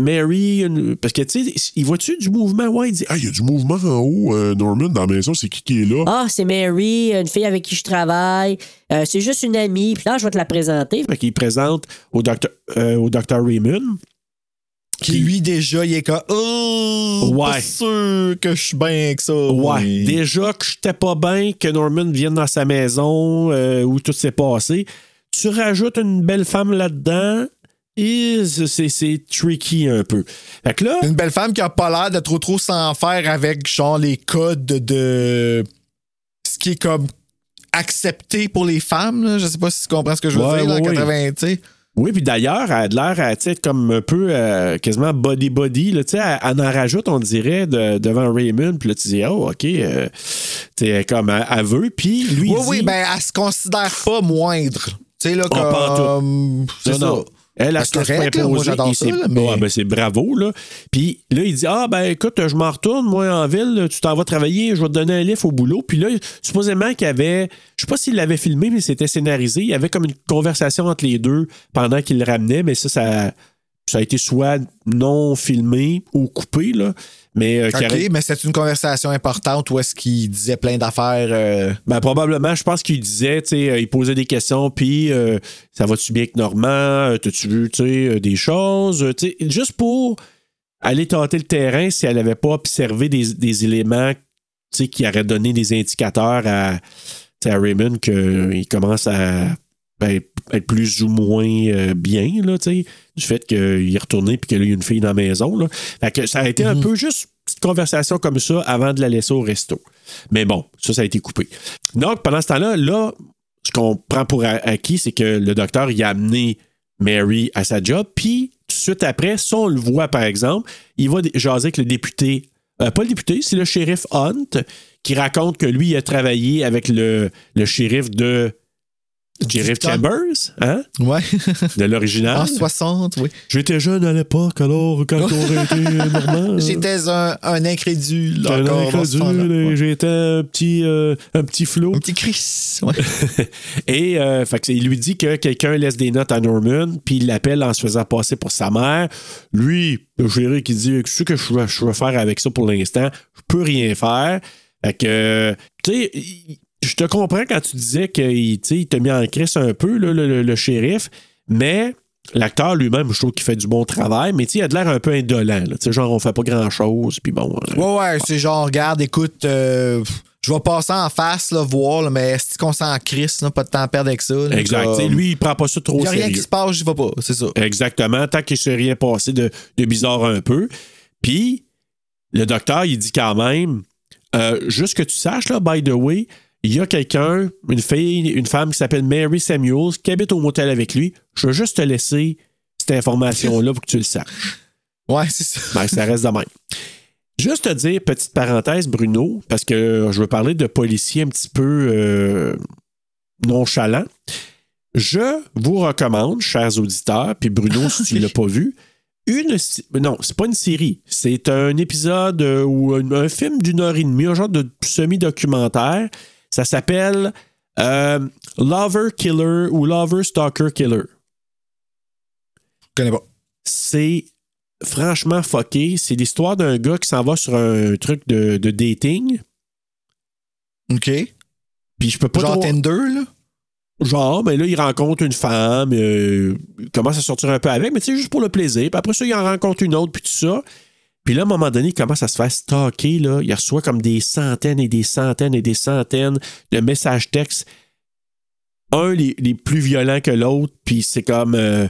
Mary, une- parce que, tu sais, il voit-tu du mouvement? Ouais, il dit, Ah, il y a du mouvement en haut, euh, Norman, dans la maison. C'est qui qui est là? Ah, c'est Mary, une fille avec qui je travaille. Euh, c'est juste une amie. Puis là, je vais te la présenter. Fait qu'il présente au docteur, euh, au docteur Raymond. Qui, lui, déjà, il est comme. Oh, Ouais. pas sûr que je suis bien avec ça. Ouais, déjà que j'étais pas bien que Norman vienne dans sa maison euh, où tout s'est passé. Tu rajoutes une belle femme là-dedans c'est tricky un peu. Fait que là, Une belle femme qui a pas l'air de trop trop s'en faire avec genre les codes de ce qui est comme accepté pour les femmes. là. Je sais pas si tu comprends ce que je veux Ouais, dire. là, en ouais, ouais. 80, tu sais. Oui, puis d'ailleurs, elle a l'air à, comme un peu euh, quasiment body-body. là, tu sais, Elle, elle en rajoute, on dirait, de- devant Raymond. Puis là, tu dis, oh, OK. euh, sais, comme elle, veut. Puis lui, Oui, oui, ben elle se considère pas moindre. Tu sais, là, Oh, comme. C'est ça. non. Elle, Ben, se c'est laisse pas correct, là. Moi, imposer, j'adore et ça, c'est- là, mais- Ouais, ben, c'est bravo, là. Puis là, il dit Ah, ben écoute, je m'en retourne, moi, en ville, tu t'en vas travailler, je vais te donner un livre au boulot. Puis là, supposément qu'il y avait, je sais pas s'il l'avait filmé, mais c'était scénarisé. Il y avait comme une conversation entre les deux pendant qu'il le ramenait, mais ça, ça, ça a été soit non filmé ou coupé, là. Mais euh, OK, mais c'est une conversation importante où est-ce qu'il disait plein d'affaires. euh, Ben, probablement, je pense qu'il disait, tu sais, euh, il posait des questions, puis euh, ça va-tu bien avec Normand? T'as-tu vu, tu sais, des choses? Tu sais, juste pour aller tâter le terrain si elle n'avait pas observé des, des éléments, tu sais, qui auraient donné des indicateurs à, à Raymond qu'il commence à ben, être plus ou moins bien, là, tu sais, du fait qu'il est retourné puis qu'il y a une fille dans la maison, là. Fait que ça a été un peu juste une petite conversation comme ça avant de la laisser au resto. Mais bon, ça, ça a été coupé. Donc, pendant ce temps-là, là, ce qu'on prend pour acquis, c'est que le docteur il a amené Mary à sa job, puis tout de suite après, ça, on le voit, par exemple, il va jaser avec le député, euh, pas le député, c'est le shérif Hunt, qui raconte que lui, il a travaillé avec le, le shérif de Victor. Chambers, hein, Ouais. de l'original. en 60, oui. J'étais jeune à l'époque, alors quand on aurait été normand. J'étais un, un incrédule. Un incrédule j'étais un petit, euh, un petit flot. Un petit Chris. Ouais. Et euh, fait que il lui dit que quelqu'un laisse des notes à Norman, puis il l'appelle en se faisant passer pour sa mère. Lui, le chéri qui dit ce que je veux, je veux faire avec ça pour l'instant, je peux rien faire. Fait que, tu sais, il- je te comprends quand tu disais qu'il t'a mis en crise un peu, là, le, le- le shérif, mais l'acteur lui-même, je trouve qu'il fait du bon travail, mais il a de l'air un peu indolent. là. Genre, on fait pas grand-chose, puis bon. euh, Ouais, ouais, c'est genre, regarde, écoute, euh, je vais passer en face, là, voir, là, mais est-ce qu'on s'en crisse, pas de temps à perdre avec ça. exact. lui, il prend pas ça trop Il y a rien sérieux. qui se passe, j'y vais pas, c'est ça. Exactement, tant qu'il ne s'est rien passé de, de bizarre un peu. Puis, le docteur, il dit quand même, euh, juste que tu saches, là, by the way, il y a quelqu'un, une fille, une femme qui s'appelle Mary Samuels, qui habite au motel avec lui. Je veux juste te laisser cette information-là pour que tu le saches. Ouais, c'est ça. Ben, ça reste de même. Juste te dire, petite parenthèse, Bruno, parce que je veux parler de policiers un petit peu euh, nonchalants. Je vous recommande, chers auditeurs, puis Bruno, si tu ne l'as pas vu, une. Non, c'est pas une série. C'est un épisode euh, ou un, un film d'une heure et demie, un genre de semi-documentaire. Ça s'appelle euh, Lover Killer ou Lover Stalker Killer. Je connais pas. C'est franchement fucké. C'est l'histoire d'un gars qui s'en va sur un truc de, de dating. OK. Puis je peux pas Genre trop- Tinder, là? Genre, mais là, il rencontre une femme, euh, il commence à sortir un peu avec, mais tu sais, juste pour le plaisir. Puis après ça, il en rencontre une autre, puis tout ça. Puis là, à un moment donné, il commence à se faire stalker. Là. Il reçoit comme des centaines et des centaines et des centaines de messages textes. Un, les, les plus violents que l'autre, puis c'est comme euh,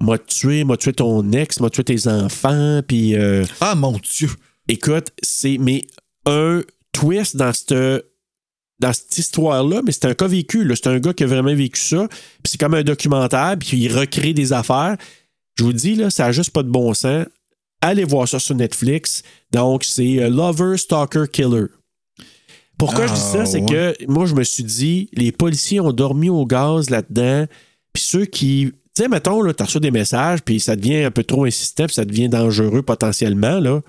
m'a tué, m'a tué ton ex, m'a tué tes enfants, puis. euh, Ah, mon Dieu. écoute, c'est mais un twist dans cette dans cette histoire-là, mais c'est un cas vécu. C'est un gars qui a vraiment vécu ça. Puis c'est comme un documentaire, puis il recrée des affaires. Je vous dis, là, ça n'a juste pas de bon sens. Allez voir ça sur Netflix. Donc, c'est euh, Lover, Stalker, Killer. Pourquoi je dis ça? Ah, C'est ouais. que moi, je me suis dit, les policiers ont dormi au gaz là-dedans. Puis ceux qui. Tu sais, mettons, là, t'as reçu des messages, puis ça devient un peu trop insistant, puis ça devient dangereux potentiellement, là.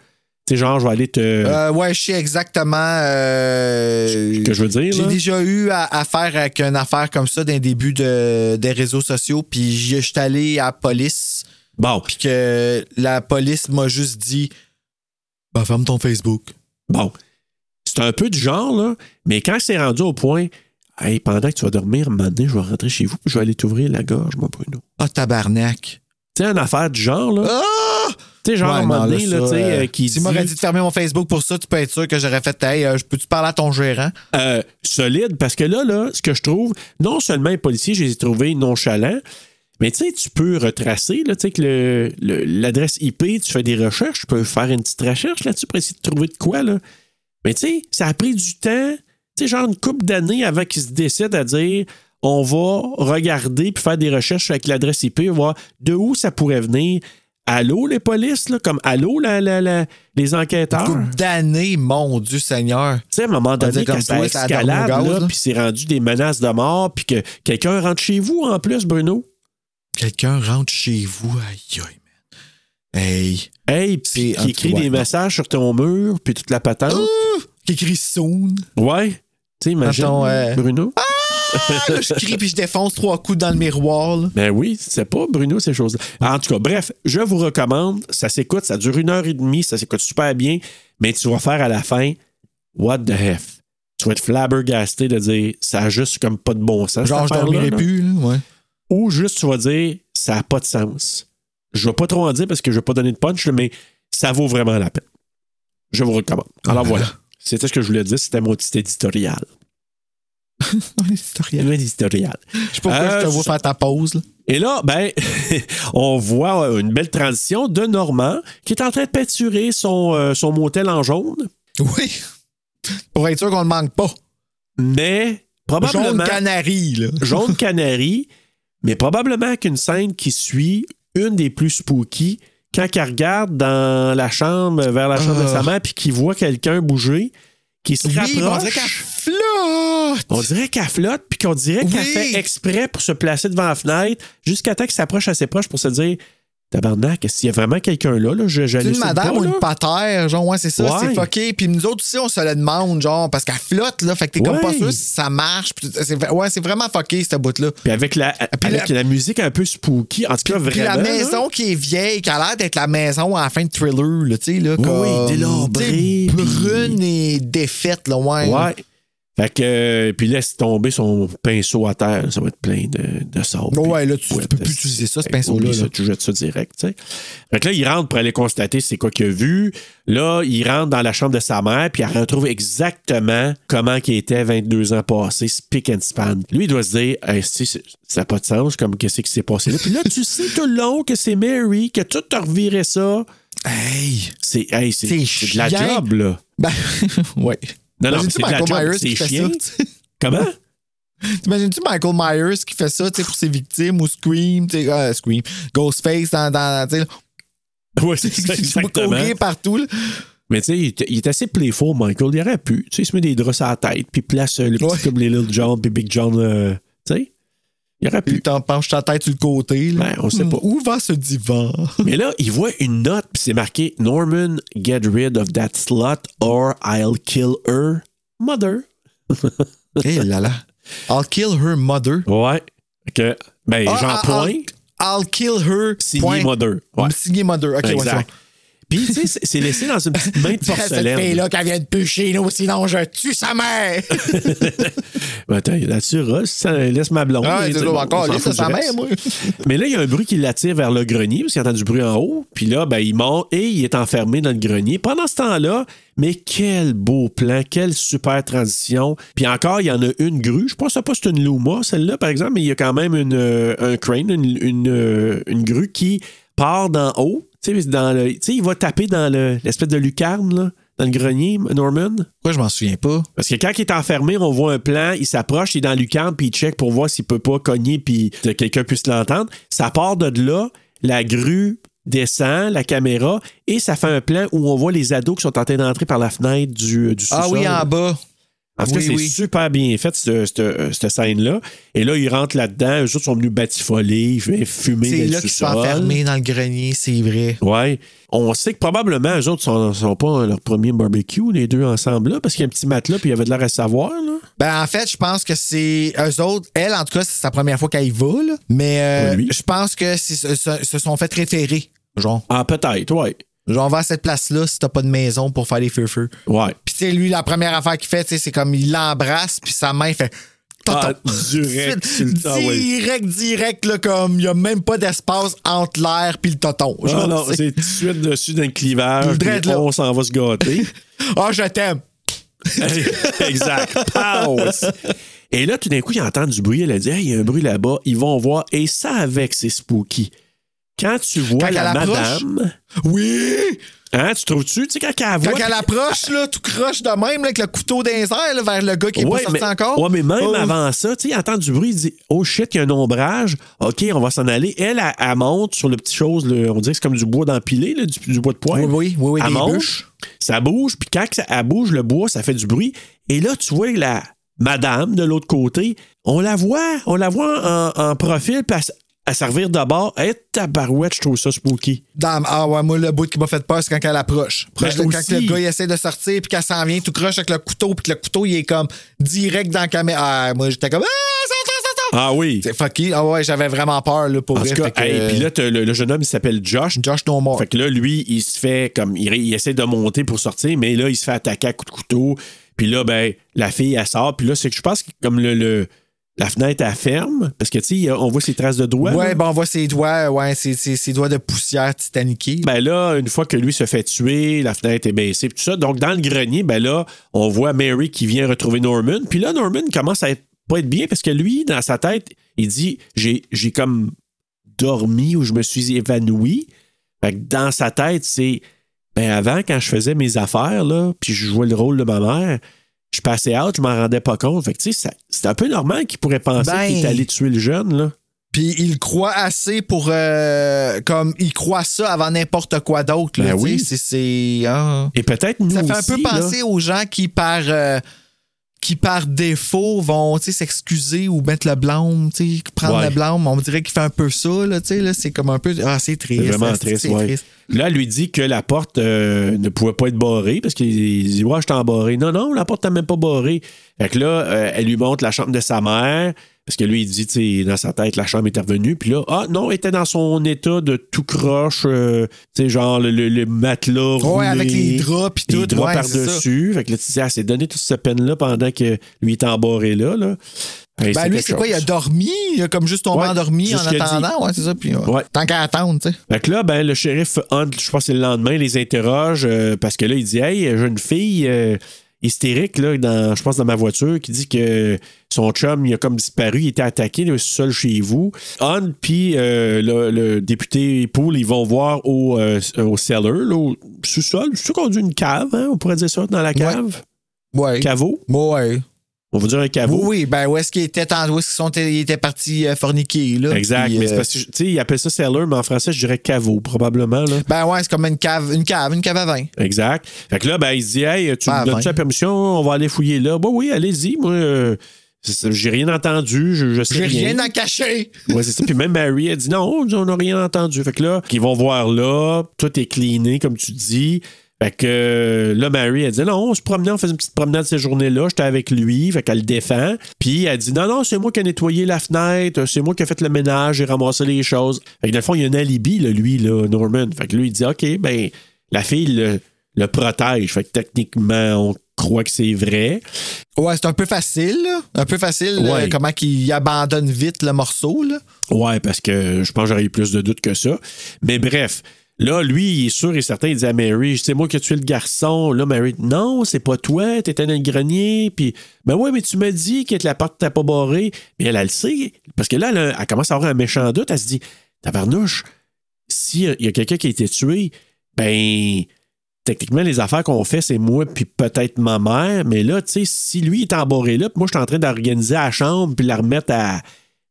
Tu sais, genre, je vais aller te. Euh, ouais, je sais exactement. euh, ce que je veux dire, J'ai déjà eu à, à faire avec une affaire comme ça d'un début de, des réseaux sociaux, puis je suis allé à la police, Bon, puis que la police m'a juste dit Ben, ferme ton Facebook. bon. C'est un peu du genre, là, mais quand c'est rendu au point, hey, pendant que tu vas dormir, un donné, je vais rentrer chez vous, puis je vais aller t'ouvrir la gorge, mon Bruno. Ah, tabarnak. Tu sais, une affaire du genre, là. Ah! Tu sais, genre, à un Ouais, moment donné, là, tu sais, euh, euh, qui S'il m'aurait dit- dit de fermer mon Facebook pour ça, tu peux être sûr que j'aurais fait Hey, euh, peux-tu parler à ton gérant? Euh, solide, parce que là, là, ce que je trouve, non seulement les policiers, je les ai trouvés nonchalants, mais tu sais, tu peux retracer, là, tu sais, que le- le- l'adresse IP, tu fais des recherches, tu peux faire une petite recherche là-dessus pour essayer de trouver de quoi, là. Mais tu sais, ça a pris du temps, tu sais, genre une couple d'années avant qu'ils se décident à dire on va regarder puis faire des recherches avec l'adresse IP, voir de où ça pourrait venir. Allô, les polices, là, comme allô, la, la- la- les enquêteurs. Couple d'années, mon Dieu Seigneur. Tu sais, à un moment donné, quand comme ça escalade, puis c'est rendu des menaces de mort, puis que quelqu'un rentre chez vous en plus, Bruno. Quelqu'un rentre chez vous, aïe, aïe, man. Hey. Hey, puis qui écrit des messages sur ton mur, puis toute la patente. Ouh! Qui écrit soon. Ouais. Tu sais, imagine, Attends, ouais. Bruno. Ah, là, je crie puis je défonce trois coups dans le miroir. là. Ben oui, c'est pas Bruno, ces choses-là. En tout cas, bref, je vous recommande. Ça s'écoute, ça dure une heure et demie, ça s'écoute super bien, mais tu vas faire à la fin, what the F? Tu vas être flabbergasté de dire, ça a juste comme pas de bon sens. Genre, je dormirai là. plus. Là, ouais. Ou juste tu vas dire ça n'a pas de sens. Je ne vais pas trop en dire parce que je ne vais pas donner de punch, mais ça vaut vraiment la peine. Je vous recommande. Alors Ah. voilà. C'était ce que je voulais dire. C'était mon petit éditorial. Un éditorial. Je sais pas pourquoi Euh, je te vois je- faire ta pause. là. Et là, ben, on voit une belle transition de Normand qui est en train de peinturer son, euh, son motel en jaune. Oui. Pour être sûr qu'on ne manque pas. Mais probablement. Jaune canari, là. jaune canari, mais probablement qu'une scène qui suit une des plus spooky quand elle regarde dans la chambre, vers la chambre de sa mère, puis qu'il voit quelqu'un bouger, qui se Ah. Oui, mais on rapproche. dirait qu'elle flotte. On dirait qu'elle flotte, puis qu'on dirait qu'elle fait exprès pour se placer devant la fenêtre, jusqu'à temps qu'elle s'approche assez proche pour se dire Tabarnak, qu'il y a vraiment quelqu'un là? là? Je, je C'est une madame pas, ou une patère, genre, ouais, c'est ça, Ouais. c'est fucké. Puis nous autres aussi, on se le demande, genre, parce qu'elle flotte, là, fait que t'es comme pas sûr si ça marche. puis ouais, c'est vraiment fucké, cette bout-là. Puis avec, la, puis avec la... musique un peu spooky, en tout cas, Puis vraiment. la là. maison qui est vieille, qui a l'air d'être la maison à la fin de thriller, là, tu sais, là, Oui, comme. oui, délabrée, Brune et défaite, là, ouais. Ouais. Fait que, euh, puis laisse tomber son pinceau à terre, ça va être plein de, de sable. Puis ouais, là, tu- peux plus utiliser ça, ce Fait pinceau-là, là. tu jettes ça direct, tu sais. Fait que là, il rentre pour aller constater c'est quoi qu'il a vu. Là, il rentre dans la chambre de sa mère, puis il retrouve exactement comment il était 22 ans passé, spick and span. Lui, il doit se dire, Hey, ça n'a pas de sens, comme qu'est-ce qui s'est passé là? Puis là, tu sais tout le long que c'est Mary, que tout te revirait ça. Hey! C'est hey, de la job, là. Ben, ouais. Non, non, Imagine-tu c'est de la Michael Myers qui fait chiant. ça? Comment? T'imagines-tu Michael Myers qui fait ça, tu sais, pour ses victimes ou Scream, tu sais, euh, Scream, Ghostface dans, dans Ouais, c'est ça, exactement. partout, là. Mais tu sais, il, est- assez playful, Michael. Il aurait pu. Tu sais, il se met des draps à la tête, puis place euh, le petit Ouais. comme les Little John, puis Big John. euh, il aurait pu. t'en penches ta tête sur le côté, là. Ben, on sait pas. Où va ce divan? Mais là, il voit une note, puis c'est marqué Norman, get rid of that slut or I'll kill her mother. Là là. I'll kill her mother. Ouais. Que, ben, Ah, genre ah, point, I'll, I'll kill her. signé mother. Ouais. Signé mother. OK, ouais. Puis, tu sais, c'est- laissé dans une petite main de Cette porcelaine. fille-là qui vient de nous, sinon je tue sa mère. Ben, attends, ça laisse ma blonde. Ah, encore, laisse sa mère, moi. Mais là, il y a un bruit qui l'attire vers le grenier, parce qu'il entend du bruit en haut. Puis là, ben, il monte et il est enfermé dans le grenier. Pendant ce temps-là, mais quel beau plan, quelle super transition. Puis encore, il y en a une grue. Je pense pas que c'est une Luma, celle-là, par exemple, mais il y a quand même une, euh, un crane, une, une, euh, une grue qui part d'en haut. Tu sais, dans le- tu sais, il va taper dans le- l'espèce de lucarne, là, dans le grenier, Norman? Pourquoi je m'en souviens pas? Parce que quand il est enfermé, on voit un plan, il s'approche, il est dans le lucarne, puis il check pour voir s'il peut pas cogner, puis que quelqu'un puisse l'entendre. Ça part de là, la grue descend, la caméra, et ça fait un plan où on voit les ados qui sont en train d'entrer par la fenêtre du, du Ah sous-sol. oui, en bas. Cas, Oui, c'est oui. super bien fait, cette, cette- cette scène-là. Et là, ils rentrent là-dedans, eux autres sont venus batifoler, fumer C'est là qu'ils sont enfermés dans le grenier, c'est vrai. Ouais. On sait que probablement, eux autres sont, sont pas leur premier barbecue, les deux ensemble là, parce qu'il y a un petit matelas, puis il y avait de l'air à savoir, là. Ben, en fait, je pense que c'est eux autres. Elle, en tout cas, c'est sa première fois qu'elle y va, là. Mais euh, je pense que c'est- se sont fait référer. Genre, Ah, peut-être, ouais. Genre, va à cette place-là si t'as pas de maison pour faire les feux-feux. Ouais. Puis, tu sais, lui, la première affaire qu'il fait, c'est comme il l'embrasse, puis sa main fait. Ah, direct sur le temps, ouais. Direct, direct, là, comme il y a même pas d'espace entre l'air puis le toton. Non, Genre, non, c'est- c'est tout de suite dessus d'un clivage, Il puis on s'en va se gâter. Ah, je t'aime. exact. Pow! Et là, tout d'un coup, ils entendent du bruit. Elle a dit Hey, il y a un bruit là-bas. Ils vont voir. Et ça, avec, c'est spooky. Quand tu vois Quand la madame. Oui! Hein, tu trouves-tu? Tu sais, quand elle voit. Quand elle approche, là, tout croche de même, là, avec le couteau airs, là, vers le gars qui est Ouais, pas sorti mais, encore. ouais, mais même Oh. avant ça, tu sais, il entend du bruit, il dit Oh shit, il y a un ombrage. OK, on va s'en aller. Elle, elle, elle monte sur le petit chose, on dirait que c'est comme du bois d'empilé, du, du bois de poêle. Oui, oui, oui, oui, Elle monte, bûches. ça bouge, puis quand ça- elle bouge, le bois, ça fait du bruit. Et là, tu vois la madame de l'autre côté, on la voit, on la voit en, en profil, puis elle servir de bord. Hé, tabarouette, je trouve ça spooky. Dans- ah ouais, moi, le bout qui m'a fait peur, c'est quand elle approche. Ben, quand aussi. le gars il essaie de sortir, puis qu'elle s'en vient tout croche avec le couteau, puis que le couteau, il est comme direct dans la caméra. Ah, moi, j'étais comme. Ah, ça, ça, ça. Ah oui. C'est fucky. Ah ouais, j'avais vraiment peur, là, pour En vrai. tout cas, Fait que, hey, euh, puis là, le, le jeune homme, il s'appelle Josh. Josh No More. Fait que là, lui, il se fait comme. Il, il essaie de monter pour sortir, mais là, il se fait attaquer à coups de couteau. Puis là, ben, la fille, elle sort. Puis là, c'est que je pense que comme le, le- la fenêtre, elle ferme. Parce que, tu sais, on voit ses traces de doigts. Ouais, là. ben on voit ses doigts, ouais, ses, ses- ses doigts de poussière titaniqués. Ben là, une fois que lui se fait tuer, la fenêtre est baissée, tout ça. Donc, dans le grenier, ben là, on voit Mary qui vient retrouver Norman. Puis là, Norman commence à être, pas être bien parce que lui, dans sa tête, il dit J'ai j'ai comme dormi ou je me suis évanoui. Fait que dans sa tête, c'est ben avant, quand je faisais mes affaires, là, puis je jouais le rôle de ma mère, je passais out, je m'en rendais pas compte. Fait que, tu sais, ça- c'est un peu normal qu'il pourrait penser Ben. qu'il est allé tuer le jeune, là. Puis il croit assez pour. euh, comme il croit ça avant n'importe quoi d'autre. là, Ben oui. C'est. c'est, ah. Et peut-être nous Ça fait un peu là. penser aux gens qui, par, euh, qui par défaut, vont s'excuser ou mettre le blâme, tu sais, prendre Ouais. le blâme. On dirait qu'il fait un peu ça. Là, tu sais, là, c'est comme un peu. Ah, c'est triste. C'est vraiment hein, triste, ouais. triste. Là, elle lui dit que la porte euh, ne pouvait pas être barrée parce qu'il dit Ouais, je t'ai embarré. Non, non, la porte n'est même pas barrée. Fait que là, euh, elle lui montre la chambre de sa mère parce que lui, il dit, tu sais, dans sa tête, la chambre est revenue. Puis là, ah non, elle était dans son état de tout croche, euh, tu sais, genre le, le- le matelas. Ouais, avec les draps puis les tout, draps ouais, par-dessus. Fait que là, tu dis, ah, c'est donné toute cette peine-là pendant que lui est embarré là. là. Ben, lui, c'est quoi? Il a dormi, il a comme juste tombé Ouais, endormi en attendant. Ouais, c'est ça. Puis, ouais. Ouais. Tant qu'à attendre, tu sais. Fait que là, ben, le shérif Hunt, je pense que c'est le lendemain, les interroge euh, parce que là, il dit Hey, j'ai une fille euh, hystérique, là, dans, je pense, dans ma voiture, qui dit que son chum, il a comme disparu, il était attaqué, il est seul chez vous. Hunt, puis euh, le, le député Poole, ils vont voir au, euh, au cellar, là, au sous-sol. C'est sûr qu'on dit une cave, hein, on pourrait dire ça, dans la cave? Ouais. Caveau? Ouais. On va dire un caveau. Oui, oui, ben où est-ce qu'il était en, où est-ce qu'ils sont, ils étaient partis euh, forniquer, là. Exact. puis, mais c'est euh, parce que, tu sais, ils appellent ça cellar, mais en français, je dirais caveau, probablement. Là. Ben ouais, c'est comme une cave, une cave, une cave à vin. Exact. Fait que là, ben, il se dit, hey, tu me donnes-tu la permission? On va aller fouiller là. Bah oui, allez-y. Moi, euh, j'ai rien entendu. Je, je sais J'ai rien. rien à cacher. Ouais, c'est ça. Puis même Mary, elle dit non, on n'a rien entendu. Fait que là, ils vont voir là, tout est cleané, comme tu dis. Fait que euh, là, Mary, elle dit non, on se promenait, on faisait une petite promenade ces journées-là, j'étais avec lui, fait qu'elle le défend. Puis elle dit non, non, c'est moi qui ai nettoyé la fenêtre, c'est moi qui ai fait le ménage, j'ai ramassé les choses. Fait que dans le fond, il y a un alibi, là, lui, là, Norman. Fait que lui, il dit OK, ben. la fille le, le protège. Fait que techniquement, on croit que c'est vrai. Ouais, c'est un peu facile, là. Un peu facile, Ouais. euh, comment qu'il abandonne vite le morceau, là. Ouais, parce que je pense que j'aurais eu plus de doutes que ça. Mais bref, là, lui, il est sûr et certain, il dit à Mary, c'est moi qui ai tué le garçon. Là, Mary, non, c'est pas toi, t'étais dans le grenier. Puis, ben ouais, mais tu m'as dit que la porte t'as pas barrée. Mais elle, elle le sait. Parce que là, elle, commence à avoir un méchant doute. Elle se dit, tabarnouche, s'il y a quelqu'un qui a été tué, ben, techniquement, les affaires qu'on fait, c'est moi puis peut-être ma mère. Mais là, tu sais, si lui est embarré là, puis moi, je suis en train d'organiser la chambre puis la remettre à,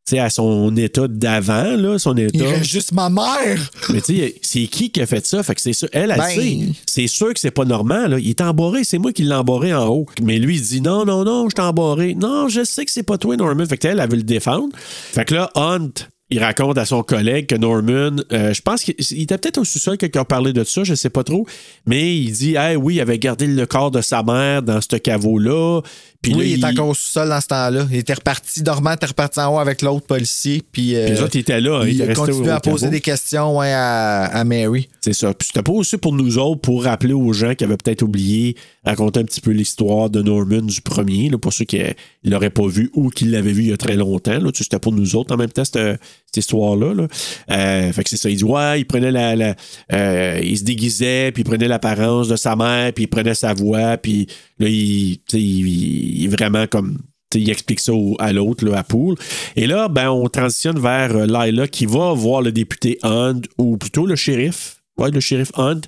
sais, à son état d'avant, là, son état. Il reste juste ma mère. Mais tu sais, c'est qui qui a fait ça? Fait que c'est ça. Elle, elle Ben- sait. C'est sûr que c'est pas normal. Là. Il est embarré. C'est moi qui l'ai embarré en haut. Mais lui, il dit non, non, non, je t'ai embarré. Non, je sais que c'est pas toi, Norman. Fait que elle, elle veut le défendre. Fait que là, Hunt, il raconte à son collègue que Norman, euh, je pense qu'il il était peut-être au sous-sol quelqu'un a parlé de ça, je sais pas trop. Mais il dit, hey, oui, il avait gardé le corps de sa mère dans ce caveau-là. Puis oui, là, il est encore au sous-sol dans ce temps-là. Il était reparti dormant, il était reparti en haut avec l'autre policier. Puis, euh, Puis les autres, ils étaient là. hein, ils il au- à poser des questions ouais, à, à Mary. C'est ça. Puis c'était pas aussi pour nous autres, pour rappeler aux gens qui avaient peut-être oublié, raconter un petit peu l'histoire de Norman du premier, là, pour ceux qui ne l'auraient pas vu ou qui l'avaient vu il y a très longtemps. Là. Tu sais, C'était pour nous autres en même temps, cette, histoire-là. là. Euh, fait que c'est ça. Il dit Ouais, il prenait la. euh, il se déguisait, puis il prenait l'apparence de sa mère, puis il prenait sa voix, puis là, il, il, vraiment comme. Il explique ça à l'autre, à Poole. Et là, ben, on transitionne vers euh, Lila qui va voir le député Hunt, ou plutôt le shérif. Ouais, le shérif Hunt,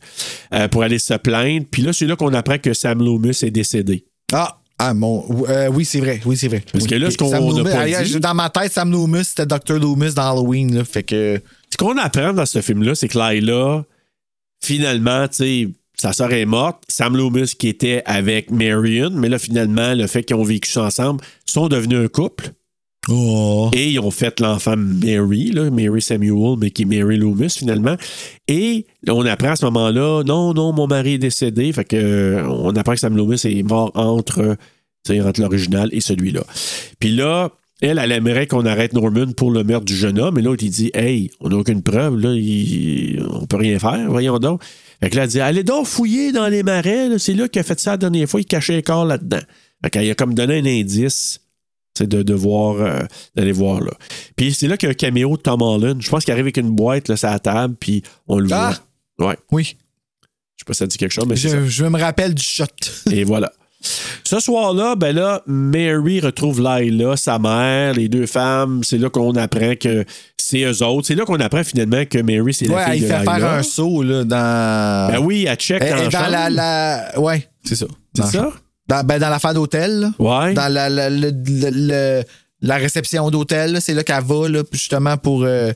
pour aller se plaindre. Puis là, c'est là qu'on apprend que Sam Loomis est décédé. Ah, ah mon, euh, oui, c'est vrai. Oui, c'est vrai. Parce que là, ce qu'on dit- Dans ma tête, Sam Loomis, c'était Dr. Loomis dans Halloween. Là, fait que. Ce qu'on apprend dans ce film-là, c'est que Lila, finalement, tu sais, sa sœur est morte. Sam Loomis, qui était avec Marion, mais là, finalement, le fait qu'ils ont vécu ensemble, sont devenus un couple. Oh. Et ils ont fait l'enfant Mary, là, Mary Samuel, mais qui est Mary Loomis finalement. Et on apprend à ce moment-là, non, non, mon mari est décédé. Fait que euh, on apprend que Sam Loomis est mort entre, entre l'original et celui-là. Puis là, elle, elle aimerait qu'on arrête Norman pour le meurtre du jeune homme. Et l'autre, il dit Hey, on n'a aucune preuve, là, il- on peut rien faire, voyons donc. Fait que là, elle dit Allez donc fouiller dans les marais, là. c'est là qu'il a fait ça la dernière fois, il cachait un corps là-dedans. Fait qu'elle a comme donné un indice c'est de, de voir, euh, d'aller voir là. Puis c'est là qu'il y a un caméo de Tom Holland. Je pense qu'il arrive avec une boîte là, sur la table, puis on le Ah! voit. Ouais. Oui. Je sais pas si ça dit quelque chose, mais c'est ça. Je, je me rappelle du shot. Et voilà. Ce soir-là, ben là, Mary retrouve Lila, sa mère, les deux femmes. C'est là qu'on apprend que c'est eux autres. C'est là qu'on apprend finalement que Mary, c'est la Ouais, fille il de fait Lila. faire un saut là, dans. Ben oui, elle check Elle- dans, la dans la, la- Ouais, c'est ça. C'est ça? Dans, ben, dans l'affaire d'hôtel. Ouais. Dans la, la, le- le- le- la réception d'hôtel, c'est là qu'elle va, là, justement pour. euh,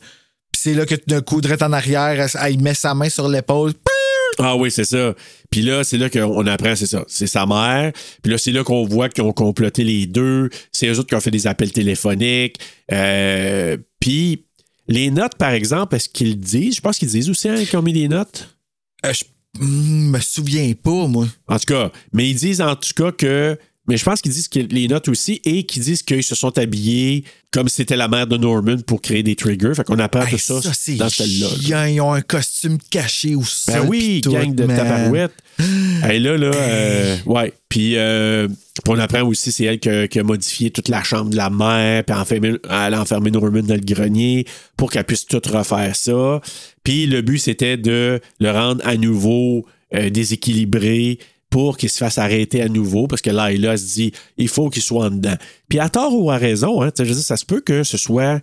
puis c'est là que d'un coup, direct en arrière, elle, elle met sa main sur l'épaule. Ah oui, c'est ça. Puis là, c'est là qu'on apprend, c'est ça. C'est sa mère. Puis là, c'est là qu'on voit qu'ils ont comploté les deux. C'est eux autres qui ont fait des appels téléphoniques. Euh, puis les notes, par exemple, est-ce qu'ils disent? Je pense qu'ils disent aussi hein, qu'ils ont mis des notes. Euh, je hmm, me souviens pas, moi. En tout cas, mais ils disent en tout cas que. Mais je pense qu'ils disent que les notes aussi et qu'ils disent qu'ils se sont habillés comme c'était la mère de Norman pour créer des triggers. Fait qu'on apprend Hey, tout ça, dans celle-là. Ils ont un costume caché au sol. Ben oui, gang de man. tabarouettes. Et là, là, euh, ouais. Puis, euh, puis on apprend aussi, c'est elle qui a, qui a modifié toute la chambre de la mère, puis elle a enfermé Norman dans le grenier pour qu'elle puisse tout refaire ça. Puis le but, c'était de le rendre à nouveau euh, déséquilibré pour qu'il se fasse arrêter à nouveau, parce que là, elle se dit, il faut qu'il soit en dedans. Puis à tort ou à raison, hein, je veux dire, ça se peut que ce soit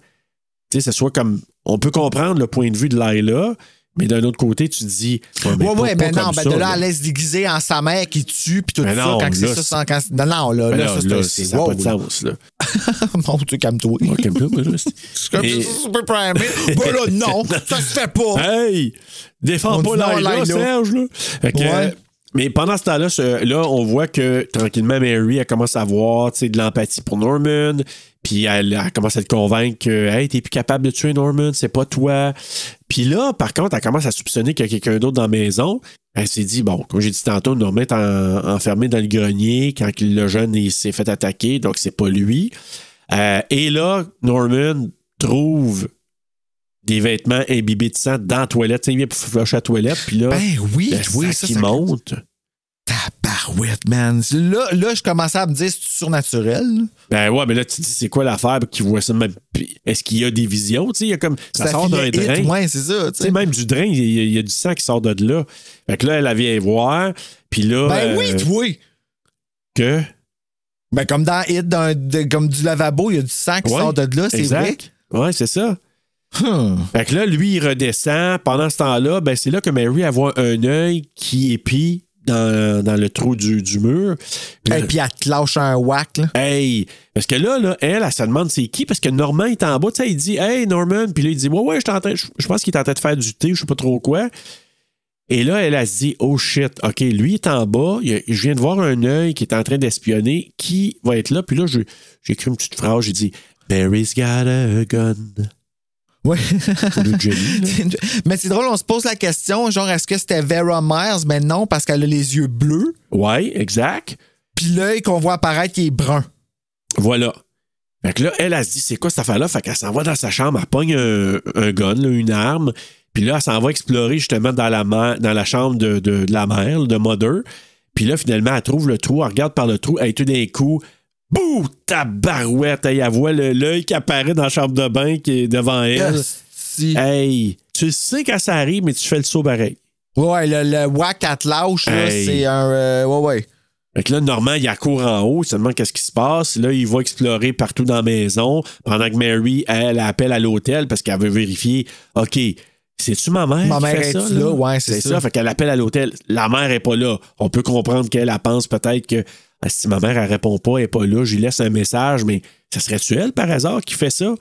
ce soit comme. On peut comprendre le point de vue de Laila, mais d'un autre côté, tu te dis. Ouais, pas- ouais, pas mais non, ben ça, de là, elle laisse déguiser en sa mère qui tue, puis tout Mais ça, non, quand c'est ça, c'est- sans- quand- Non, non, là, là, là, ça, c'est là, un- ça c'est n'a pas wow, de sens, là. Mon Dieu, calme-toi. Ouais, calme-toi, moi, là, c'est- C'est comme Et- ça, super primé. Ben là, non, ça se fait pas. Hey! Défends On pas non Laila. Serge, là. Fait que, Ouais. euh, mais pendant ce temps-là, ce- là, on voit que tranquillement, Mary, elle commence à avoir de l'empathie pour Norman. Puis elle, elle commence à le convaincre que Hey, t'es plus capable de tuer Norman, c'est pas toi. Puis là, par contre, elle commence à soupçonner qu'il y a quelqu'un d'autre dans la maison. Elle s'est dit, bon, comme j'ai dit tantôt, Norman est en- enfermé dans le grenier quand le jeune il s'est fait attaquer, donc c'est pas lui. Euh, et là, Norman trouve des vêtements imbibés de sang dans la toilette. Tu sais, il vient pour flusher à la toilette, puis là, Ben oui, le oui, sang ça, qui ça- monte. Tabarouette, man. Là, là, je commençais à me dire, c'est surnaturel? Ben ouais, mais là, tu te dis, c'est quoi l'affaire qui voit ça même. Est-ce qu'il y a des visions? Tu sais, il y a comme. Ça, Ça sort d'un drain. ouais, c'est ça, tu Tu sais, même du drain, il y, a, il y a du sang qui sort de là. Fait que là, elle vient voir, puis là. Ben euh, oui, toi. Que? Ben comme dans Hit, dans- de- comme du lavabo, il y a du sang qui Ouais, sort de là, c'est vrai? Ouais, c'est ça. Fait que là, lui, il redescend. Pendant ce temps-là, ben, c'est là que Mary voit un œil qui épie dans, dans le trou du, du mur. Puis Et puis elle te lâche un whack, là. Hey! Parce que là, là, elle, elle se demande c'est qui, parce que Norman est en bas, tu sais, il dit Hey Norman, puis là, il dit Ouais, ouais, je, je, pense qu'il est en train de faire du thé, je sais pas trop quoi. Et là, elle, elle se dit Oh shit, OK, lui est en bas, il je viens de voir un œil qui est en train d'espionner, qui va être là? Puis là, j'ai écrit une petite phrase, j'ai dit Mary's got a gun. Ouais. Jenny. Mais c'est drôle, on se pose la question, genre, est-ce que c'était Vera Myers? Mais non, parce qu'elle a les yeux bleus. Ouais, exact. Puis l'œil qu'on voit apparaître, il est brun. Voilà. Fait que là, elle, elle se dit, c'est quoi cette affaire-là? Fait qu'elle s'en va dans sa chambre, elle pogne un, un gun, là, une arme. Puis là, elle s'en va explorer justement dans la, dans la chambre de, de- de la mère, de Mother. Puis là, finalement, elle trouve le trou, elle regarde par le trou, et tout d'un coup, bouh, tabarouette! Hey, elle voit l'œil qui apparaît dans la chambre de bain qui est devant elle. Hey, tu sais quand ça arrive, mais tu fais le saut pareil. Ouais, le, le whack at lâche, là, Hey. c'est un. euh, ouais, ouais. Fait que là, Normand, il accourt en haut, il se demande qu'est-ce qui se passe? Là, il va explorer partout dans la maison, pendant que Mary, elle, appelle à l'hôtel parce qu'elle veut vérifier, OK, c'est-tu ma mère Ma qui mère fait ça? est-tu là? Ouais, c'est ça. Fait qu'elle appelle à l'hôtel. La mère est pas là. On peut comprendre qu'elle elle pense peut-être que si ma mère, elle répond pas, elle est pas là, j'y laisse un message, mais ça serait-tu elle, par hasard, qui fait ça?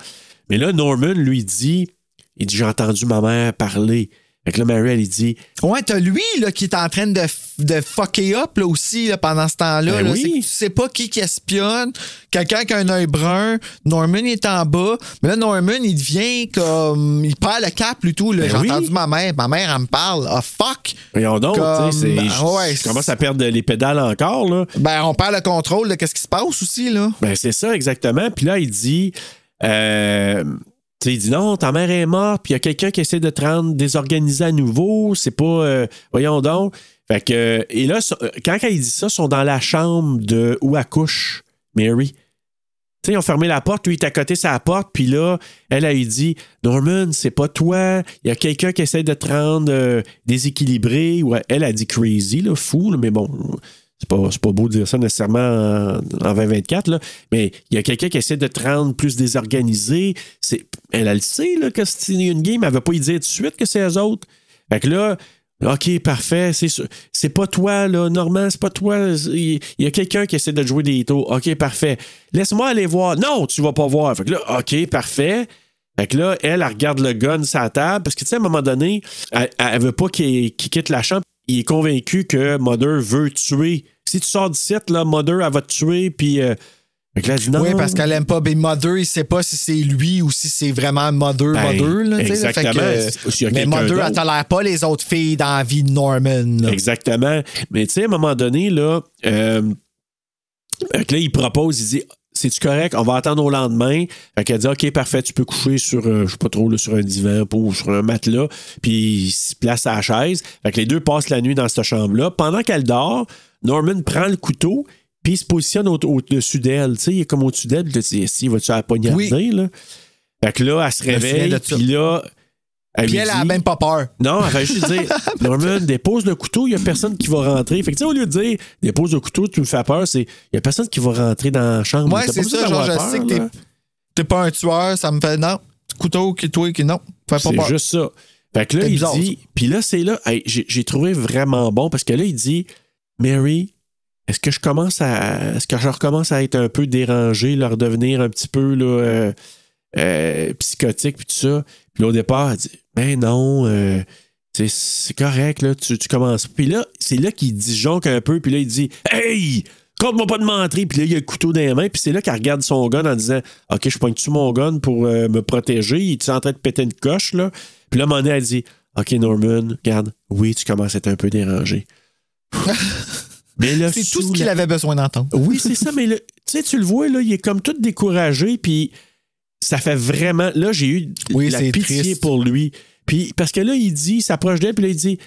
Mais là, Norman lui dit, il dit, j'ai entendu ma mère parler. Fait que là, Mary, elle lui dit, Ouais, t'as lui là, qui est en train de, de fucker up là, aussi là, pendant ce temps-là. Ben là. oui. Tu sais pas qui qui espionne. Quelqu'un qui a un œil brun. Norman est en bas. Mais là, Norman, il devient comme. Il perd le cap plutôt. là. Ben J'ai oui. entendu ma mère. Ma mère, elle me parle. Ah, fuck! voyons donc, Comme- tu sais, ben, ouais, je commence à perdre les pédales encore, là. Ben, on perd le contrôle de qu'est-ce qui se passe aussi, là. Ben, c'est ça, exactement. Puis là, il dit. euh, tu sais, il dit non, ta mère est morte, puis il y a quelqu'un qui essaie de te rendre désorganisé à nouveau. C'est pas. euh, voyons donc. Fait que. Et là, so- quand il dit ça, ils sont dans la chambre de où elle couche, Mary. Tu sais, ils ont fermé la porte, lui, il est à côté de sa porte, puis là, elle a dit Norman, c'est pas toi, il y a quelqu'un qui essaie de te rendre euh, déséquilibré. Elle a dit crazy, là, fou, mais bon, c'est pas, pas beau de dire ça nécessairement en, en 2024, là, mais il y a quelqu'un qui essaie de te rendre plus désorganisé. Elle, elle le sait que c'est une game, elle veut pas y dire tout de suite que c'est eux autres. Fait que là, OK, parfait. C'est, pas toi, là, Normand, c'est pas toi. Il y a quelqu'un qui essaie de jouer des taux. OK, parfait. Laisse-moi aller voir. Non, tu vas pas voir. Fait que là, OK, parfait. Fait que là, elle, elle regarde le gun sur la table parce que, tu sais, à un moment donné, elle, elle veut pas qu'il quitte la chambre. Il est convaincu que Mother veut tuer. Si tu sors d'ici, là, Mother, elle va te tuer, puis. euh, là, non. Oui, parce qu'elle aime pas Big Mother, il sait pas si c'est lui ou si c'est vraiment Mother, Ben, Mother. Là, exactement. Fait que, mais Mother, elle tolère pas les autres filles dans la vie de Norman. là. Exactement. Mais tu sais, à un moment donné, là, euh, là, il propose, il dit C'est-tu correct? On va attendre au lendemain. Fait qu'elle dit OK, parfait, tu peux coucher sur, euh, je sais pas trop, là, sur un divan ou sur un matelas. Puis il se place à la chaise. Fait que les deux passent la nuit dans cette chambre-là. Pendant qu'elle dort, Norman prend le couteau. Puis il se positionne au- au-dessus d'elle. Tu sais, il est comme au-dessus d'elle. Puis si, va-tu la poignarder, Oui. là? Fait que là, elle se réveille. Puis là, elle Puis elle a dit- même pas peur. non, elle va juste dire Norman, dépose le couteau, il n'y a personne qui va rentrer. Fait que, tu sais, au lieu de dire dépose le couteau, tu me fais peur, c'est il n'y a personne qui va rentrer dans la chambre. Ouais, c'est ça. Genre, je sais que t'es, pas un tueur, ça me fait non. Couteau qui toi qui non. Fais pas C'est peur. juste ça. Fait que là, il dit. Puis là, c'est là, hey, j'ai j'ai trouvé vraiment bon parce que là, il dit Mary, est-ce que je commence à. Est-ce que je recommence à être un peu dérangé, leur devenir un petit peu là, euh, euh, psychotique, puis tout ça? Puis là, au départ, elle dit Ben non, euh, c'est- correct, là, tu, tu commences. Puis là, c'est là qu'il disjonque un peu, puis là, il dit Hey! Compte-moi pas de mentir, puis là, il a le couteau dans les mains, puis c'est là qu'elle regarde son gun en disant Ok, je pointe-tu mon gun pour euh, me protéger? Il est en train de péter une coche, là Puis là, à un moment donné, elle dit Ok, Norman, regarde, oui, tu commences à être un peu dérangé. mais là, C'est tout ce qu'il avait besoin d'entendre. oui, c'est ça, mais là, tu sais, tu le vois, là, il est comme tout découragé, puis ça fait vraiment. Là, j'ai eu Oui, la pitié triste. pour lui. Puis, parce que là, il dit, il s'approche d'elle, puis là, il dit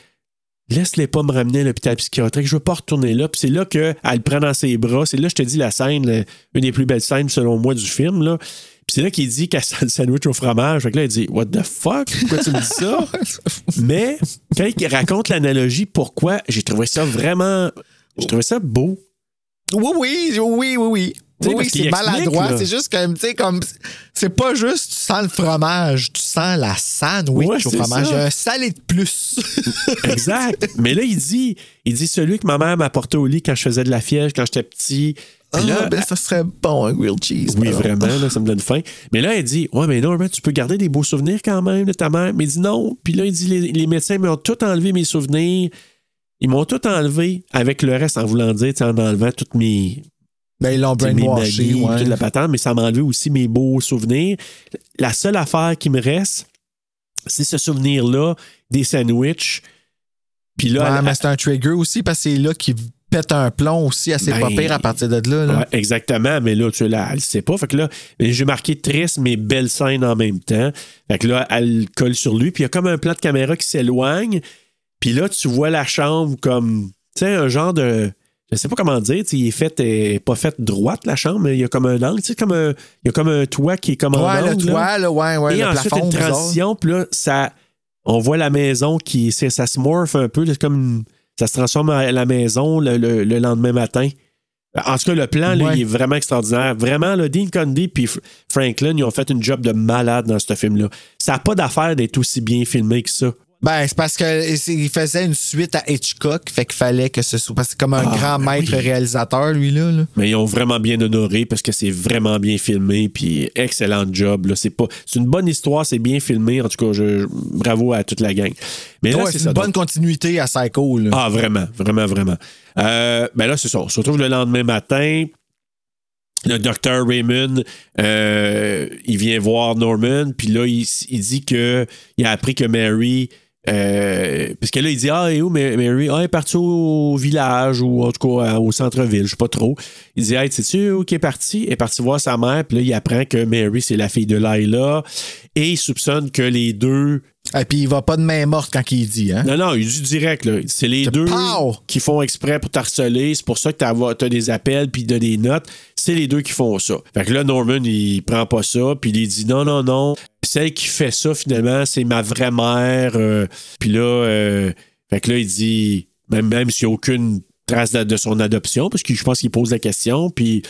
Laisse-les pas me ramener à l'hôpital psychiatrique, je veux pas retourner là. Puis c'est là qu'elle le prend dans ses bras. C'est là, je te dis, la scène, là, une des plus belles scènes, selon moi, du film. Là. Puis c'est là qu'il dit qu'elle sent le sandwich au fromage. Fait que là, il dit What the fuck? Pourquoi tu me dis ça? Mais quand il raconte l'analogie, pourquoi, j'ai trouvé ça vraiment. J'ai trouvé ça beau. Oui, oui, oui, oui, oui. Oui, c'est maladroit. C'est juste comme, tu sais, comme. C'est pas juste tu sens le fromage, tu sens la sandwich Ouais, au fromage. ça. Il y a un salé de plus. Exact. Mais là, il dit, il dit celui que ma mère m'apportait au lit quand je faisais de la fièvre, quand j'étais petit. Puis là, ah, ben, ça serait bon, un grilled cheese. oui, vraiment, là, ça me donne faim. Mais là, elle dit Ouais, mais non, tu peux garder des beaux souvenirs quand même de ta mère. Mais il dit non. Puis là, il dit Les, les médecins m'ont tout enlevé mes souvenirs. Ils m'ont tout enlevé avec le reste en voulant dire, en enlevant toutes mes, Ben, ils l'ont brainwashé, ouais. toute la patente, mais ça m'a enlevé aussi mes beaux souvenirs. La seule affaire qui me reste, c'est ce souvenir-là des sandwichs. Puis là, Ouais, elle- mais c'est un trigger aussi parce que c'est là qu'il pète un plomb aussi assez Ben, pas pire à partir de là. là. Ouais, exactement, mais là, tu là, elle le sait pas. Fait que là, j'ai marqué triste, mais belle scène en même temps. Fait que là, elle colle sur lui, puis il y a comme un plan de caméra qui s'éloigne. Puis là, tu vois la chambre comme, tu sais, un genre de. Je sais pas comment dire, il est fait, euh, pas fait droite la chambre, mais il y a comme un angle, tu sais, comme un, il y a comme un toit qui est comme en Ouais, le angle, là. toit, là, ouais, ouais, Et le ensuite, plafond. une transition, puis là, ça, on voit la maison qui, ça se morphe un peu, c'est comme, ça se transforme en la maison le, le- le lendemain matin. En tout cas, le plan, là, Ouais. il est vraiment extraordinaire. Vraiment, là, Dean Condy puis Franklin, ils ont fait une job de malade dans ce film-là. Ça n'a pas d'affaire d'être aussi bien filmé que ça. Ben, c'est parce qu'il faisait une suite à Hitchcock, fait qu'il fallait que ce soit. Parce que c'est comme un Ah, grand ben maître oui. réalisateur, lui, là. là. Mais ils ont vraiment bien honoré parce que c'est vraiment bien filmé, puis excellent job. Là. C'est, pas, c'est une bonne histoire, c'est bien filmé. En tout cas, je, bravo à toute la gang. Mais là, c'est ça. une donc- bonne continuité à Psycho, là. Ah, vraiment, vraiment, vraiment. Euh, ben là, c'est ça. On se retrouve le lendemain matin. Le docteur Raymond, euh, il vient voir Norman, puis là, il, il dit que il a appris que Mary. Euh, parce que là, il dit Ah, et où Ma- Mary? Ah, elle est partie au village ou en tout cas au centre-ville, je sais pas trop. Il dit Hey, sais-tu où qui est parti Elle est partie voir sa mère, puis là, il apprend que Mary, c'est la fille de Lila, et il soupçonne que les deux Et puis, il va pas de main morte quand il dit, hein? non, non, il dit direct. C'est les deux pow! qui font exprès pour t'harceler. C'est pour ça que t'as as des appels puis des notes. C'est les deux qui font ça. Fait que là, Norman, il prend pas ça, puis il dit non, non, non. Celle qui fait ça, finalement, c'est ma vraie mère. euh, puis là, euh, fait que là, il dit, même, même s'il n'y a aucune trace de, de son adoption, parce que je pense qu'il pose la question, puis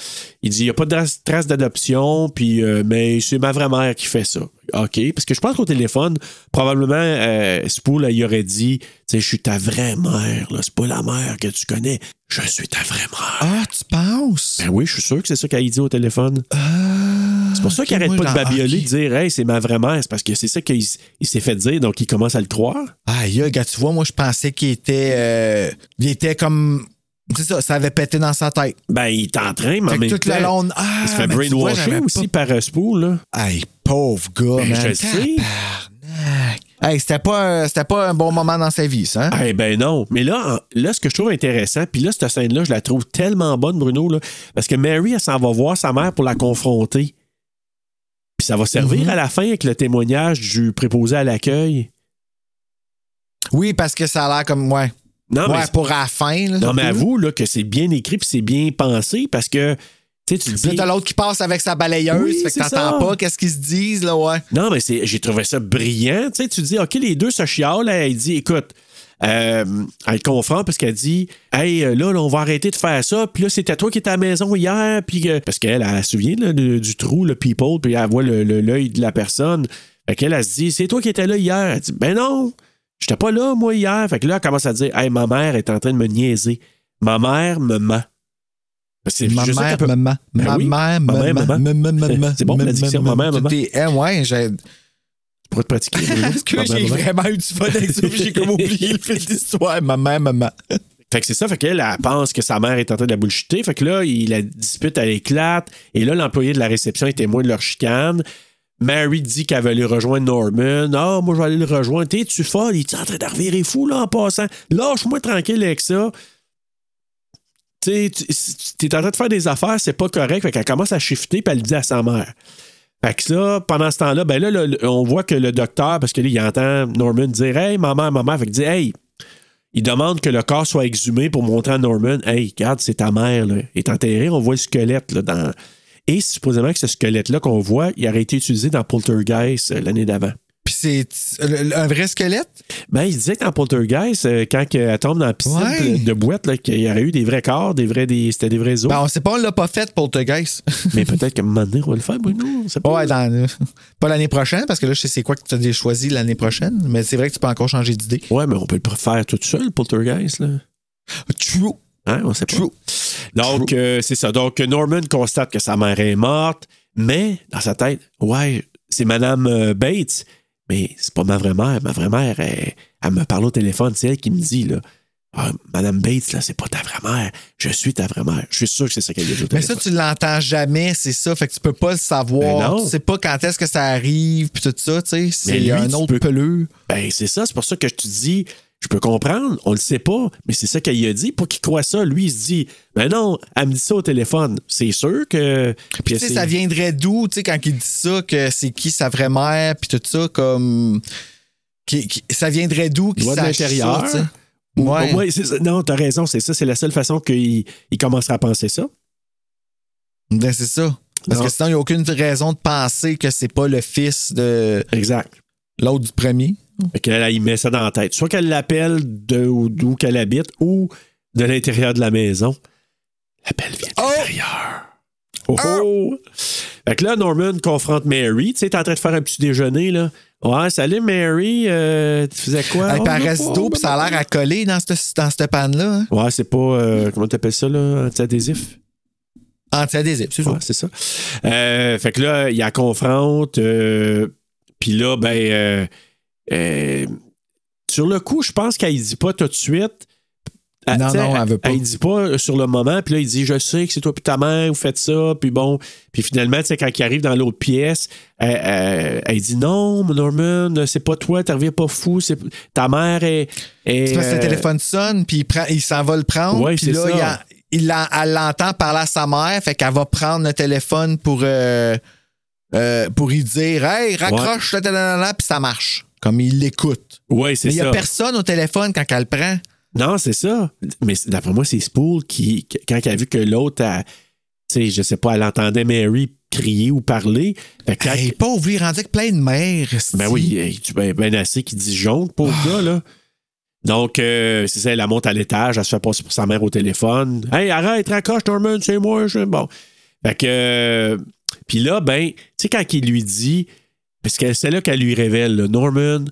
il dit, il n'y a pas de trace- trace d'adoption, puis euh, mais c'est ma vraie mère qui fait ça. OK, parce que je pense qu'au téléphone, probablement, euh, Spool, il aurait dit, tu sais, je suis ta vraie mère, là, c'est pas la mère que tu connais, je suis ta vraie mère. Ah, tu penses? Ben oui, je suis sûr que c'est ça qu'elle dit au téléphone. c'est pour ça qu'il arrête pas de babioler, ok. de dire, hey, c'est ma vraie mère, c'est parce que c'est ça qu'il s'est fait dire, donc il commence à le croire. Aïe, gars, tu vois, moi, je pensais qu'il était. euh, il était comme. C'est ça, ça avait pété dans sa tête. Ben, il est en train, mais en que même tout le temps, long. Ah, il se fait brainwasher aussi pas- par euh, Spool, là. Aïe, pauvre gars, Ben, man. je le sais. Hey, c'était pas, un- c'était pas un bon moment dans sa vie, ça. hein? Eh ben non. Mais là, là, ce que je trouve intéressant, puis là, cette scène-là, je la trouve tellement bonne, Bruno, là, parce que Mary, elle s'en va voir sa mère pour la confronter. Puis ça va servir Mhm. à la fin avec le témoignage du préposé à l'accueil. Oui, parce que ça a l'air comme. Ouais. Non, ouais, mais, pour la fin. Là, non, mais avoue là, que c'est bien écrit puis c'est bien pensé parce que, tu sais, tu dis... t'as l'autre qui passe avec sa balayeuse, Oui, fait que t'entends pas qu'est-ce qu'ils se disent, là, ouais. Non, mais j'ai trouvé ça brillant. Tu sais, tu dis, OK, les deux se chialent. Elle dit, écoute, euh, elle le confronte parce qu'elle dit, hey, euh, là, là, on va arrêter de faire ça. Puis là, c'était toi qui étais à la maison hier. Puis parce qu'elle, elle se souvient là, du, du trou, le people, puis elle voit le- le- l'œil de la personne. Fait qu'elle, elle se dit, c'est toi qui étais là hier. Elle dit, ben non, j'étais pas là, moi, hier. Fait que là, elle commence à dire, hey, ma mère est en train de me niaiser. Ma mère me ment. C'est Ma mère, maman. Ben Ma mère, Ma mère, maman. C'est bon, maman, l'addiction, maman. maman, maman. Eh, ouais, j'ai. Tu pourrais te pratiquer. Est-ce que Ma mère, j'ai vraiment eu du fun avec ça, j'ai comme oublié le fil d'histoire. Maman, maman. Fait que c'est ça, fait qu'elle elle pense que sa mère est en train de la bullshiter. Fait que là, il, la dispute, elle éclate. Et là, l'employé de la réception est témoin de leur chicane. Mary dit qu'elle veut aller rejoindre Norman. Ah, moi, je vais aller le rejoindre. T'es-tu folle? Il est en train de revirer fou, là, en passant. Lâche-moi tranquille avec ça. Tu t'es en train de faire des affaires, c'est pas correct. Fait qu'elle commence à shifter, puis elle le dit à sa mère. Fait que là, pendant ce temps-là, ben là, on voit que le docteur, parce que là, il entend Norman dire Hey, maman, maman. Fait qu'il dit Hey, il demande que le corps soit exhumé pour montrer à Norman Hey, regarde, c'est ta mère, là. Est enterrée, on voit le squelette, là, dans. Et supposément que ce squelette-là qu'on voit, il aurait été utilisé dans Poltergeist euh, l'année d'avant. Puis c'est un vrai squelette? Ben, il disait que dans Poltergeist, euh, quand elle tombe dans la piscine Ouais. de boîte, qu'il y aurait eu des vrais corps, des vrais, des, c'était des vrais os. Ben, on sait pas, on l'a pas fait, Poltergeist. Mais peut-être qu'à un moment donné, on va le faire, Bruno. pas. Ouais, dans, pas l'année prochaine, parce que là, je sais c'est quoi que tu as choisi l'année prochaine, mais c'est vrai que tu peux encore changer d'idée. Ouais, mais on peut le faire tout seul, Poltergeist, là. True. Hein, on sait pas. True. Donc, euh, c'est ça. Donc, Norman constate que sa mère est morte, mais dans sa tête, ouais, c'est Madame euh, Bates, mais c'est pas ma vraie mère. Ma vraie mère, elle, elle me parle au téléphone. C'est elle qui me dit, là, Ah, Madame Bates, là, c'est pas ta vraie mère. Je suis ta vraie mère. Je suis sûr que c'est ça qu'elle dit au Mais ça, tu l'entends jamais, c'est ça. Fait que tu peux pas le Ben savoir. non. tu sais pas quand est-ce que ça arrive, puis tout ça, tu sais. C'est un autre peux- peleux. Ben, c'est ça. C'est pour ça que je te dis, je peux comprendre, on le sait pas, mais c'est ça qu'elle a dit. Pour qu'il croit ça, lui, il se dit, ben non, elle me dit ça au téléphone. C'est sûr que. Puis tu sais, ça viendrait d'où, tu sais, quand il dit ça, que c'est qui sa vraie mère, puis tout ça, comme. qui- qui- ça viendrait d'où qu'il doit de sache l'intérieur. Ou- Ouais. non, t'as raison, c'est ça. C'est la seule façon qu'il il commencera à penser ça. Ben, c'est ça. Parce Non. que sinon, il n'y a aucune raison de penser que c'est pas le fils de Exact. l'autre du premier. Fait qu'elle, met ça dans la tête. Soit qu'elle l'appelle de- d'où qu'elle habite ou de l'intérieur de la maison. L'appel vient de l'intérieur. Oh oh! Fait que là, Norman confronte Mary. Tu sais, t'es en train de faire un petit déjeuner, là. Ouais, salut Mary, euh, tu faisais quoi? Elle Oh, d'eau, pas, puis ça a l'air à coller dans cette, dans cette panne-là. Hein? Ouais, c'est pas. euh, comment t'appelles ça, là? Anti-adhésif? Anti-adhésif, c'est ça. Ouais, c'est ça. Euh, fait que là, il y a confronte. euh, Puis là, ben. Euh, euh, sur le coup, je pense qu'elle dit pas tout de suite. Elle- Non, non, elle veut pas. Elle dit pas sur le moment, puis là, il dit Je sais que c'est toi puis ta mère, vous faites ça, puis bon. Puis finalement, quand il arrive dans l'autre pièce, elle, elle- elle dit Non, Norman, c'est pas toi, t'en reviens pas fou, c'est ta mère est. est, C'est parce que le euh, téléphone sonne, puis il, prend- il s'en va le prendre. Ouais, puis c'est là, ça. il a- il elle l'entend parler à sa mère, fait qu'elle va prendre le téléphone pour, euh, euh, pour y dire Hey, raccroche, là, là, là, là, puis ça marche. Comme il l'écoute. Ouais, c'est Mais il n'y ça. a personne au téléphone quand elle le prend. Non, c'est ça. Mais d'après moi, c'est Spool qui, quand elle a vu que l'autre, a- tu sais, je sais pas, elle entendait Mary crier ou parler. Fait que quand- Hey, pas ouvrir, rendu avec plein de mères. ben oui, tu ben, ben assez qui dit jaune pour le gars, là. Donc, euh, c'est ça, elle la monte à l'étage, elle se fait passer pour sa mère au téléphone. Hey, arrête, raccroche, Norman, c'est moi. Je... Bon. Fait que. euh, Puis là, ben, tu sais, quand il lui dit, parce que c'est là qu'elle lui révèle, Norman,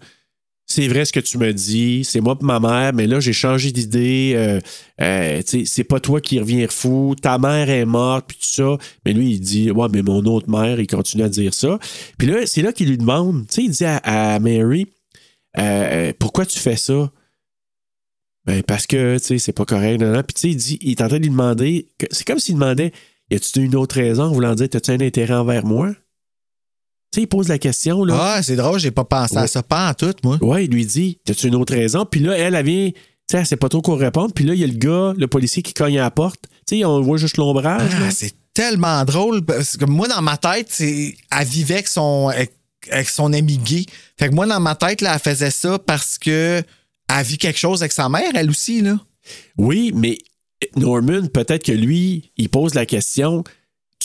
c'est vrai ce que tu me dis, c'est moi et ma mère, mais là, j'ai changé d'idée. euh, euh, c'est pas toi qui reviens fou, ta mère est morte, puis tout ça. Mais lui, il dit, ouais, mais mon autre mère, il continue à dire ça. Puis là, c'est là qu'il lui demande, tu sais, il dit à, Mary, euh, pourquoi tu fais ça? Ben, parce que, tu sais, c'est pas correct. non, non. Puis, tu sais, il, dit, il est en train de lui demander, c'est comme s'il demandait, y a-tu une autre raison voulant dire, as-tu un intérêt envers moi? Sais, il pose la question, là. Ah, c'est drôle, j'ai pas pensé à ça, pas en tout, moi. Ouais, il lui dit T'as-tu une autre raison? Puis là, elle, elle vient, tu sais, elle sait pas trop quoi répondre. Puis là, il y a le gars, le policier qui cogne à la porte. Tu sais, on voit juste l'ombrage. Ah, c'est tellement drôle parce que moi dans ma tête, elle vivait avec son avec, avec son ami gay. Fait que moi dans ma tête là, elle faisait ça parce que elle vit quelque chose avec sa mère elle aussi là. Oui, mais Norman, peut-être que lui, il pose la question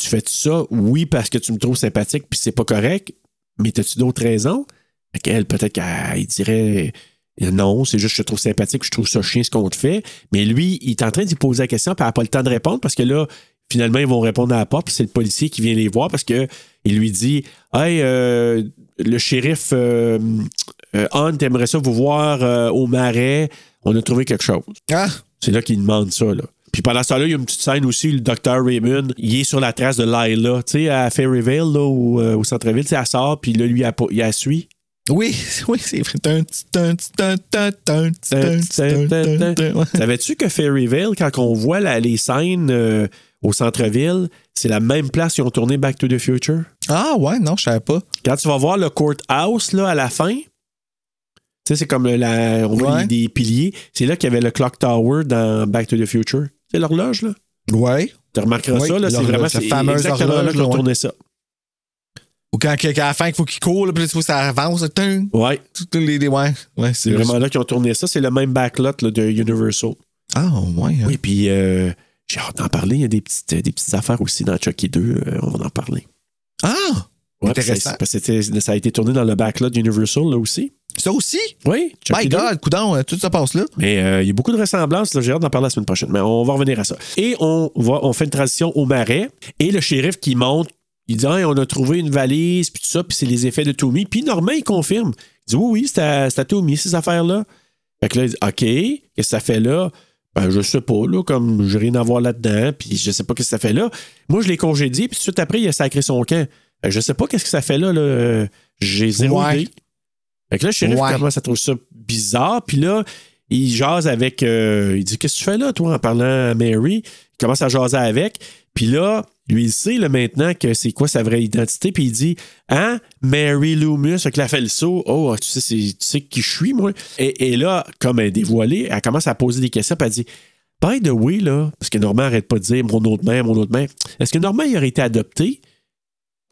Tu fais ça? Oui, parce que tu me trouves sympathique, puis c'est pas correct. Mais as-tu d'autres raisons? Qu'elle, peut-être qu'elle dirait non, c'est juste que je te trouve sympathique, je trouve ça chien ce qu'on te fait. Mais lui, il est en train d'y poser la question, puis elle n'a pas le temps de répondre parce que là, finalement, ils vont répondre à la porte, puis c'est le policier qui vient les voir parce que il lui dit Hey, euh, le shérif euh, euh, Hunt aimerait ça vous voir euh, au marais. On a trouvé quelque chose. Ah, C'est là qu'il demande ça. Là. Puis pendant ce temps-là, il y a une petite scène aussi le docteur Raymond, il est sur la trace de Lila, tu sais, à Fairyvale, là, au euh, centre-ville, elle sort, puis là, lui, il la suit. Oui, oui, c'est vrai. Savais-tu que Fairyvale, quand on voit la, les scènes euh, au centre-ville, c'est la même place qu'ils ont tourné Back to the Future? Ah ouais, non, je savais pas. Quand tu vas voir le courthouse là, à la fin, tu sais, c'est comme la, on voit des piliers. C'est là qu'il y avait le Clock Tower dans Back to the Future. C'est l'horloge, là? Ouais. Tu remarqueras Oui, ça, là, c'est vraiment c'est fameuse là horloge, ouais. tourné ça. Ou quand, quand à la fin, il faut qu'il court, là, puis là, il faut que ça avance. là, tung, Ouais. toutes les, les- ouais, ouais, C'est vraiment là qu'ils ont tourné ça. C'est le même backlot là, de Universal. Ah, ouais. hein. Oui, puis euh, j'ai hâte d'en parler. Il y a des petites, des petites affaires aussi dans Chucky 2. euh, on va en parler. Ah! Ouais, Intéressant. parce que ça a été tourné dans le backlot d'Universal là aussi. Ça aussi? Oui, My 2. God, coudon, euh, tout ça passe là. Mais euh, il y a beaucoup de ressemblances. J'ai hâte d'en parler la semaine prochaine. Mais on va revenir à ça. Et on, va, on fait une transition au marais. Et le shérif qui monte, il dit Hey, on a trouvé une valise, puis tout ça, puis c'est les effets de Tommy. Puis Normand, il confirme. Il dit Oui, oui, c'est à, c'est à Tommy, ces affaires-là. Fait que là, il dit OK, qu'est-ce que ça fait là? Ben, je sais pas, là, comme j'ai rien à voir là-dedans, puis je sais pas qu'est-ce que ça fait là. Moi, je l'ai congédié, puis tout de suite après, il a sacré son camp. Ben, je sais pas qu'est-ce que ça fait là, là. Euh, J'ai zéro Ouais. idée. Fait que là, le shérif Ouais. commence à trouver ça bizarre? Puis là, il jase avec. euh, il dit Qu'est-ce que tu fais là, toi, en parlant à Mary? Il commence à jaser avec. Puis là, lui, il sait là, maintenant que c'est quoi sa vraie identité. Puis il dit Hein, Mary Loomis que là, elle fait le saut. Oh, tu sais, c'est- tu sais qui je suis, moi. Et, et là, comme elle est dévoilée, elle commence à poser des questions. Puis elle dit By the way, là, parce que Normand arrête pas de dire mon autre mère, mon autre mère. Est-ce que Normand, il aurait été adopté?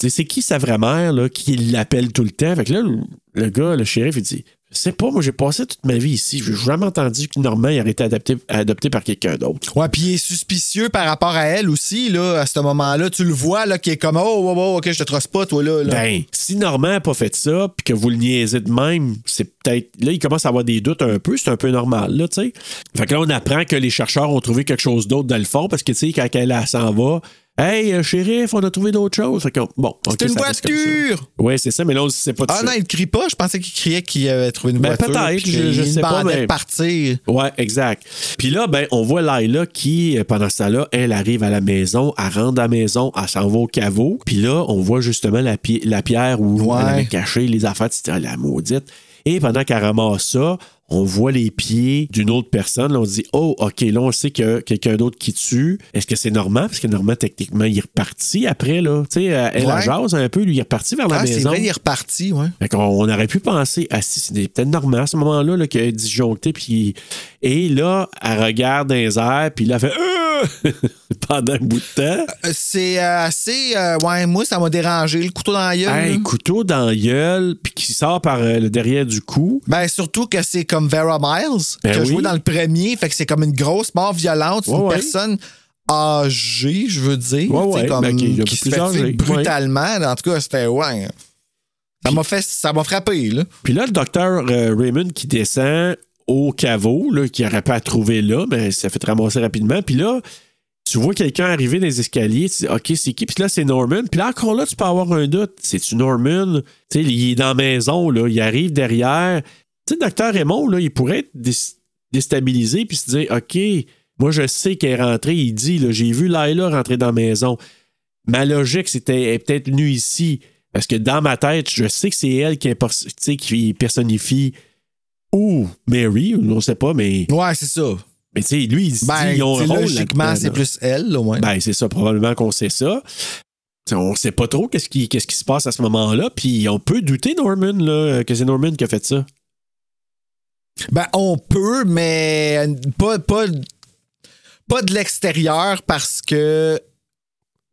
C'est qui sa vraie mère là, qui l'appelle tout le temps? Fait que là, le, le gars, le shérif, il dit Je sais pas, moi j'ai passé toute ma vie ici. J'ai jamais entendu que Normand il aurait été adopté, adopté par quelqu'un d'autre. Ouais, puis il est suspicieux par rapport à elle aussi, là, à ce moment-là. Tu le vois, là, qui est comme, oh, oh, oh, ok, je te trosse pas, toi, là. là. Ben, si Normand n'a pas fait ça, puis que vous le niaisez de même, c'est peut-être. Là, il commence à avoir des doutes un peu, c'est un peu normal, là, tu sais. Fait que là, on apprend que les chercheurs ont trouvé quelque chose d'autre dans le fond, parce que, tu sais, quand elle s'en va, Hey, euh, shérif, on a trouvé d'autres choses. Fait que, bon, C'est une voiture! Ouais, c'est ça, mais là, on ne sait pas Ah non, il crie pas. Je pensais qu'il criait qu'il avait trouvé une Ben, voiture. peut-être, je- je sais pas, mais- partir. Ouais, exact. Puis là, ben, on voit Laila qui, euh, pendant ce temps-là, elle arrive à la maison, elle rentre à la maison, elle s'en va au caveau. Puis là, on voit justement la, pi- la pierre où Ouais. elle avait caché les affaires. Ah, la maudite. Et pendant qu'elle ramasse ça, on voit les pieds d'une autre personne. Là, on se dit, oh, OK, là, on sait que quelqu'un d'autre qui tue. Est-ce que c'est Normand? Parce que Normand, techniquement, il est reparti après, là. Tu sais, elle, Ouais. jase un peu, lui, il est reparti vers la Ah, maison. vrai, il est reparti, ouais. Fait qu'on on aurait pu penser, ah, si, c'est peut-être Normand à ce moment-là là, qui a disjoncté. Puis, et là, elle regarde dans les airs, puis là, elle fait Euh! pendant un bout de temps. Euh, C'est euh, assez. euh, ouais, moi, ça m'a dérangé. Le couteau dans la gueule. Hey, là. couteau dans la gueule, puis qui sort par euh, le derrière du cou. Ben, surtout que c'est comme Vera Miles, Ben qui a oui. joué dans le premier. Fait que c'est comme une grosse mort violente. C'est Ouais, une ouais. personne âgée, je veux dire. Ouais, comme, ben, qui un qui se fait brutalement. En tout cas, c'était. Ouais. Ça m'a fait. Ça m'a frappé, là. Puis là, le docteur euh, Raymond qui descend au caveau, là, qui n'aurait pas à trouver là, mais ça fait ramasser rapidement. Puis là, tu vois quelqu'un arriver dans les escaliers, tu dis, OK, c'est qui? Puis là, c'est Norman. Puis là, encore là, tu peux avoir un doute. C'est-tu Norman? Il est dans la maison, là, il arrive derrière. Tu sais, docteur Raymond, là, il pourrait être dé- déstabilisé puis se dire, OK, moi, je sais qu'elle est rentrée. Il dit, j'ai vu Laila rentrer dans la maison. Ma logique, c'était peut-être venue ici. Parce que dans ma tête, je sais que c'est elle qui, qui personnifie ou Mary, on ne sait pas, mais, Ouais, c'est ça. mais tu sais, lui, il se Ben, dit, ils ont un rôle logiquement, c'est plus elle, là, ouais. Ben, c'est ça, probablement qu'on sait ça. T'sais, on sait pas trop qu'est-ce qui, qu'est-ce qui se passe à ce moment-là, puis on peut douter, Norman, là, que c'est Norman qui a fait ça. Ben, on peut, mais pas, pas, pas de l'extérieur parce que.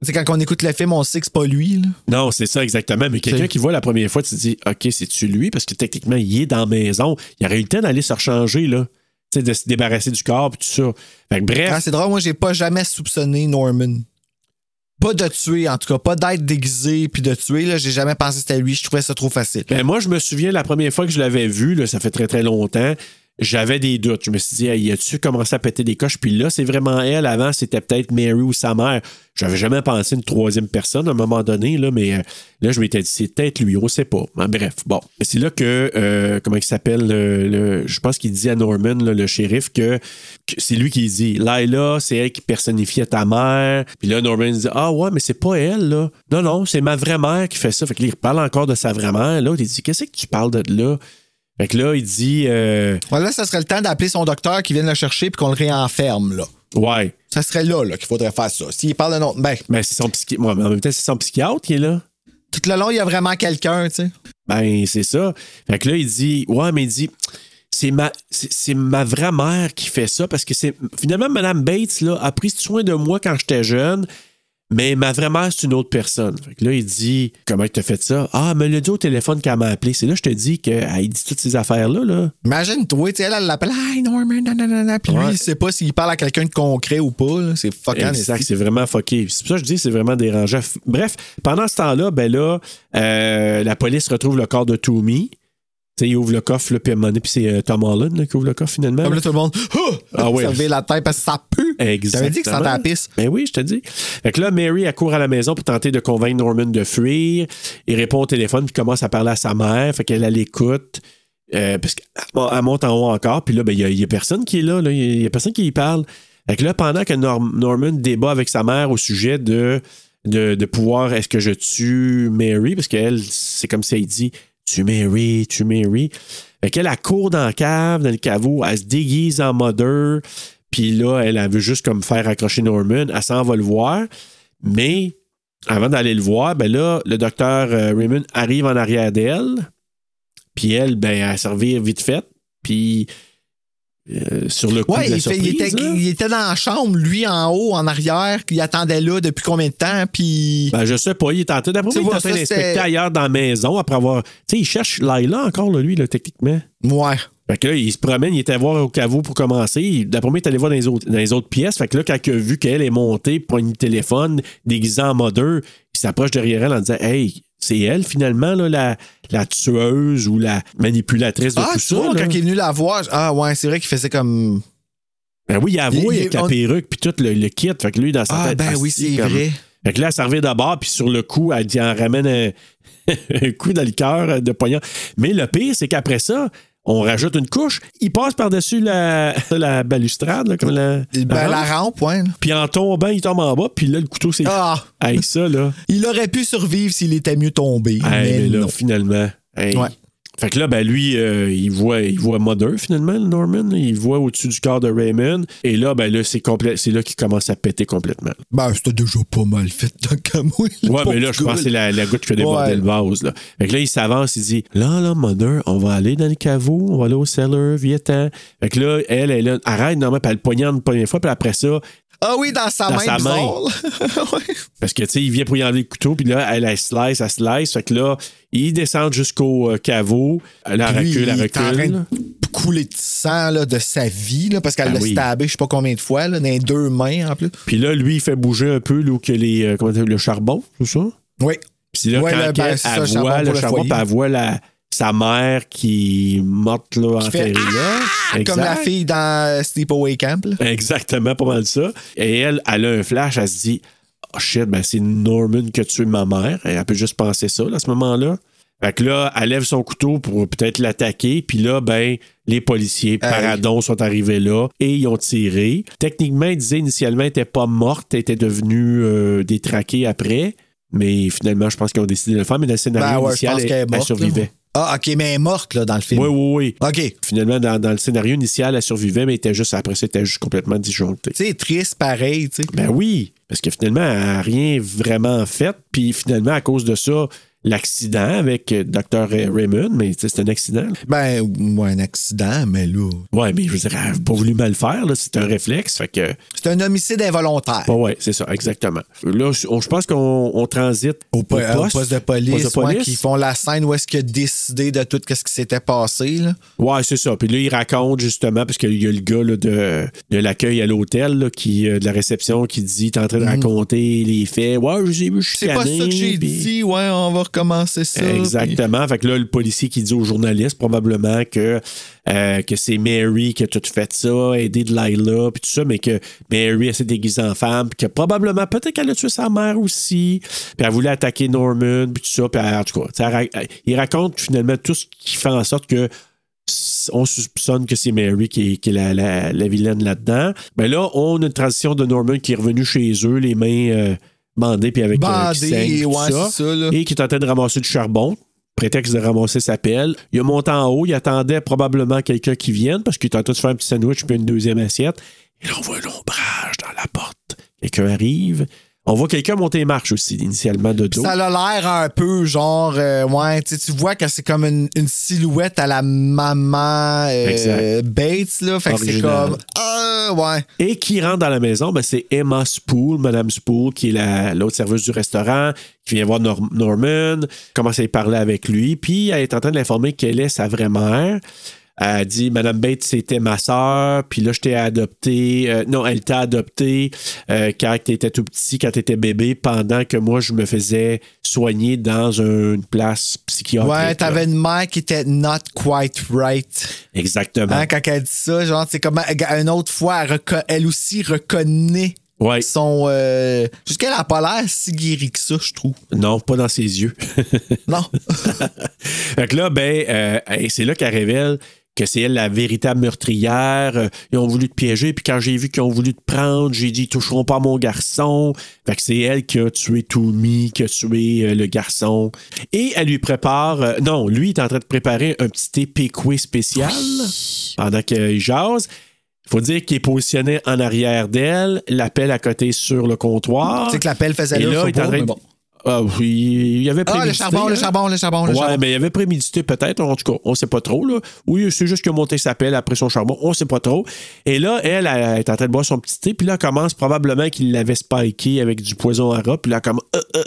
Sais, quand on écoute le film, on sait que c'est pas lui, là. Non, c'est ça exactement. Mais quelqu'un C'est- qui voit la première fois, tu te dis, OK, c'est-tu lui? Parce que techniquement, il est dans la maison. Il aurait eu le temps d'aller se rechanger, là. Tu sais, de se débarrasser du corps, puis tout ça. Fait que bref. Ah, c'est drôle, moi, j'ai pas jamais soupçonné Norman. Pas de tuer, en tout cas, pas d'être déguisé puis de tuer, là. J'ai jamais pensé que c'était lui. Je trouvais ça trop facile. Ben, moi, je me souviens la première fois que je l'avais vu, là, ça fait très très longtemps, j'avais des doutes. Je me suis dit, hey, as-tu commencé à péter des coches? Puis là, c'est vraiment elle. Avant, c'était peut-être Mary ou sa mère. J'avais jamais pensé une troisième personne à un moment donné, là, mais euh, là, je m'étais dit, c'est peut-être lui, on sait pas. Ben, bref, bon. C'est là que, euh, comment il s'appelle, le, le- je pense qu'il dit à Norman, le shérif, que, c'est lui qui dit, Laila, c'est elle qui personnifiait ta mère. Puis là, Norman dit, ah ouais, mais c'est pas elle, là. Non, non, c'est ma vraie mère qui fait ça. Fait que là, il parle encore de sa vraie mère. Là, il dit, qu'est-ce que tu parles de là? Fait que là, il dit, euh, Voilà, ça serait le temps d'appeler son docteur qui vienne le chercher puis qu'on le réenferme, là. ouais. Ça serait là, là, qu'il faudrait faire ça. S'il parle d'un autre. Ben, Ben, c'est son psychiatre. Ouais, mais en même temps, c'est son psychiatre qui est là. tout le long, il y a vraiment quelqu'un, tu sais. Ben, c'est ça. Fait que là, il dit, ouais, mais il dit, c'est ma, c'est, c'est ma vraie mère qui fait ça parce que c'est, finalement, Madame Bates, là, a pris soin de moi quand j'étais jeune. Mais ma vraie mère, c'est une autre personne. Fait que là, il dit Comment tu as fait ça? Ah, me l'a dit au téléphone qu'elle m'a appelé. C'est là que je te dis qu'elle dit toutes ces affaires-là. Là. Imagine-toi, elle, elle l'appelle, Hi Norman, nanana. Puis lui, il sait pas s'il parle à quelqu'un de concret ou pas. là. C'est fucking Exact, c'est vraiment fucké. C'est pour ça que je dis c'est vraiment dérangeant. Bref, pendant ce temps-là, ben là, euh, la police retrouve le corps de Toomey. Il ouvre le coffre, là, puis à un moment donné, puis c'est euh, Tom Holland là, qui ouvre le coffre finalement. Comme là. tout le monde, ah! Ah ouais. fait la tête parce que ça pue. Exactement. T'avais dit que ça la pisse. Ben oui, je te dis. Fait que là, Mary, elle court à la maison pour tenter de convaincre Norman de fuir. Il répond au téléphone puis commence à parler à sa mère. Fait qu'elle, elle écoute. Euh, parce qu'elle elle monte en haut encore. Puis là, ben, il n'y a, personne qui est là. Il n'y a, personne qui y parle. Fait que là, pendant que Norm- Norman débat avec sa mère au sujet de, de, de pouvoir, est-ce que je tue Mary? Parce qu'elle, c'est comme si elle dit, tu Mary, tu Mary. Fait qu'elle, elle court dans la cave, dans le caveau, elle se déguise en mother. Puis là, elle, elle veut juste comme faire accrocher Norman. Elle s'en va le voir. Mais avant d'aller le voir, ben là, le docteur euh, Raymond arrive en arrière d'elle. Puis elle, ben, elle servir vite fait. Puis euh, sur le coup Ouais, de la il, était, là, il était dans la chambre, lui en haut, en arrière, puis il attendait là depuis combien de temps, puis. Ben, je sais pas, il est en train d'après il est en train d'inspecter ailleurs dans la maison après avoir. Tu sais, il cherche Laila encore, là, lui, là, techniquement. Ouais. Fait que là, il se promène, il était voir au caveau pour commencer. D'après moi, il est allé voir dans les autres, dans les autres pièces. Fait que là, quand il a vu qu'elle est montée, poigne le téléphone, déguisée en mother, il s'approche derrière elle en disant Hey, c'est elle finalement, là, la, la tueuse ou la manipulatrice de Ah, tout ça. vois, là. quand il est venu la voir, ah ouais, c'est vrai qu'il faisait comme. Ben oui, il avoue Il- il- avec la perruque puis tout le, le kit. Fait que lui, dans sa Ah, tête. ben oui, c'est comme- vrai. Fait que là, elle servait d'abord, puis sur le coup, elle dit, elle ramène un, un coup dans le cœur de poignard. Mais le pire, c'est qu'après ça, on rajoute une couche. Il passe par-dessus la, la balustrade, là, comme la. Ben, la rampe, ouais. Puis en tombant, il tombe en bas, puis là, le couteau, c'est. Ah! Hey, ça, là. Il aurait pu survivre s'il était mieux tombé. Hey, mais mais là, non. finalement. hey. Ouais. Fait que là, ben lui, euh, il voit, il voit Mother, finalement, le Norman. Il voit au-dessus du corps de Raymond. Et là, ben là, c'est complet, c'est là qu'il commence à péter complètement. Ben, c'était déjà pas mal fait dans le Camouille. le Ouais, mais là, je pense que c'est la, la goutte qui a débordé Ouais. le vase. Là. Fait que là, il s'avance, il dit Là, là, Mother, on va aller dans le caveau, on va aller au cellar, viens-t'en. Fait que là, elle, elle, elle arrête, mais puis elle le poignarde une première fois, puis après ça, Ah oui, dans sa Dans main. sa main. Ouais. parce que, tu sais, il vient pour y enlever le couteau, puis là, elle, elle slice, elle slice. Fait que là, ils descendent jusqu'au euh, caveau. Elle elle Lui, recule, elle il est en train recule. de couler de sang là, de sa vie, là, parce qu'elle Ah l'a oui. stabé je sais pas combien de fois, là, dans les deux mains en plus. Puis là, lui, il fait bouger un peu que les, euh, comment le charbon, tout ça? Oui. Puis là, Ouais, quand le- ben, elle, ça, voit le charbon, puis elle voit la, sa mère qui est morte là, Qui fait là. Comme Exact. la fille dans Sleepaway Camp. là. Exactement, pas mal ça. Et elle, elle a un flash, elle se dit Oh shit, ben c'est Norman qui a tué ma mère. Et elle peut juste penser ça là, à ce moment-là. Fait que là, elle lève son couteau pour peut-être l'attaquer. Puis là, ben, les policiers, paradons, sont arrivés là et ils ont tiré. Techniquement, ils disaient initialement qu'elle n'était pas morte, elle était devenue euh, détraquée après. Mais finalement, je pense qu'ils ont décidé de le faire. Mais dans le scénario Ben ouais, initial, elle, elle survivait. Ah, ok, mais elle est morte là, dans le film. Oui, oui, oui. Ok. Finalement, dans, dans le scénario initial, elle survivait, mais était juste, après ça, elle était juste complètement disjonctée. C'est triste pareil, tu sais. Ben oui, parce que finalement, elle n'a rien vraiment fait. Puis finalement, à cause de ça, l'accident avec euh, Dr. Raymond, mais c'est un accident. Ben, ouais, un accident, mais là. Ouais, mais je veux dire, elle n'a pas voulu mal faire, là, c'est un réflexe. Fait que. C'est un homicide involontaire. Ouais, ouais, c'est ça, exactement. Là, je pense qu'on on transite au, Au euh, poste, poste de police, poste de ouais, qui font la scène où est-ce qu'il a décidé de tout ce qui s'était passé. Là. Ouais, c'est ça. Puis là, il raconte justement, parce qu'il y a le gars là, de, de l'accueil à l'hôtel, qui, euh, de la réception, qui dit T'es en train de raconter les faits. Ouais, je les ai vus Mhm. C'est pas ça que j'ai dit, ouais, on va recommencer ça. Exactement. Fait que là, le policier qui dit au journaliste probablement que, euh, que c'est Mary qui a tout fait ça, aidé de Lila, puis tout ça, mais que Mary elle s'est déguisée en femme, puis que probablement, peut-être qu'elle a tué sa mère aussi, puis elle voulait attaquer Norman, puis tout ça, puis elle- en tout ra- il raconte finalement tout ce qui fait en sorte que on soupçonne que c'est Mary qui est, la, la- la vilaine là-dedans. Ben là, on a une transition de Norman qui est revenu chez eux, les mains euh, bandées, puis avec euh, qui Bandé, ouais, ça et qui est en train de ramasser du charbon. Prétexte de ramasser sa pelle. Il a monté en haut, il attendait probablement quelqu'un qui vienne parce qu'il est en train de faire un petit sandwich puis une deuxième assiette. Et là, on voit un ombrage dans la porte. Quelqu'un arrive. On voit quelqu'un monter les marches aussi, initialement, de dos. Ça a l'air un peu genre, euh, ouais, tu vois que c'est comme une, une silhouette à la maman euh. Bates, là. Fait que c'est comme, ah, ouais. Et qui rentre dans la maison, ben, c'est Emma Spool, Madame Spool, qui est la- l'autre serveuse du restaurant, qui vient voir Nor- Norman, commence à y parler avec lui, puis elle est en train de l'informer qu'elle est sa vraie mère. Elle dit Madame Bates, c'était ma soeur, puis là, je t'ai adopté. euh, non, elle t'a adopté euh, quand tu étais tout petit, quand tu étais bébé, pendant que moi, je me faisais soigner dans une place psychiatrique. Ouais, t'avais une mère qui était not quite right. Exactement. Hein, quand elle dit ça, genre, c'est comme euh, une autre fois, elle, aussi reconnaît Ouais. son. Euh, Jusqu'à elle a pas l'air si guérie que ça, je trouve. Non, pas dans ses yeux. Non. Fait que là, ben, euh, c'est là qu'elle révèle que c'est elle la véritable meurtrière. Euh, ils ont voulu te piéger, puis quand j'ai vu qu'ils ont voulu te prendre, j'ai dit ils toucheront pas à mon garçon. Fait que c'est elle qui a tué Tommy, qui a tué euh, le garçon. Et elle lui prépare. euh, non, lui il est en train de préparer un petit thé pécoué spécial pendant qu'il jase. Il faut dire qu'il est positionné en arrière d'elle, l'appelle à côté sur le comptoir. Tu sais que l'appel faisait Et là, là, je il sais est en pas, train mais de- bon. Ah oui, il avait Ah, le prémédité, charbon, le hein? charbon, le charbon, le Ouais, charbon. mais il avait prémédité peut-être, en tout cas, on sait pas trop. Là. Oui, c'est juste qu'il a monté sa pelle après son charbon, on sait pas trop. Et là, elle, elle est en train de boire son petit thé, puis là, elle commence probablement qu'il l'avait spiké avec du poison à rat, puis là, comme... euh, euh.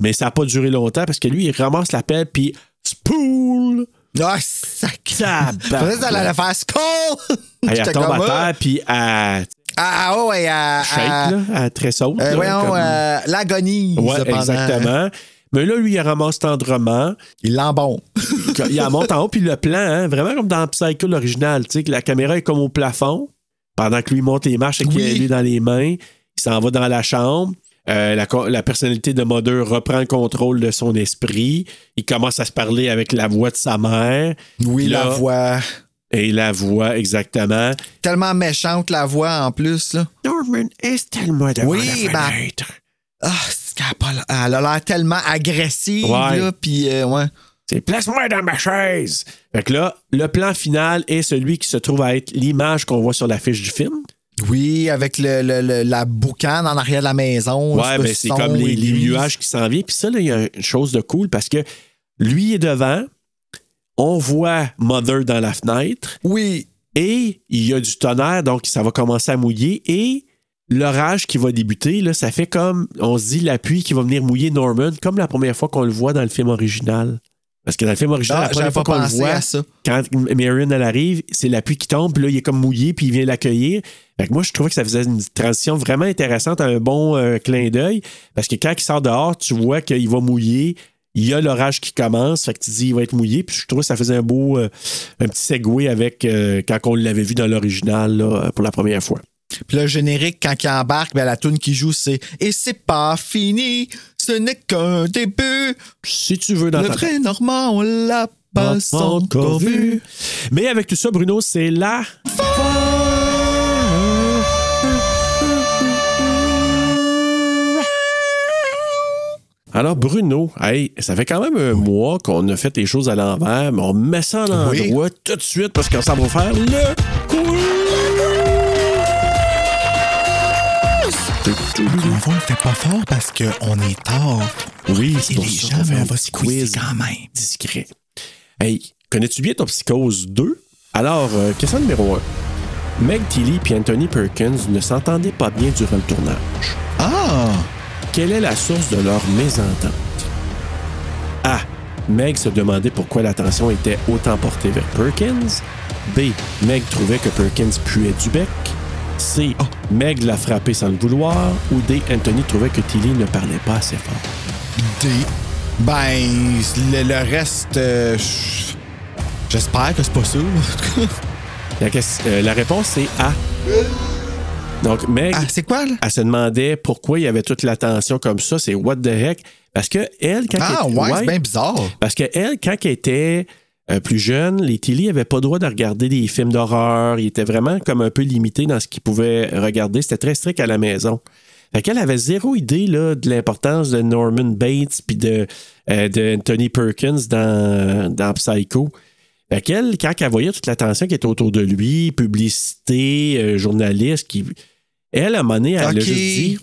Mais ça n'a pas duré longtemps parce que lui, il ramasse la pelle, puis spool! Ah, sac. Tabarnak. Faisait ça allait faire skull! Elle J'étais tombe à ah. terre, puis elle Ah, ah, oh, ouais, à. shake, à- là, elle tressaute. euh, là, voyons, comme- euh, l'agonie. Ouais, exactement. Mais là, lui, il ramasse tendrement. Il l'embombe. il la monte en haut, puis le plan, hein, vraiment comme dans Psycho l'original, tu sais, que la caméra est comme au plafond, pendant que lui monte les marches avec Oui. lui dans les mains, il s'en va dans la chambre. Euh, la, personnalité de Mother reprend le contrôle de son esprit. Il commence à se parler avec la voix de sa mère. Oui, Là- la voix. Et la voix, exactement. Tellement méchante, la voix, en plus, là. Norman, est-elle-moi devant Oui, la ben- fenêtre? Ah, c'est qu'elle a pas l'air- elle a l'air tellement agressive, Ouais. là, puis euh, ouais. C'est place-moi dans ma chaise. Fait que là, le plan final est celui qui se trouve à être l'image qu'on voit sur l'affiche du film. Oui, avec le, le- le- la boucane en arrière de la maison. Ouais, ben c'est comme les, nuages qui s'en viennent. Puis ça, là, il y a une chose de cool parce que lui est devant, on voit Mother dans la fenêtre Oui, et il y a du tonnerre, donc ça va commencer à mouiller et l'orage qui va débuter, là, ça fait comme, on se dit, la pluie qui va venir mouiller Norman, comme la première fois qu'on le voit dans le film original. Parce que dans le film original, Ah, la première fois qu'on le voit, ça. quand Marion elle arrive, c'est la pluie qui tombe, puis là, il est comme mouillé, puis il vient l'accueillir. Fait que moi, je trouvais que ça faisait une transition vraiment intéressante, un bon euh, clin d'œil, parce que quand il sort dehors, tu vois qu'il va mouiller, il y a l'orage qui commence, fait que tu dis il va être mouillé, puis je trouve que ça faisait un beau, euh, un petit segway avec euh, quand on l'avait vu dans l'original pour la première fois. Puis le générique, quand il embarque, ben, la tune qui joue, c'est Et c'est pas fini, ce n'est qu'un début. Si tu veux dans Le vrai Normand, on l'a pas encore vu. Mais avec tout ça, Bruno, c'est là. Alors, Bruno, hey, ça fait quand même un mois qu'on a fait les choses à l'envers, mais on met ça à l'endroit tout de suite parce qu'on s'en va faire le On le fait pas fort parce qu'on est tard. Oui, c'est pour les ça gens vont un va quizer quiz quand même. discret. Hey, connais-tu bien ton Psychose 2? Alors, euh, question numéro 1. Meg Tilly et Anthony Perkins ne s'entendaient pas bien durant le tournage. Ah! Quelle est la source de leur mésentente? A. Meg se demandait pourquoi l'attention était autant portée vers Perkins. B. Meg trouvait que Perkins puait du bec. C. Meg l'a frappé sans le vouloir. Ou D. Anthony trouvait que Tilly ne parlait pas assez fort. D. Ben, le, le reste, euh, j'espère que c'est pas ça. La, euh, la réponse, c'est A. Donc, Meg, ah, c'est quoi, là? elle se demandait pourquoi il y avait toute l'attention comme ça. C'est what the heck? Parce que elle, quand Ah, elle, ouais, c'est bien bizarre. Parce que elle, quand elle était euh, plus jeune, les Tilly n'avaient pas le droit de regarder des films d'horreur. Ils étaient vraiment comme un peu limités dans ce qu'ils pouvaient regarder. C'était très strict à la maison. Fait qu'elle avait zéro idée là, de l'importance de Norman Bates puis de, euh, de Anthony Perkins dans, dans Psycho. Fait qu'elle, quand elle voyait toute l'attention qui était autour de lui, publicité, euh, journaliste, qui... elle, à un moment donné, elle Ok. a juste dit...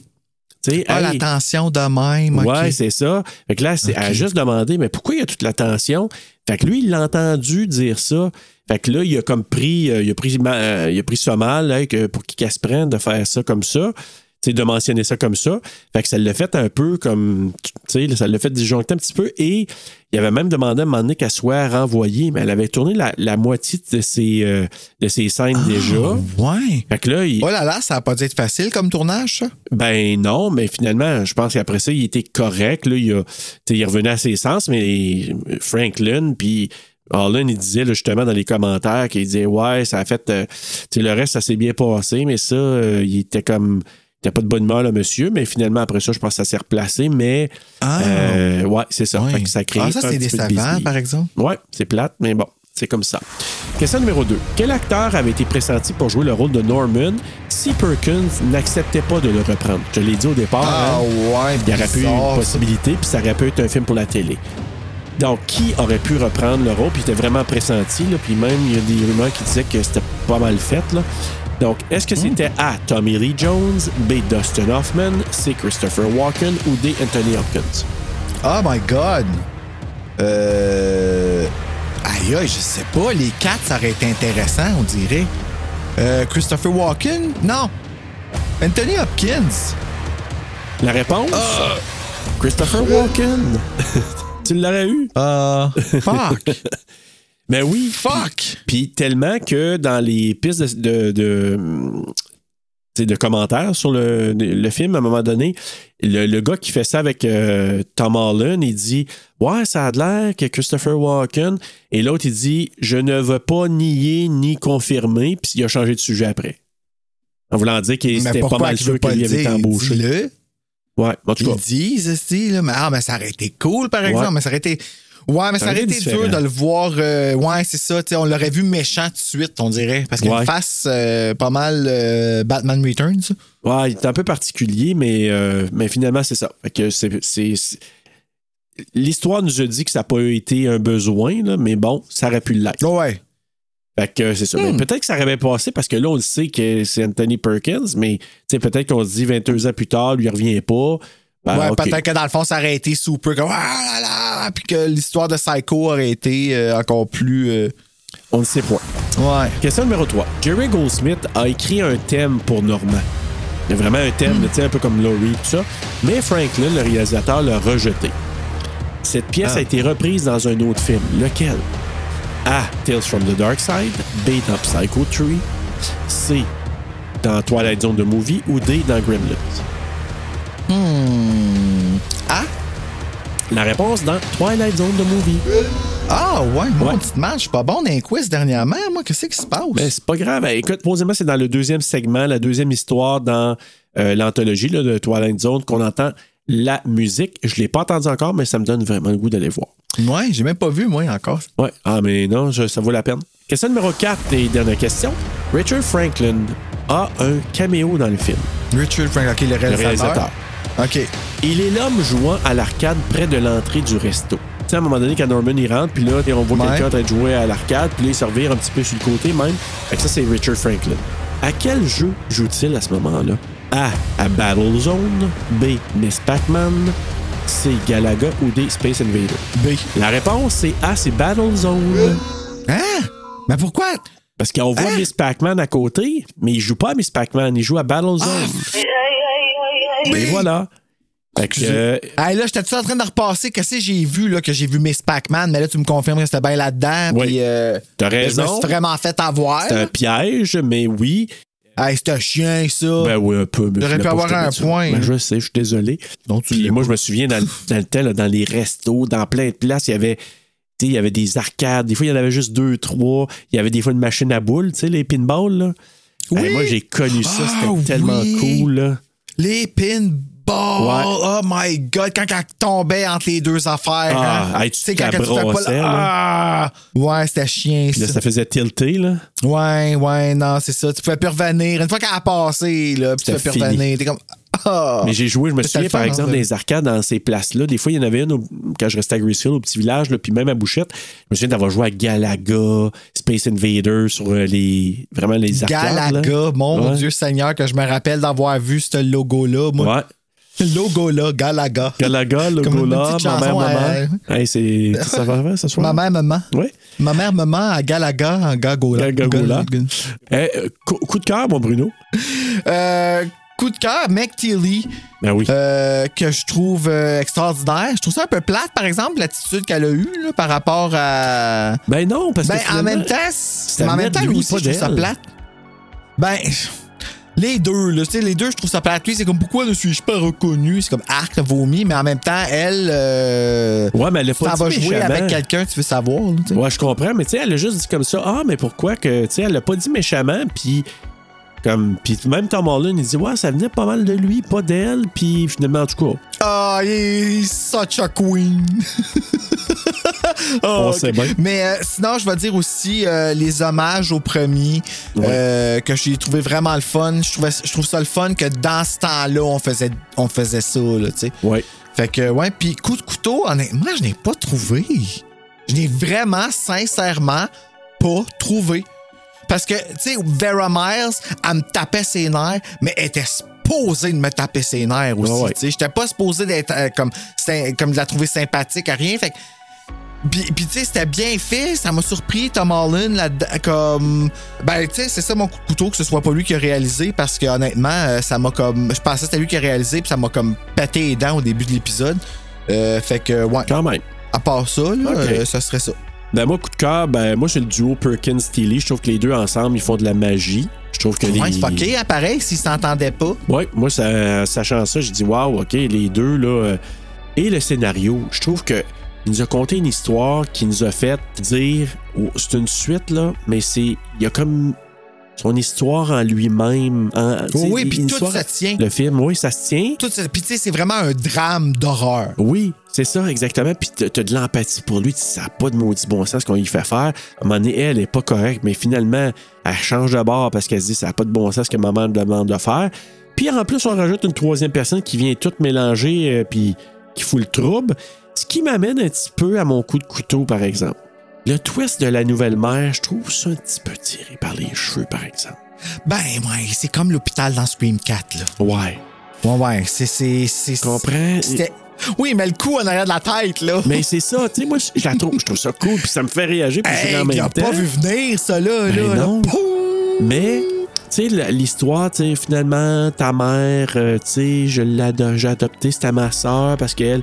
Ah, hey, tension de même. ok. Ouais, c'est ça. Fait que là, c'est, elle a juste demandé, mais pourquoi il y a toute la tension? Fait que lui, il l'a entendu dire ça. Fait que là, il a comme pris, euh, il a pris, euh, il a pris ça mal, là, que pour qu'il se prenne de faire ça comme ça. Tu sais, de mentionner ça comme ça. Fait que ça l'a fait un peu comme, tu sais, ça l'a fait disjoncter un petit peu. Et il avait même demandé à un moment donné qu'elle soit renvoyée, mais elle avait tourné la, la moitié de ses, euh, de ses scènes déjà. Ouais. Fait que là, il, Oh là là, ça a pas dû être facile comme tournage, ça? ben non, mais finalement, je pense qu'après ça, il était correct. Là, il, a, tu sais, il est revenu à ses sens, mais Franklin, puis Harlan, il disait là, justement dans les commentaires qu'il disait Ouais, ça a fait. euh, tu sais, le reste, ça s'est bien passé, mais ça, euh, il était comme. Il n'était pas de bonne humeur, le monsieur, mais finalement, après ça, je pense que ça s'est replacé. Mais, Ah. euh, ouais, c'est ça. Fait que ça crée Ah, ça, c'est petit peu de décevant, bisbille. par exemple? Ouais, c'est plate, mais bon, c'est comme ça. Question numéro 2. Quel acteur avait été pressenti pour jouer le rôle de Norman si Perkins n'acceptait pas de le reprendre? Je l'ai dit au départ. Ah, hein? ouais, Il y aurait pu une possibilité, puis ça aurait pu être un film pour la télé. Donc, qui aurait pu reprendre le rôle? Puis il était vraiment pressenti, là, puis même, il y a des rumeurs qui disaient que c'était pas mal fait. Là. Donc, est-ce que c'était A. Tommy Lee Jones, B. Dustin Hoffman, C. Christopher Walken ou D. Anthony Hopkins? Oh my God! Euh... Aïe, aïe, je sais pas. Les quatre, ça aurait été intéressant, on dirait. Euh, Christopher Walken? Non. Anthony Hopkins? La réponse? Ah! Christopher Walken. tu l'aurais eu? Euh... Fuck! Ben oui. Fuck! Puis tellement que dans les pistes de, de, de, commentaires sur le, le film, à un moment donné, le, le gars qui fait ça avec euh, Tom Holland, il dit Ouais, ça a l'air que Christopher Walken. Et l'autre, il dit Je ne veux pas nier ni confirmer. Puis il a changé de sujet après. En voulant dire qu'il Mais était pas mal sûr qu'il le avait embauché. Dis-le. Ouais, en tout Ils cas. disent, esti, là. Mais, ah, mais ça aurait été cool, par exemple. Ouais. Mais ça aurait été. Ouais, mais ça, aurait été différent. dur de le voir. euh, ouais, c'est ça. tu sais, on l'aurait vu méchant tout de suite, on dirait. Parce qu'il a Ouais. face euh, pas mal euh, Batman Returns. Ouais, il est un peu particulier, mais, euh, mais finalement, c'est ça. Fait que c'est, c'est- c'est- L'histoire nous a dit que ça n'a pas été un besoin, là, mais bon, ça aurait pu l'être. Ouais. Fait que c'est ça. Mais Hmm. peut-être que ça aurait bien passé parce que là, on le sait que c'est Anthony Perkins, mais peut-être qu'on se dit 22 ans plus tard, lui, il revient pas. Ben, ouais, peut-être que dans le fond, ça aurait été super comme Ah là là! Puis que l'histoire de Psycho aurait été euh, encore plus. euh, On ne sait point. Ouais. Question numéro 3. Jerry Goldsmith a écrit un thème pour Normand. Il y a vraiment un thème, sais, un peu comme Laurie, tout ça. Mais Franklin, le réalisateur, l'a rejeté. Cette pièce Ah. a été reprise dans un autre film. Lequel? A. Tales from the Dark Side. B. Dans Psycho 3. C. Dans Twilight Zone the Movie. Ou D. Dans Gremlins. Hmm. Ah? La réponse dans Twilight Zone the Movie. Ah, ouais, moi, Ouais. petite suis pas bon dans les quiz dernièrement. Moi, qu'est-ce qui se passe? Ben, c'est pas grave. Écoute, posément, c'est dans le deuxième segment, la deuxième histoire dans euh, l'anthologie de Twilight Zone qu'on entend la musique. Je l'ai pas entendu encore, mais ça me donne vraiment le goût d'aller voir. Ouais, j'ai même pas vu, moi, encore. Ouais. Ah, mais non, je- ça vaut la peine. Question numéro 4 et dernière question. Richard Franklin a un caméo dans le film. Richard Frank, OK, le Le réalisateur. OK. Il est l'homme jouant à l'arcade près de l'entrée du resto. Tu sais, à un moment donné, quand Norman il rentre, puis là, on voit Ouais. quelqu'un en train de jouer à l'arcade, puis là, il se revire un petit peu sur le côté même. Fait que ça, c'est Richard Franklin. À quel jeu joue-t-il à ce moment-là? A. À Battlezone. B. Miss Pac-Man. C. Galaga ou D. Space Invader. B. La réponse, c'est A. C'est Battlezone. Hein? Mais pourquoi? Parce qu'on voit Hein? Miss Pac-Man à côté, mais il joue pas à Miss Pac-Man, il joue à Battlezone. Et voilà. Fait que, euh, Hey, là, j'étais tout en train de repasser? Qu'est-ce que j'ai vu, là, que j'ai vu Miss Pac-Man, mais là, tu me confirmes que c'était bien là-dedans. Oui. Puis, euh, T'as je me raison. suis vraiment fait avoir. c'est un piège, mais oui. Hey, c'était un chien, ça. Ben oui, un peu. mais J'aurais je pu avoir je un point. Ben, je sais, je suis désolé. Donc, tu moi, je me souviens dans, le- dans le temps, là, dans les restos, dans plein de places, il y avait. tu sais, Il y avait des arcades. Des fois, il y en avait juste deux, trois. Il y avait des fois une machine à boules, tu sais, les pinballs. Là. Oui. Hey, moi, j'ai connu ça. Ah, C'était tellement oui. cool. Là. Les pinballs. Ouais. Oh my God. Quand elle tombait entre les deux affaires. Ah, hein. hey, tu sais, quand fais pas là. Ah! Ouais, c'était chien, Puis là, ça. ça faisait tilter. Là. Ouais, ouais, non, c'est ça. Tu pouvais plus revenir. Une fois qu'elle a passé, là, puis tu peux plus revenir. T'es comme. Ah! Mais j'ai joué, je me souviens, fun, par hein, exemple, dans les arcades, dans ces places-là. Des fois, il y en avait une au- quand je restais à Greasefield, au petit village, là, puis même à Bouchette. Je me souviens d'avoir joué à Galaga, Space Invader sur euh, les. Vraiment les arcades. là. Galaga, mon Ouais. Dieu Seigneur, que je me rappelle d'avoir vu ce logo-là. Moi. Ouais. Logo là, Galaga. Galaga, Gola, petite ma mère, maman. euh, Hey, c'est. Ça va ce soir? Ma mère, maman. Oui. Ma mère, maman, à Galaga, en Gagola. Eh, euh, coup, coup de cœur, mon Bruno. Euh, coup de cœur, Meg Tilly, Ben oui. euh, que je trouve euh, extraordinaire. Je trouve ça un peu plate, par exemple, l'attitude qu'elle a eue là, par rapport à. ben non, parce Ben, que. en même temps, ça en même temps, lui, aussi, pas je trouve ça plate. Ben, les deux, là, tu sais, les deux, je trouve ça plate. Lui, c'est comme pourquoi ne suis-je pas reconnu? C'est comme arc, vomi, mais en même temps, elle. Euh, Ouais, mais elle a pas dit vas jouer méchamment. avec quelqu'un, tu veux savoir. là. Ouais, je comprends, mais tu sais, elle a juste dit comme ça. Ah, mais pourquoi que. Tu sais, elle a pas dit méchamment, puis. Comme, puis même Tom Holland, il dit, ouais, ça venait pas mal de lui, pas d'elle, puis finalement, en tout cas, Ah, il est such a queen. Ah, on ok. sait bien. Mais euh, sinon, je vais dire aussi euh, les hommages au premier euh, que j'ai trouvé vraiment le fun. Je, trouvais- je trouve ça le fun que dans ce temps-là, on faisait, on faisait ça, là, tu sais. Ouais. Fait que, ouais, puis coup de couteau, honnêtement, je n'ai pas trouvé. Je n'ai vraiment, sincèrement, pas trouvé. Parce que, tu sais, Vera Miles, elle me tapait ses nerfs, mais elle était supposée de me taper ses nerfs aussi. Ouais, sais. J'étais pas supposé d'être euh, comme, comme de la trouver sympathique à rien. Fait que puis, puis, tu sais, c'était bien fait. Ça m'a surpris, Tom Holland, là comme. Ben, tu sais, c'est ça mon coup de couteau, que ce soit pas lui qui a réalisé, parce que honnêtement, euh, ça m'a comme. Je pensais que c'était lui qui a réalisé, puis ça m'a comme pété les dents au début de l'épisode. Euh, fait que, ouais. Quand même. À part ça, là, euh, ça serait ça. Ben, moi, coup de cœur, ben, moi, c'est le duo Perkins-Steely. Je trouve que les deux ensemble, ils font de la magie. Je trouve que Ouais, les. fucké, hein, pareil, s'ils s'entendaient pas. Ouais, moi, ça, sachant ça, j'ai dit, waouh, OK, les deux, là. euh, Et le scénario, je trouve que. Il nous a conté une histoire qui nous a fait dire, oh, c'est une suite, là, mais c'est. Il y a comme son histoire en lui-même. sais, oui, puis tout se tient. Le film, oui, ça se tient. Tout ça- Puis, tu sais, c'est vraiment un drame d'horreur. Oui, c'est ça, exactement. Puis t'as de l'empathie pour lui. Tu sais, Ça n'a pas de maudit bon sens ce qu'on lui fait faire. À un moment donné, elle est pas correcte, mais finalement, elle change de bord parce qu'elle se dit ça n'a pas de bon sens ce que maman me demande de faire. Puis en plus, on rajoute une troisième personne qui vient tout mélanger euh, puis qui fout le trouble. Ce qui m'amène un petit peu à mon coup de couteau, par exemple. Le twist de la nouvelle mère, je trouve ça un petit peu tiré par les cheveux, par exemple. Ben, ouais, c'est comme l'hôpital dans Scream 4, là. Ouais. Ouais, ouais, c'est. c'est, comprends? c'était- Oui, mais le coup en arrière de la tête, là. Mais c'est ça, tu sais, moi, je la trouve, je trouve ça cool, puis ça me fait réagir, puis je Hey, en même il a temps. pas vu venir, ça, là. Ben là, non. Mais, tu sais, l'histoire, tu sais, finalement, ta mère, euh, tu sais, je l'ai ado- j'ai adopté, c'était ma soeur parce qu'elle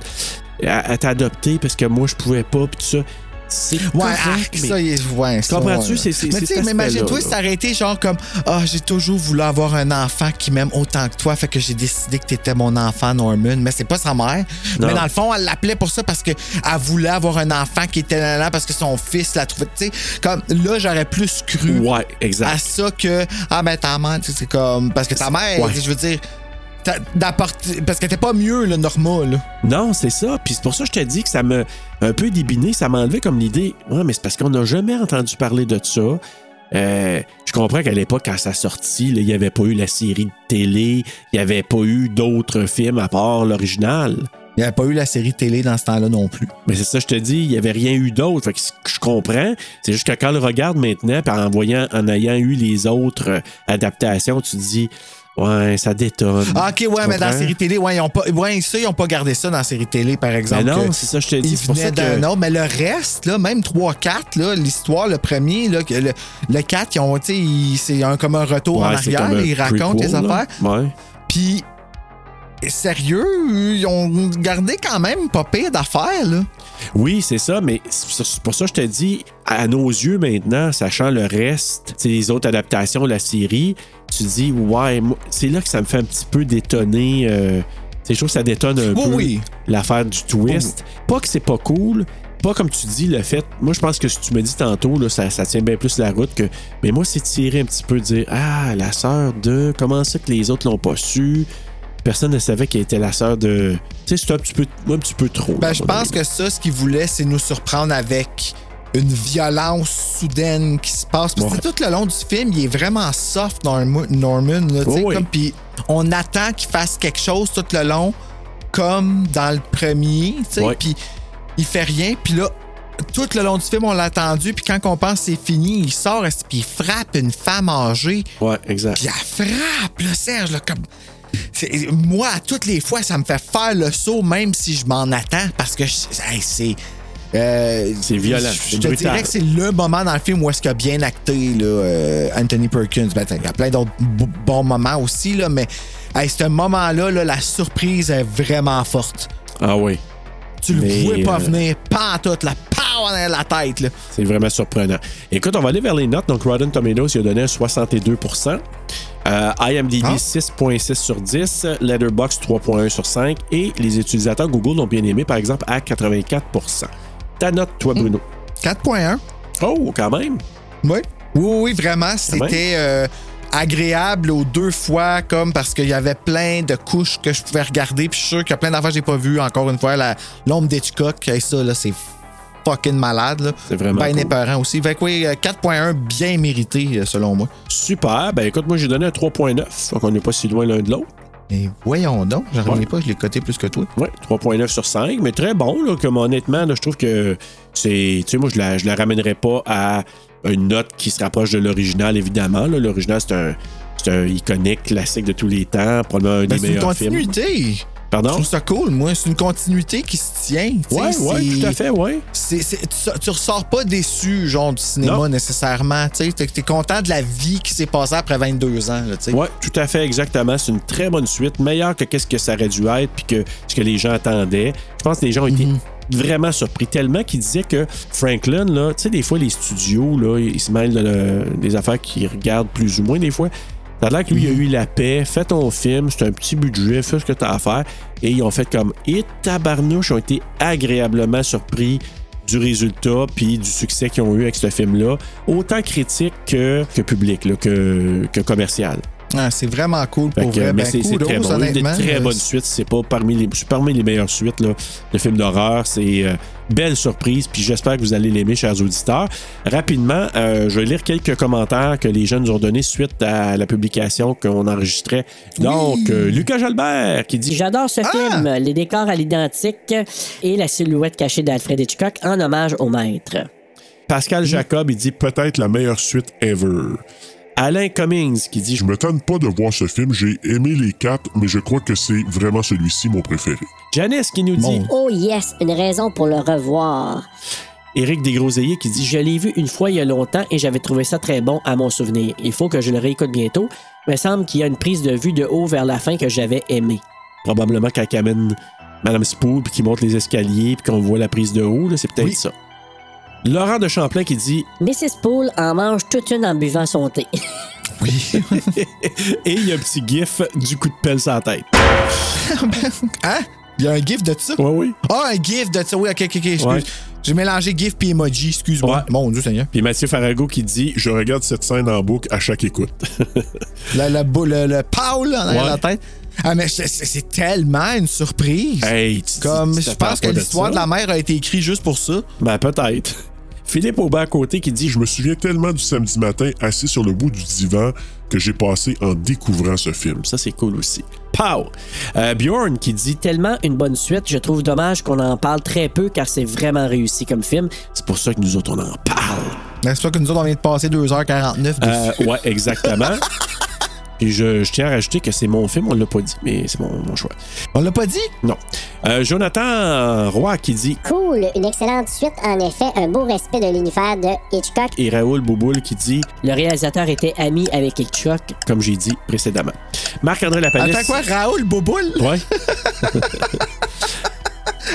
elle, elle t'a adopté parce que moi, je pouvais pas, puis tout ça. C'est Ouais, arc, mais- ça, est- ouais, ça, Comprends-tu? C'est- c'est- Mais tu sais, mais imagine-toi si ça aurait été genre comme Ah, j'ai toujours voulu avoir un enfant qui m'aime autant que toi, fait que j'ai décidé que t'étais mon enfant, Norman. Mais c'est pas sa mère. Non. Mais dans le fond, elle l'appelait pour ça parce qu'elle voulait avoir un enfant qui était là, parce que son fils la trouvait. Tu sais, comme là, j'aurais plus cru Ouais, à ça que Ah, ben ta mère, tu sais, c'est comme. Parce que ta mère, Ouais. je veux dire. D'apporter- Parce qu'elle était pas mieux, le Norma, là. Non, c'est ça. Puis c'est pour ça que je te dis que ça m'a un peu débiné. Ça m'a enlevé comme l'idée. Ouais, mais c'est parce qu'on n'a jamais entendu parler de ça. Euh, je comprends qu'à l'époque, quand ça sortit, il n'y avait pas eu la série de télé, il n'y avait pas eu d'autres films à part l'original. Il n'y avait pas eu la série télé dans ce temps-là non plus. Mais c'est ça, je te dis, il n'y avait rien eu d'autre. Fait que ce que je comprends. C'est juste que quand on le regarde maintenant, puis en voyant, en ayant eu les autres euh, adaptations, tu te dis, ouais, ça détonne. Ah, ok, ouais, mais dans la série télé, ouais, ils ont pas, ouais, ça, ils ont pas gardé ça dans la série télé, par exemple. Ben non, c'est ça, je te dis. C'est pour venait ça que- d'un autre, mais le reste, là, même 3-4, là, l'histoire, le premier, là, le, le 4, ils ont, tu c'est un, comme un retour en Ouais, arrière, ils racontent les affaires. Ouais. Puis, sérieux, ils ont gardé quand même pas pire d'affaires, là. Oui, c'est ça, mais c'est pour ça que je te dis, à nos yeux maintenant, sachant le reste, les autres adaptations de la série, tu dis, ouais, c'est là que ça me fait un petit peu détonner. euh, c'est je trouve que ça détonne un Oui, peu oui. l'affaire du twist. Pas que c'est pas cool, pas comme tu dis, le fait. Moi, je pense que si tu me dis tantôt, là, ça, ça tient bien plus la route que. Mais moi, c'est tirer un petit peu, dire, ah, la sœur de. Comment ça que les autres l'ont pas su? Personne ne savait qu'elle était la sœur de. Tu sais, c'est un petit peu, un petit peu trop. Ben, je pense avis. que ça, ce qu'ils voulaient, c'est nous surprendre avec une violence soudaine qui se passe. Parce que Ouais. tout le long du film, il est vraiment soft, Norm- Norman. Là, tu sais, oui. comme, puis on attend qu'il fasse quelque chose tout le long, comme dans le premier. Ouais. Puis il fait rien. Puis là, tout le long du film, on l'a attendu. Puis quand on pense que c'est fini, il sort, puis il frappe une femme âgée? Ouais, exact. Puis elle frappe, Serge, là, comme. moi, toutes les fois, ça me fait faire le saut, même si je m'en attends, parce que hey, c'est. Euh, C'est violent, Je te brutal. dirais que c'est le moment dans le film où est-ce qu'il a bien acté là, euh, Anthony Perkins. Ben, il y a plein d'autres bons moments aussi, là, mais hey, ce moment-là, là, la surprise est vraiment forte. Ah oui. Tu le Mais, vois pas euh, venir, pas en toute, la pow dans la tête. Là. C'est vraiment surprenant. Écoute, on va aller vers les notes. Donc, Rotten Tomatoes, il a donné un 62% Euh, IMDb, Ah. 6.6 sur 10. Letterboxd, 3.1 sur 5. Et les utilisateurs Google l'ont bien aimé, par exemple, à 84 Ta note, toi, Hmm. Bruno? 4.1. Oh, quand même. Oui. Oui, oui, vraiment. C'était euh, agréable aux deux fois, comme parce qu'il y avait plein de couches que je pouvais regarder. Puis je suis sûr qu'il y a plein d'affaires que j'ai pas vues. Encore une fois, la- l'ombre d'Hitchcock, et ça, là, c'est fucking malade. C'est vraiment Ben cool. épeurant aussi. Fait que oui, euh, 4.1 bien mérité, euh, selon moi. Super. Ben, écoute, moi, j'ai donné un 3.9. Donc, on n'est pas si loin l'un de l'autre. Et voyons donc, j'en reviens Ouais. pas, je l'ai coté plus que toi. Oui, 3.9 sur 5, mais très bon. Là, comme honnêtement, là, je trouve que c'est. Tu sais, moi, je la, je la ramènerais pas à une note qui se rapproche de l'original, évidemment. L'original, c'est un, c'est un iconique classique de tous les temps, probablement un Ben, des c'est une meilleurs films. Continuité. Je Pardon? trouve ça cool, moi. C'est une continuité qui se tient. ouais, c'est- tout à fait, c'est- tu, ressors pas déçu, genre, du cinéma Non. nécessairement. Tu es, content de la vie qui s'est passée après 22 ans. Oui, tout à fait, exactement. C'est une très bonne suite, meilleure que qu'est-ce que ça aurait dû être, puis que ce que les gens attendaient. Je pense que les gens ont été vraiment surpris, tellement qu'ils disaient que Franklin, là, tu sais, des fois, les studios, là, ils se mêlent de le- des affaires qu'ils regardent plus ou moins, des fois. Ça a l'air que lui, il a eu la paix, fais ton film, c'est un petit budget, fais ce que tu as à faire. Et ils ont fait comme, et tabarnouche, ont été agréablement surpris du résultat puis du succès qu'ils ont eu avec ce film-là, autant critique que, que public, que, que commercial. Ah, c'est vraiment cool pour que, vrai. mais Ben, c'est très bon. Une des très bonnes suites. C'est pas parmi les, c'est parmi les meilleures suites là, de films d'horreur. C'est euh, belle surprise. Puis j'espère que vous allez l'aimer, chers auditeurs. Rapidement, euh, je vais lire quelques commentaires que les jeunes nous ont donnés suite à la publication qu'on enregistrait. Donc, euh, Lucas Jalbert qui dit J'adore ce Ah! film, les décors à l'identique et la silhouette cachée d'Alfred Hitchcock en hommage au maître. Pascal Jacob, il dit Peut-être la meilleure suite ever. Alain Cummings qui dit Je me tente pas de voir ce film. J'ai aimé les quatre, mais je crois que c'est vraiment celui-ci mon préféré. Janice qui nous dit Oh yes, une raison pour le revoir. Éric Desgroseilliers qui dit Je l'ai vu une fois il y a longtemps et j'avais trouvé ça très bon à mon souvenir. Il faut que je le réécoute bientôt. Il me semble qu'il y a une prise de vue de haut vers la fin que j'avais aimé. probablement quand il amène Madame Spool puis qu'il monte les escaliers puis qu'on voit la prise de haut, là, c'est peut-être Oui. ça. Laurent de Champlain qui dit Mrs. Poole en mange toute une en buvant son thé. Oui. et il y a un petit gif du coup de pelle sur la tête. hein? Il y a un gif de ça? Ouais, oui. Ah, un gif de ça. Oui, ok, ok, ok. excuse. Ouais. J'ai mélangé gif puis emoji, excuse-moi. Ouais. Mon Dieu Seigneur. Puis Mathieu Farago qui dit Je regarde cette scène en boucle à chaque écoute. Le, le, le, le Paul en arrière de Ouais. la tête. Ah, mais c'est tellement une surprise. Hey, tu- Comme tu je pense que de l'histoire ça? de la mère a été écrite juste pour ça. Ben peut-être. Philippe Aubin à côté qui dit Je me souviens tellement du samedi matin assis sur le bout du divan que j'ai passé en découvrant ce film. Ça, c'est cool aussi. Pow! Euh, Bjorn qui dit Tellement une bonne suite, je trouve dommage qu'on en parle très peu car c'est vraiment réussi comme film. C'est pour ça que nous autres, on en parle. C'est ça que nous autres, on vient de passer 2h49 dessus. Euh, ouais, exactement. Et je, je tiens à rajouter que c'est mon film, on l'a pas dit, mais c'est mon, mon choix. On l'a pas dit? Non. Euh, Jonathan Roy qui dit Cool, une excellente suite, en effet, un beau respect de l'univers de Hitchcock. et Raoul Bouboul qui dit, Le réalisateur était ami avec Hitchcock. comme j'ai dit précédemment. Marc-André Lapalisse. Attends quoi, Raoul Boboul? Ouais.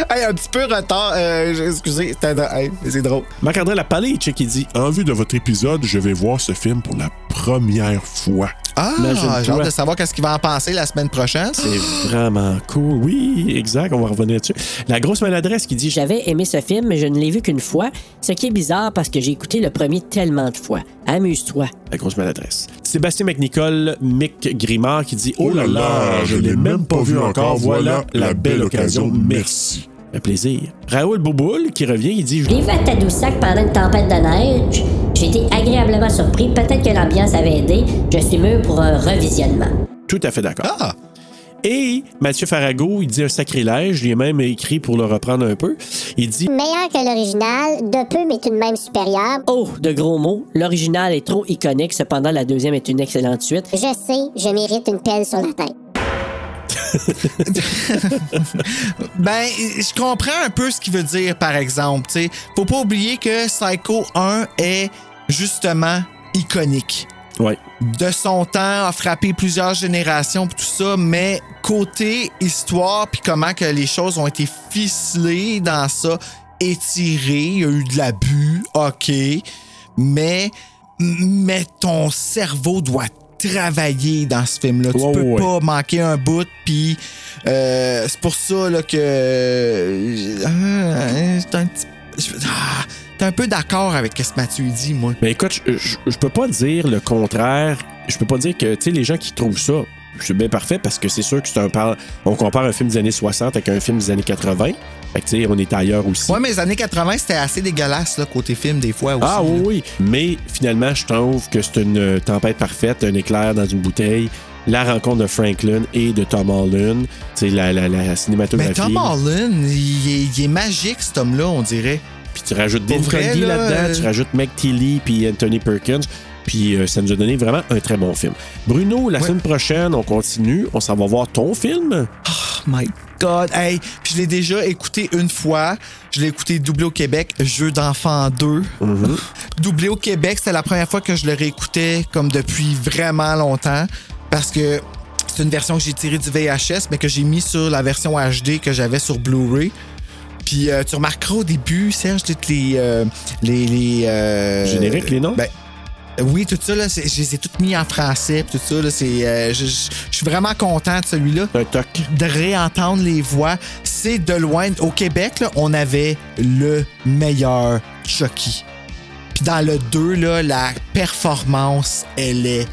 Hey, un petit peu retard. Euh, excusez, hey, c'est drôle. Marc-André Lapalisse qui dit En vue de votre épisode, je vais voir ce film pour la première fois. Ah, j'ai hâte de savoir qu'est-ce qu'il va en penser la semaine prochaine. C'est vraiment cool. Oui, exact, on va revenir dessus. La grosse maladresse qui dit J'avais aimé ce film, mais je ne l'ai vu qu'une fois, ce qui est bizarre parce que j'ai écouté le premier tellement de fois. Amuse-toi. La grosse maladresse. Sébastien McNicol, Mick Grimard qui dit Oh là là, je l'ai même pas vu encore. Voilà la belle occasion. Merci. Un plaisir. Raoul Bouboul qui revient, il dit Je l'ai vu à Tadoussac pendant une tempête de neige. J'ai été agréablement surpris. Peut-être que l'ambiance avait aidé. Je suis mûr pour un revisionnement. Tout à fait d'accord. Ah! Et Mathieu Farago, il dit un sacrilège. Je lui même écrit pour le reprendre un peu. Il dit Meilleur que l'original, de peu, mais tout de même supérieur. Oh, de gros mots. L'original est trop iconique, cependant la deuxième est une excellente suite. Je sais, je mérite une pelle sur la tête. Ben, je comprends un peu ce qu'il veut dire, par exemple. tu sais. Faut pas oublier que Psycho 1 est justement iconique. Ouais. De son temps, a frappé plusieurs générations, tout ça, mais côté histoire, puis comment que les choses ont été ficelées dans ça, étirées, il y a eu de l'abus, ok, mais, mais ton cerveau doit travailler dans ce film-là. Tu peux ouais. pas manquer un bout, puis euh, c'est pour ça là, que. C'est un petit. ah, T'es un peu d'accord avec ce que Mathieu dit, moi. Mais écoute, je, je, je peux pas dire le contraire. Je peux pas dire que, tu sais, les gens qui trouvent ça, c'est bien parfait parce que c'est sûr que c'est un par- On compare un film des années 60 avec un film des années 80. Fait que, tu sais, on est ailleurs aussi. Ouais, mais les années 80, c'était assez dégueulasse, là, côté film, des fois aussi. Ah oui, là. oui. Mais finalement, je trouve que c'est une tempête parfaite, un éclair dans une bouteille. La rencontre de Franklin et de Tom Holland. C'est la, la, la cinématographie. Mais Tom Holland, il est, il est magique, cet homme-là, on dirait. Puis tu rajoutes là, là-dedans, euh, tu rajoutes Meg Tilly puis Anthony Perkins. Puis euh, ça nous a donné vraiment un très bon film. Bruno, la Ouais. semaine prochaine, on continue. On s'en va voir ton film? Oh my God. Hey, puis je l'ai déjà écouté une fois. Je l'ai écouté doublé au Québec, Jeu d'enfant 2. Mm-hmm. doublé au Québec, c'était la première fois que je le réécoutais comme depuis vraiment longtemps. Parce que c'est une version que j'ai tirée du VHS, mais que j'ai mis sur la version HD que j'avais sur Blu-ray. Puis euh, tu remarqueras au début, Serge, toutes les. euh, les, les euh, Génériques, les noms? ben, oui, tout ça, là, je les ai toutes mis en français. Tout ça, là, c'est, euh, je, suis vraiment content de celui-là. Un toc. De réentendre les voix. C'est de loin. Au Québec, là, on avait le meilleur Chucky. Puis dans le 2, là, la performance, elle est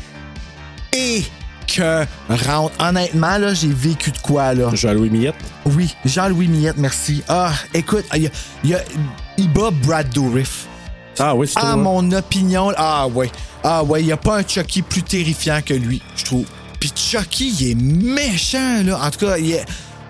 écœurante. Honnêtement, là, j'ai vécu de quoi, là? Jean-Louis Millette. Oui, Jean-Louis Millette, merci. Ah, écoute, il, y a- il, y a- il bat Brad Dourif. Ah oui, c'est À toi. mon opinion, ah ouais. Ah ouais, il n'y a pas un Chucky plus terrifiant que lui, je trouve. Puis Chucky, il est méchant, là. En tout cas, il est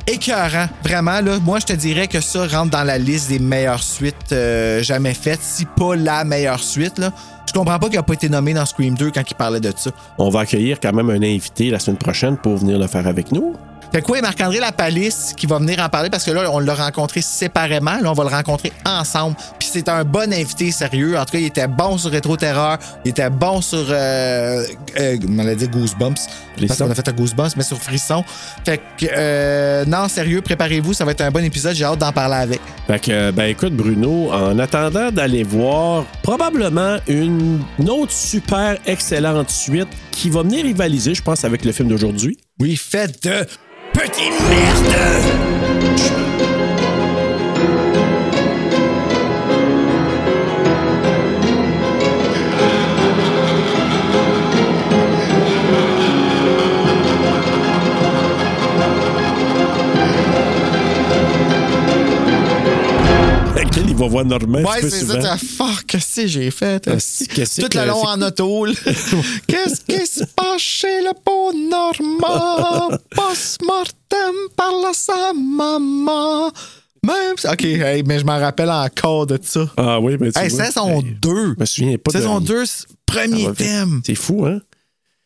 écœurant. Vraiment, là. Moi, je te dirais que ça rentre dans la liste des meilleures suites euh, jamais faites, si pas la meilleure suite, là. Je comprends pas qu'il a pas été nommé dans Scream 2 quand il parlait de ça. On va accueillir quand même un invité la semaine prochaine pour venir le faire avec nous. Fait quoi, Marc-André Lapalisse qui va venir en parler? Parce que là, on l'a rencontré séparément. Là, on va le rencontrer ensemble. Puis c'est un bon invité sérieux. En tout cas, il était bon sur Rétro Terreur. Il était bon sur. Euh, euh, on allait dire Goosebumps. Parce qu'on a fait un Goosebumps, mais sur Frisson. Fait que, euh, non, sérieux, préparez-vous. Ça va être un bon épisode. J'ai hâte d'en parler avec. Fait que, euh, ben écoute, Bruno, en attendant d'aller voir probablement une, une autre super excellente suite qui va venir rivaliser, je pense, avec le film d'aujourd'hui. Oui, faites de petits merdes! Va voir Normand un Ouais, c'est ça. t'as- Fuck, qu'est-ce que j'ai fait? Ah, qu'est-ce Tout que- le long en auto. Qu'est-ce qui se passe chez le beau Normand? Post-mortem parle à sa maman. Même si- OK, hey, mais je m'en rappelle encore de ça. Ah oui, mais tu Hey, vois, saison hey, 2. Je me souviens pas de... Saison 2, Ça premier va vite. thème. C'est fou, hein?